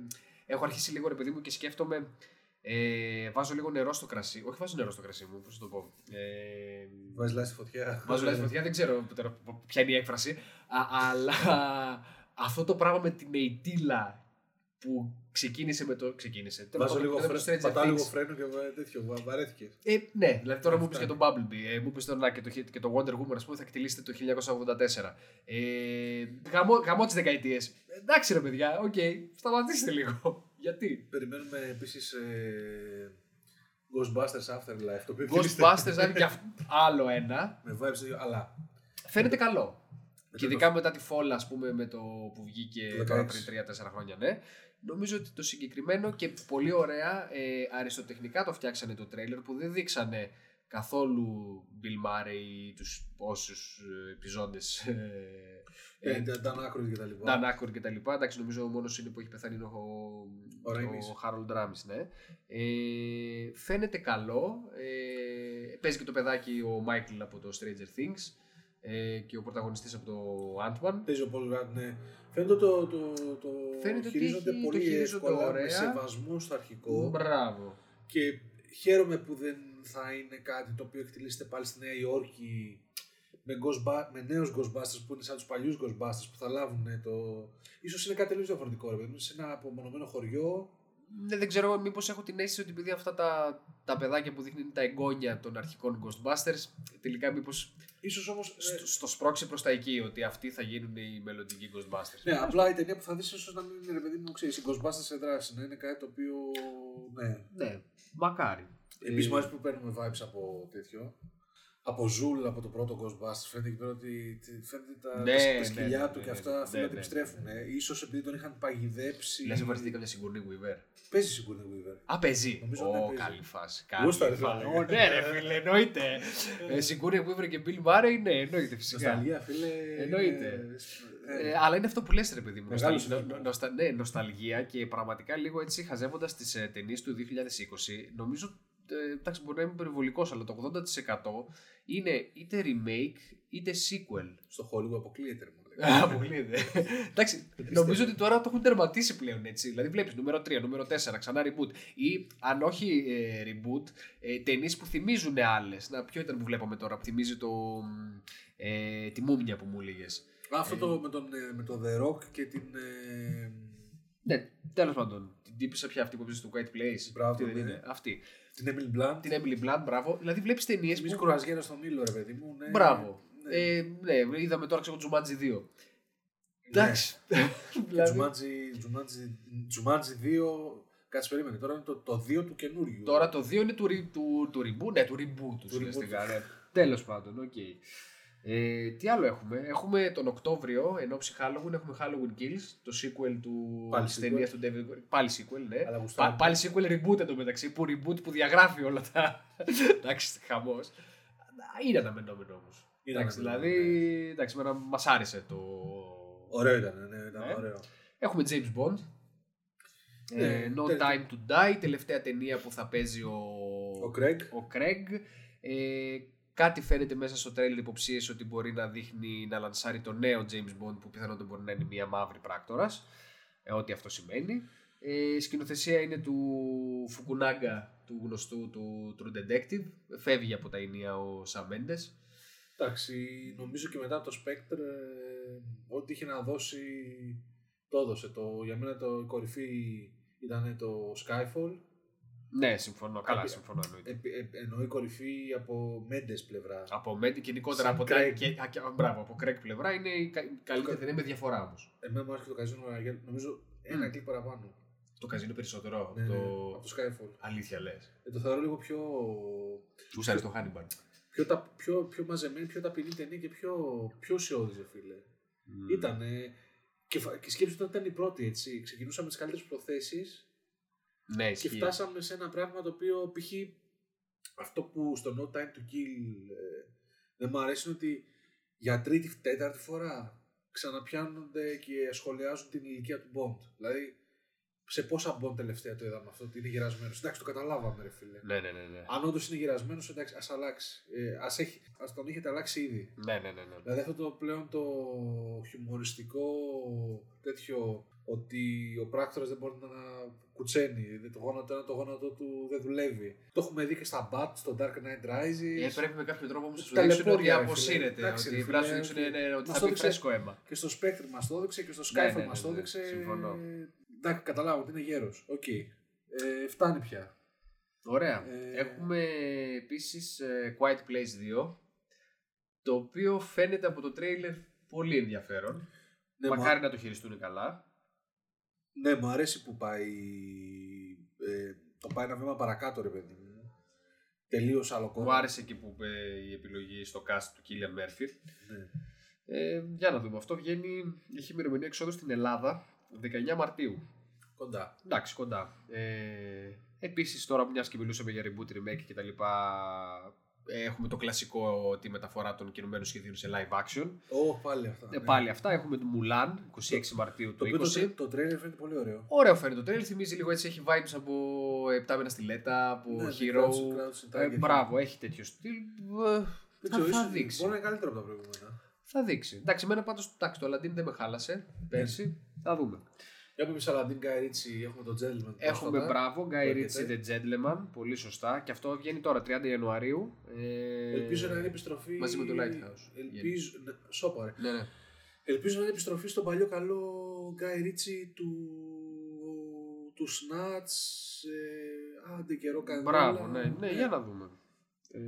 έχω αρχίσει λίγο ρε παιδί μου και σκέφτομαι. Ε, βάζω λίγο νερό στο κρασί. Όχι, βάζω νερό στο κρασί μου, πώς το πω. Ε, Βάζεις λάστι φωτιά. βάζω λάθη φωτιά, δεν ξέρω τώρα ποια είναι η έκφραση. Α, αλλά αυτό το πράγμα με την Ειτήλα που ξεκίνησε με το. Ξεκίνησε. τέλος Βάζω πάντων, λίγο με το φρένο. Stranger Πατάω λίγο Things. φρένο και βα- τέτοιο. βα- Βαρέθηκε. Ε, ναι, δηλαδή τώρα μου πεις και τον Bumblebee, ε, μου πεις τώρα και το, και το Wonder Woman, ας πούμε, θα εκτελήσετε το 1984. Ε, γαμό, γαμό τις δεκαετίες. Εντάξει ρε παιδιά, οκ, σταματήστε λίγο. Γιατί; Περιμένουμε επίσης ε, Ghostbusters Afterlife. Το οποίο Ghostbusters να είναι και αυ- άλλο ένα. Με vibes, αλλά Φαίνεται καλό. το Και ειδικά μετά τη φόλα, ας πούμε, με το που βγήκε Το τώρα 16. πριν 3-4 χρόνια, ναι. Νομίζω ότι το συγκεκριμένο και πολύ ωραία ε, αριστοτεχνικά το φτιάξανε το τρέιλερ που δεν δείξανε καθόλου Bill Murray τους πόσους ε, επιζώντες ε, ε, Dan Aykroyd και τα λοιπά. Dan Aykroyd και τα λοιπά. Εντάξει, νομίζω ο μόνος είναι που έχει πεθάνει είναι ο, Ο Ramis. ο Harold Ramis, ναι. Ε, φαίνεται καλό. Ε, παίζει και το παιδάκι ο Michael από το Stranger Things ε, και ο πρωταγωνιστής από το Ant-Man. Παίζει ο Paul Rudd, ναι. Φαίνεται το, το, το Φαίνεται ότι χειρίζονται έχει- το πολύ χειρίζονται εύκολα, ωραία. με σεβασμό στο αρχικό. Μπράβο. Και χαίρομαι που δεν θα είναι κάτι το οποίο εκτελήσεται πάλι στη Νέα Υόρκη με, Ghostba- με νέους Ghostbusters που είναι σαν τους παλιούς Ghostbusters που θα λάβουν το... Ίσως είναι κάτι τελείως διαφορετικό ρε παιδί μου, σε ένα απομονωμένο χωριό. Ναι, δεν ξέρω, μήπως έχω την αίσθηση ότι επειδή αυτά τα, τα παιδάκια που δείχνουν είναι τα εγγόνια των αρχικών Ghostbusters, τελικά μήπως Ίσως όμως... ε, στο, στο σπρώξει προς τα εκεί, ότι αυτοί θα γίνουν οι μελλοντικοί Ghostbusters. Ναι, απλά η ταινία που θα δεις ίσως να μην είναι ρε παιδί μου, ξέρεις, οι Ghostbusters σε δράση, να είναι κάτι το οποίο... Ναι. Ναι, μακάρι. Επίσης Ε, μου αρέσει που παίρνουμε vibes από τέτοιο. Από Zuul, από το πρώτο Ghostbusters. Φαίνεται εκεί πέρα ότι φαίνεται τα, Ναι, τα, ναι, τα σκυλιά ναι, του ναι, και ναι, αυτά ναι, θέλουν να ναι, την ναι. επιστρέφουν. Ίσως επειδή τον είχαν παγιδέψει. Λες ευχαριστεί καμιά Sigourney Weaver. Παίζει Sigourney Weaver. Α, παίζει. Νομίζω, Ω, ναι, παίζει. καλή φάση. Καλή Γούστα, ρε, φάση. φίλε. Ω, ναι, ρε φίλε, εννοείται. Ε, Sigourney Weaver και Bill Murray, ναι, εννοείται φυσικά. Νοσταλγία, φίλε. Εννοείται. είναι- Ε, αλλά είναι αυτό που λες ρε παιδί μου. Μεγάλος Νοσταλ- συνθήκη. νο- νοστα- ναι, νοσταλγία και πραγματικά λίγο έτσι χαζεύοντας τις ε, ταινίες του 2020, νομίζω. Ε, εντάξει, μπορεί να είμαι περιβολικός, αλλά το 80% είναι είτε remake είτε sequel. Στο Hollywood αποκλείεται. ρε, μου λέει. Αποκλείεται. Εντάξει, νομίζω ότι τώρα το έχουν τερματίσει πλέον έτσι. Δηλαδή, βλέπεις νούμερο 3, νούμερο 4, ξανά reboot. Ή αν όχι ε, reboot, ε, ταινίες που θυμίζουν άλλες. Να, ποιο ήταν που βλέπαμε τώρα, που θυμίζει το, ε, τη μούμια που μου έλεγες. Αυτό το με τον, ε, με τον The Rock και την. ε, Ναι, τέλος πάντων. Την τύπισσα πια αυτή που παίζει στο Quiet Place. Μπράβο, αυτή δεν ναι. είναι. Αυτή. την Emily Blunt. Την Emily Blunt, μπράβο. Δηλαδή, βλέπεις ταινίες Εμείς που. κρουαζιέρα στον ήλιο, ρε παιδί μου. Ναι, Μπράβο. Ναι. Ε, ναι, είδαμε τώρα ξέρω Jumanji 2. Ναι. Εντάξει. Και Δηλαδή, Jumanji, Jumanji, Jumanji 2. Κάτσε περίμενε. Τώρα είναι το, το 2 του καινούριου. Τώρα το 2 είναι του, re- του, του reboot. Ναι, του reboot του Του ουσιαστικά. reboot. Ναι. Τέλος πάντων, οκ. Ε, τι άλλο έχουμε; Έχουμε τον Οκτώβριο, εν όψει Halloween, έχουμε Halloween Kills, το sequel του Πάλι της sequel. ταινίας του David Πάλι sequel, ναι. Αλλά γουστάρω. Πα- πάλι sequel reboot εντωμεταξύ, που reboot που διαγράφει όλα τα... εντάξει, χαμός. Είναι αναμενόμενο όμως. Είναι εντάξει, αναμενόμενο, δηλαδή, εντάξει, εμένα μας άρεσε το... Ωραίο ήταν, ναι, ήταν Ναι. ωραίο. Έχουμε James Bond. Ναι, Ε, no τε- Time to Die, τελευταία ταινία που θα παίζει ο, Ο Craig. ο Craig. Ε, κάτι φαίνεται μέσα στο τρέλερ υποψίες ότι μπορεί να δείχνει να λανσάρει το νέο James Bond που πιθανότατα μπορεί να είναι μια μαύρη πράκτορας. Ε, ό,τι αυτό σημαίνει. Ε, η σκηνοθεσία είναι του Φουκουνάγκα, του γνωστού του True Detective. Φεύγει από τα ενία ο Sam Mendes. Εντάξει, νομίζω και μετά το Spectre, ε, ό,τι είχε να δώσει, το έδωσε. Το, για μένα το η κορυφή ήταν το Skyfall. Ναι, συμφωνώ. Καλά, Επί- συμφωνώ εννοείται. Ε, ε, εννοεί κορυφή από Mendes πλευρά. Από Μέντι και γενικότερα Σαν από, τα, Craig. και, α, και- μπράβο, από Craig πλευρά είναι η κα- η καλύτερη ταινία με διαφορά όμως. Εμένα μου άρεσε και το Casino Royale, νομίζω ένα Μμ. κλικ παραπάνω. Το καζίνο περισσότερο από Ναι, το. ναι, από το Skyfall. Αλήθεια λες. Ε, το θεωρώ λίγο πιο, Του άρεσε το Hannibal. πιο, τα, πιο, πιο μαζεμένη, πιο ταπεινή ταινία και πιο, πιο ουσιώδης, ρε φίλε. Ήτανε. Και, φα- και σκέψτε ότι ήταν η πρώτη, έτσι. Ξεκινούσαμε με τις καλύτερες προθέσεις. Ναι, Και ισχύει. φτάσαμε σε ένα πράγμα το οποίο π.χ. αυτό που στο No Time to Kill ε, δεν μου αρέσει είναι ότι για τρίτη, τέταρτη φορά ξαναπιάνονται και σχολιάζουν την ηλικία του Bond. Δηλαδή, σε πόσα Bond τελευταία το είδαμε αυτό, ότι είναι γερασμένο. Εντάξει, το καταλάβαμε, ρε φίλε. Ναι, ναι, ναι. ναι. Αν όντως είναι γερασμένο, εντάξει, ας αλλάξει. Ε, ας, έχει, ας τον έχετε αλλάξει ήδη. Ναι, ναι, ναι, ναι. Δηλαδή αυτό το πλέον το χιουμοριστικό τέτοιο ότι ο πράκτορας δεν μπορεί να κουτσένει, δεν- το γόνατο ένα το γόνατο του δεν δουλεύει. Το έχουμε δει και στα Bat, στο Dark Knight Rises. Ε, πρέπει με κάποιο τρόπο όμως να σου Τα δείξουν ότι λεπόρια, ρε φίλε. αποσύρεται. Εντάξει, Ότι ρε πρέπει να σου φίλε, δείξουν ότι- ναι, ότι μας θα το μπει έδειξε φρέσκο αίμα. Και στο Spectre μας το έδειξε και στο Ναι, Skyfall ναι, ναι, μας το ναι, έδειξε. συμφωνώ. Εντάξει, καταλάβω ότι είναι γέρος. Οκ. Ε, φτάνει πια. Ωραία. Ε, Έχουμε επίσης ε, Quiet Place 2, το οποίο φαίνεται από το τρέιλερ πολύ ενδιαφέρον. Ναι, Μακάρι μα- να το χειριστούν καλά. Ναι, μου αρέσει που πάει. Ε, το πάει ένα βήμα παρακάτω, ρε παιδί μου. Τελείως άλλο κόμμα. Μου άρεσε και που είπε η επιλογή στο cast του Killian Murphy. Ναι. Ε, για να δούμε. Αυτό βγαίνει, έχει ημερομηνία εξόδου στην Ελλάδα 19 Μαρτίου. Κοντά. Εντάξει, κοντά. Ε, Επίσης, τώρα μιας και μιλούσαμε για reboot, remake κτλ. Ε, Έχουμε το κλασικό τη μεταφορά των κινουμένων σχεδίων σε live action. Ω, πάλι αυτά. Ε, ναι. πάλι αυτά. Έχουμε το Mulan 26 Μαρτίου Το του οποίο 20. το, τρέ- το τρέλερ φαίνεται πολύ ωραίο. Ωραίο φαίνεται το τρέλ, θυμίζει λίγο έτσι, έχει vibes από επτάμενα στιλέτα, από Ναι, hero. Crouch- Crouch and Ε, Tiger. μπράβο, έχει τέτοιο στυλ. Ε, Δεν θα, ξέρω, θα ίσως δείξει. Μπορεί να είναι καλύτερο από τα προηγούμενα. Θα δείξει. Εντάξει, εμένα πάντως, εντάξει, το Aladdin δεν με χάλασε πέρσι. Θα δούμε. Για πούμε Σαλαντίν Γκάι Ρίτσι, έχουμε τον Gentleman. Έχουμε πρόσφατα, μπράβο, που Guy έρχεται. Ritchie The Gentleman, πολύ σωστά. Και αυτό βγαίνει τώρα, 30 Ιανουαρίου. Ε, Ελπίζω να είναι επιστροφή. Μαζί με το Lighthouse. Ελπίζω. Ναι, σώπα, ρε. Ναι, ναι. Ελπίζω να είναι επιστροφή στον παλιό καλό Γκάι Ρίτσι του. του Snatch. Ε, άντε καιρό κανένα. Μπράβο, ναι, ναι, για να δούμε. Ε,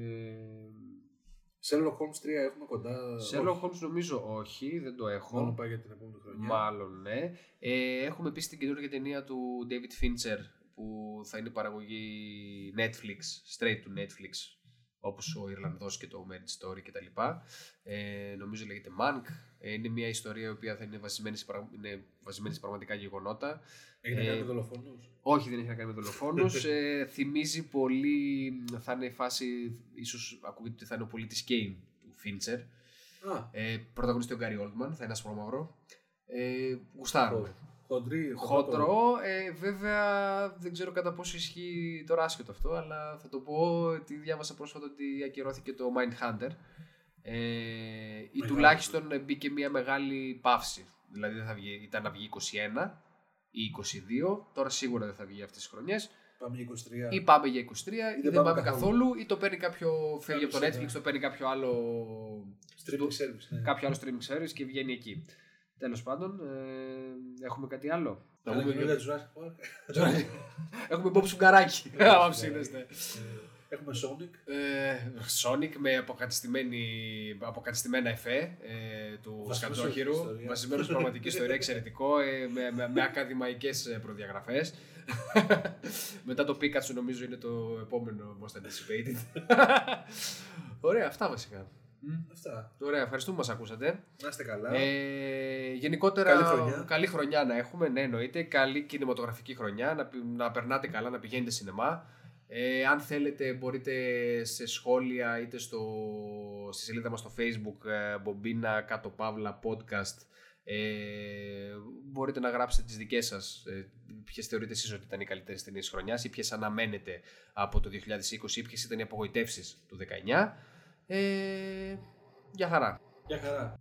Sherlock Holmes 3 έχουμε κοντά. Sherlock Holmes νομίζω όχι, δεν το έχω. Μάλλον πάει για την επόμενη χρονιά. Μάλλον ναι. Ε, έχουμε επίσης την καινούργια ταινία του David Fincher που θα είναι παραγωγή Netflix, straight to Netflix, όπως ο Ιρλανδός και το Marriage Story κτλ. Ε, νομίζω λέγεται Mank. Ε, είναι μια ιστορία η οποία θα είναι βασισμένη σε, πραγ- είναι βασισμένη σε πραγματικά γεγονότα. Έχει να Ε, κάνει με δολοφόνους; όχι, δεν έχει να κάνει με δολοφόνους. ε, θυμίζει πολύ, θα είναι η φάση, ίσως ακούγεται ότι θα είναι ο πολίτης Κέιν του Fincher. Α, Ε, πρωταγωνιστή ο Γκάρι Oldman, θα είναι ασπρόμαυρο. Ε, γουστάρουμε. Χοντρή. Χοντρό, ε, βέβαια δεν ξέρω κατά πόσο ισχύει τώρα άσχετο αυτό, αλλά θα το πω ότι διάβασα πρόσφατα ότι ακυρώθηκε το Mindhunter. Ε, ή Μεγάλο. τουλάχιστον μπήκε μια μεγάλη παύση. Δηλαδή δεν θα βγει, ήταν να βγει 21 ή 22, τώρα σίγουρα δεν θα βγει αυτές τις χρονιές. Πάμε για 23. Ή πάμε για 23 ή δεν, πάμε, καθόλου. καθόλου. ή το παίρνει κάποιο, φεύγει από το Κάποιος, Netflix, ναι. το παίρνει κάποιο άλλο Streaming service. Ναι. κάποιο άλλο streaming service και βγαίνει εκεί. Τέλος πάντων, ε, έχουμε κάτι άλλο. Να Αλλά πούμε και και- για Jurassic Park. Έχουμε Bob Σουγκαράκι, άμα ψήνεστε. Έχουμε Sonic. Ε, Sonic με αποκατεστημένη- αποκατεστημένα εφέ ε, του Βασισμένο Σκατζόχυρου. στην ιστορία. Βασισμένος στην πραγματική ιστορία, εξαιρετικό, ε, με, με, με ακαδημαϊκές προδιαγραφές. Μετά το Pikachu νομίζω είναι το επόμενο most anticipated. Ωραία, αυτά βασικά. Αυτά. Ωραία, ευχαριστούμε που μας ακούσατε. Να είστε καλά. Ε, γενικότερα, Καλή χρονιά. καλή χρονιά να έχουμε, ναι εννοείται. Καλή κινηματογραφική χρονιά, να, πη- να περνάτε καλά, να πηγαίνετε σινεμά. Ε, αν θέλετε μπορείτε σε σχόλια είτε στο, στη σελίδα μας στο facebook ε, Μπομπίνα κάτω παύλα podcast ε, μπορείτε να γράψετε τις δικές σας ε, ποιες θεωρείτε εσείς ότι ήταν οι καλύτερες ταινίες της χρονιάς ή ποιες αναμένετε από το 2020 ή ποιες ήταν οι απογοητεύσεις του 19 ε, για χαρά Γεια χαρά.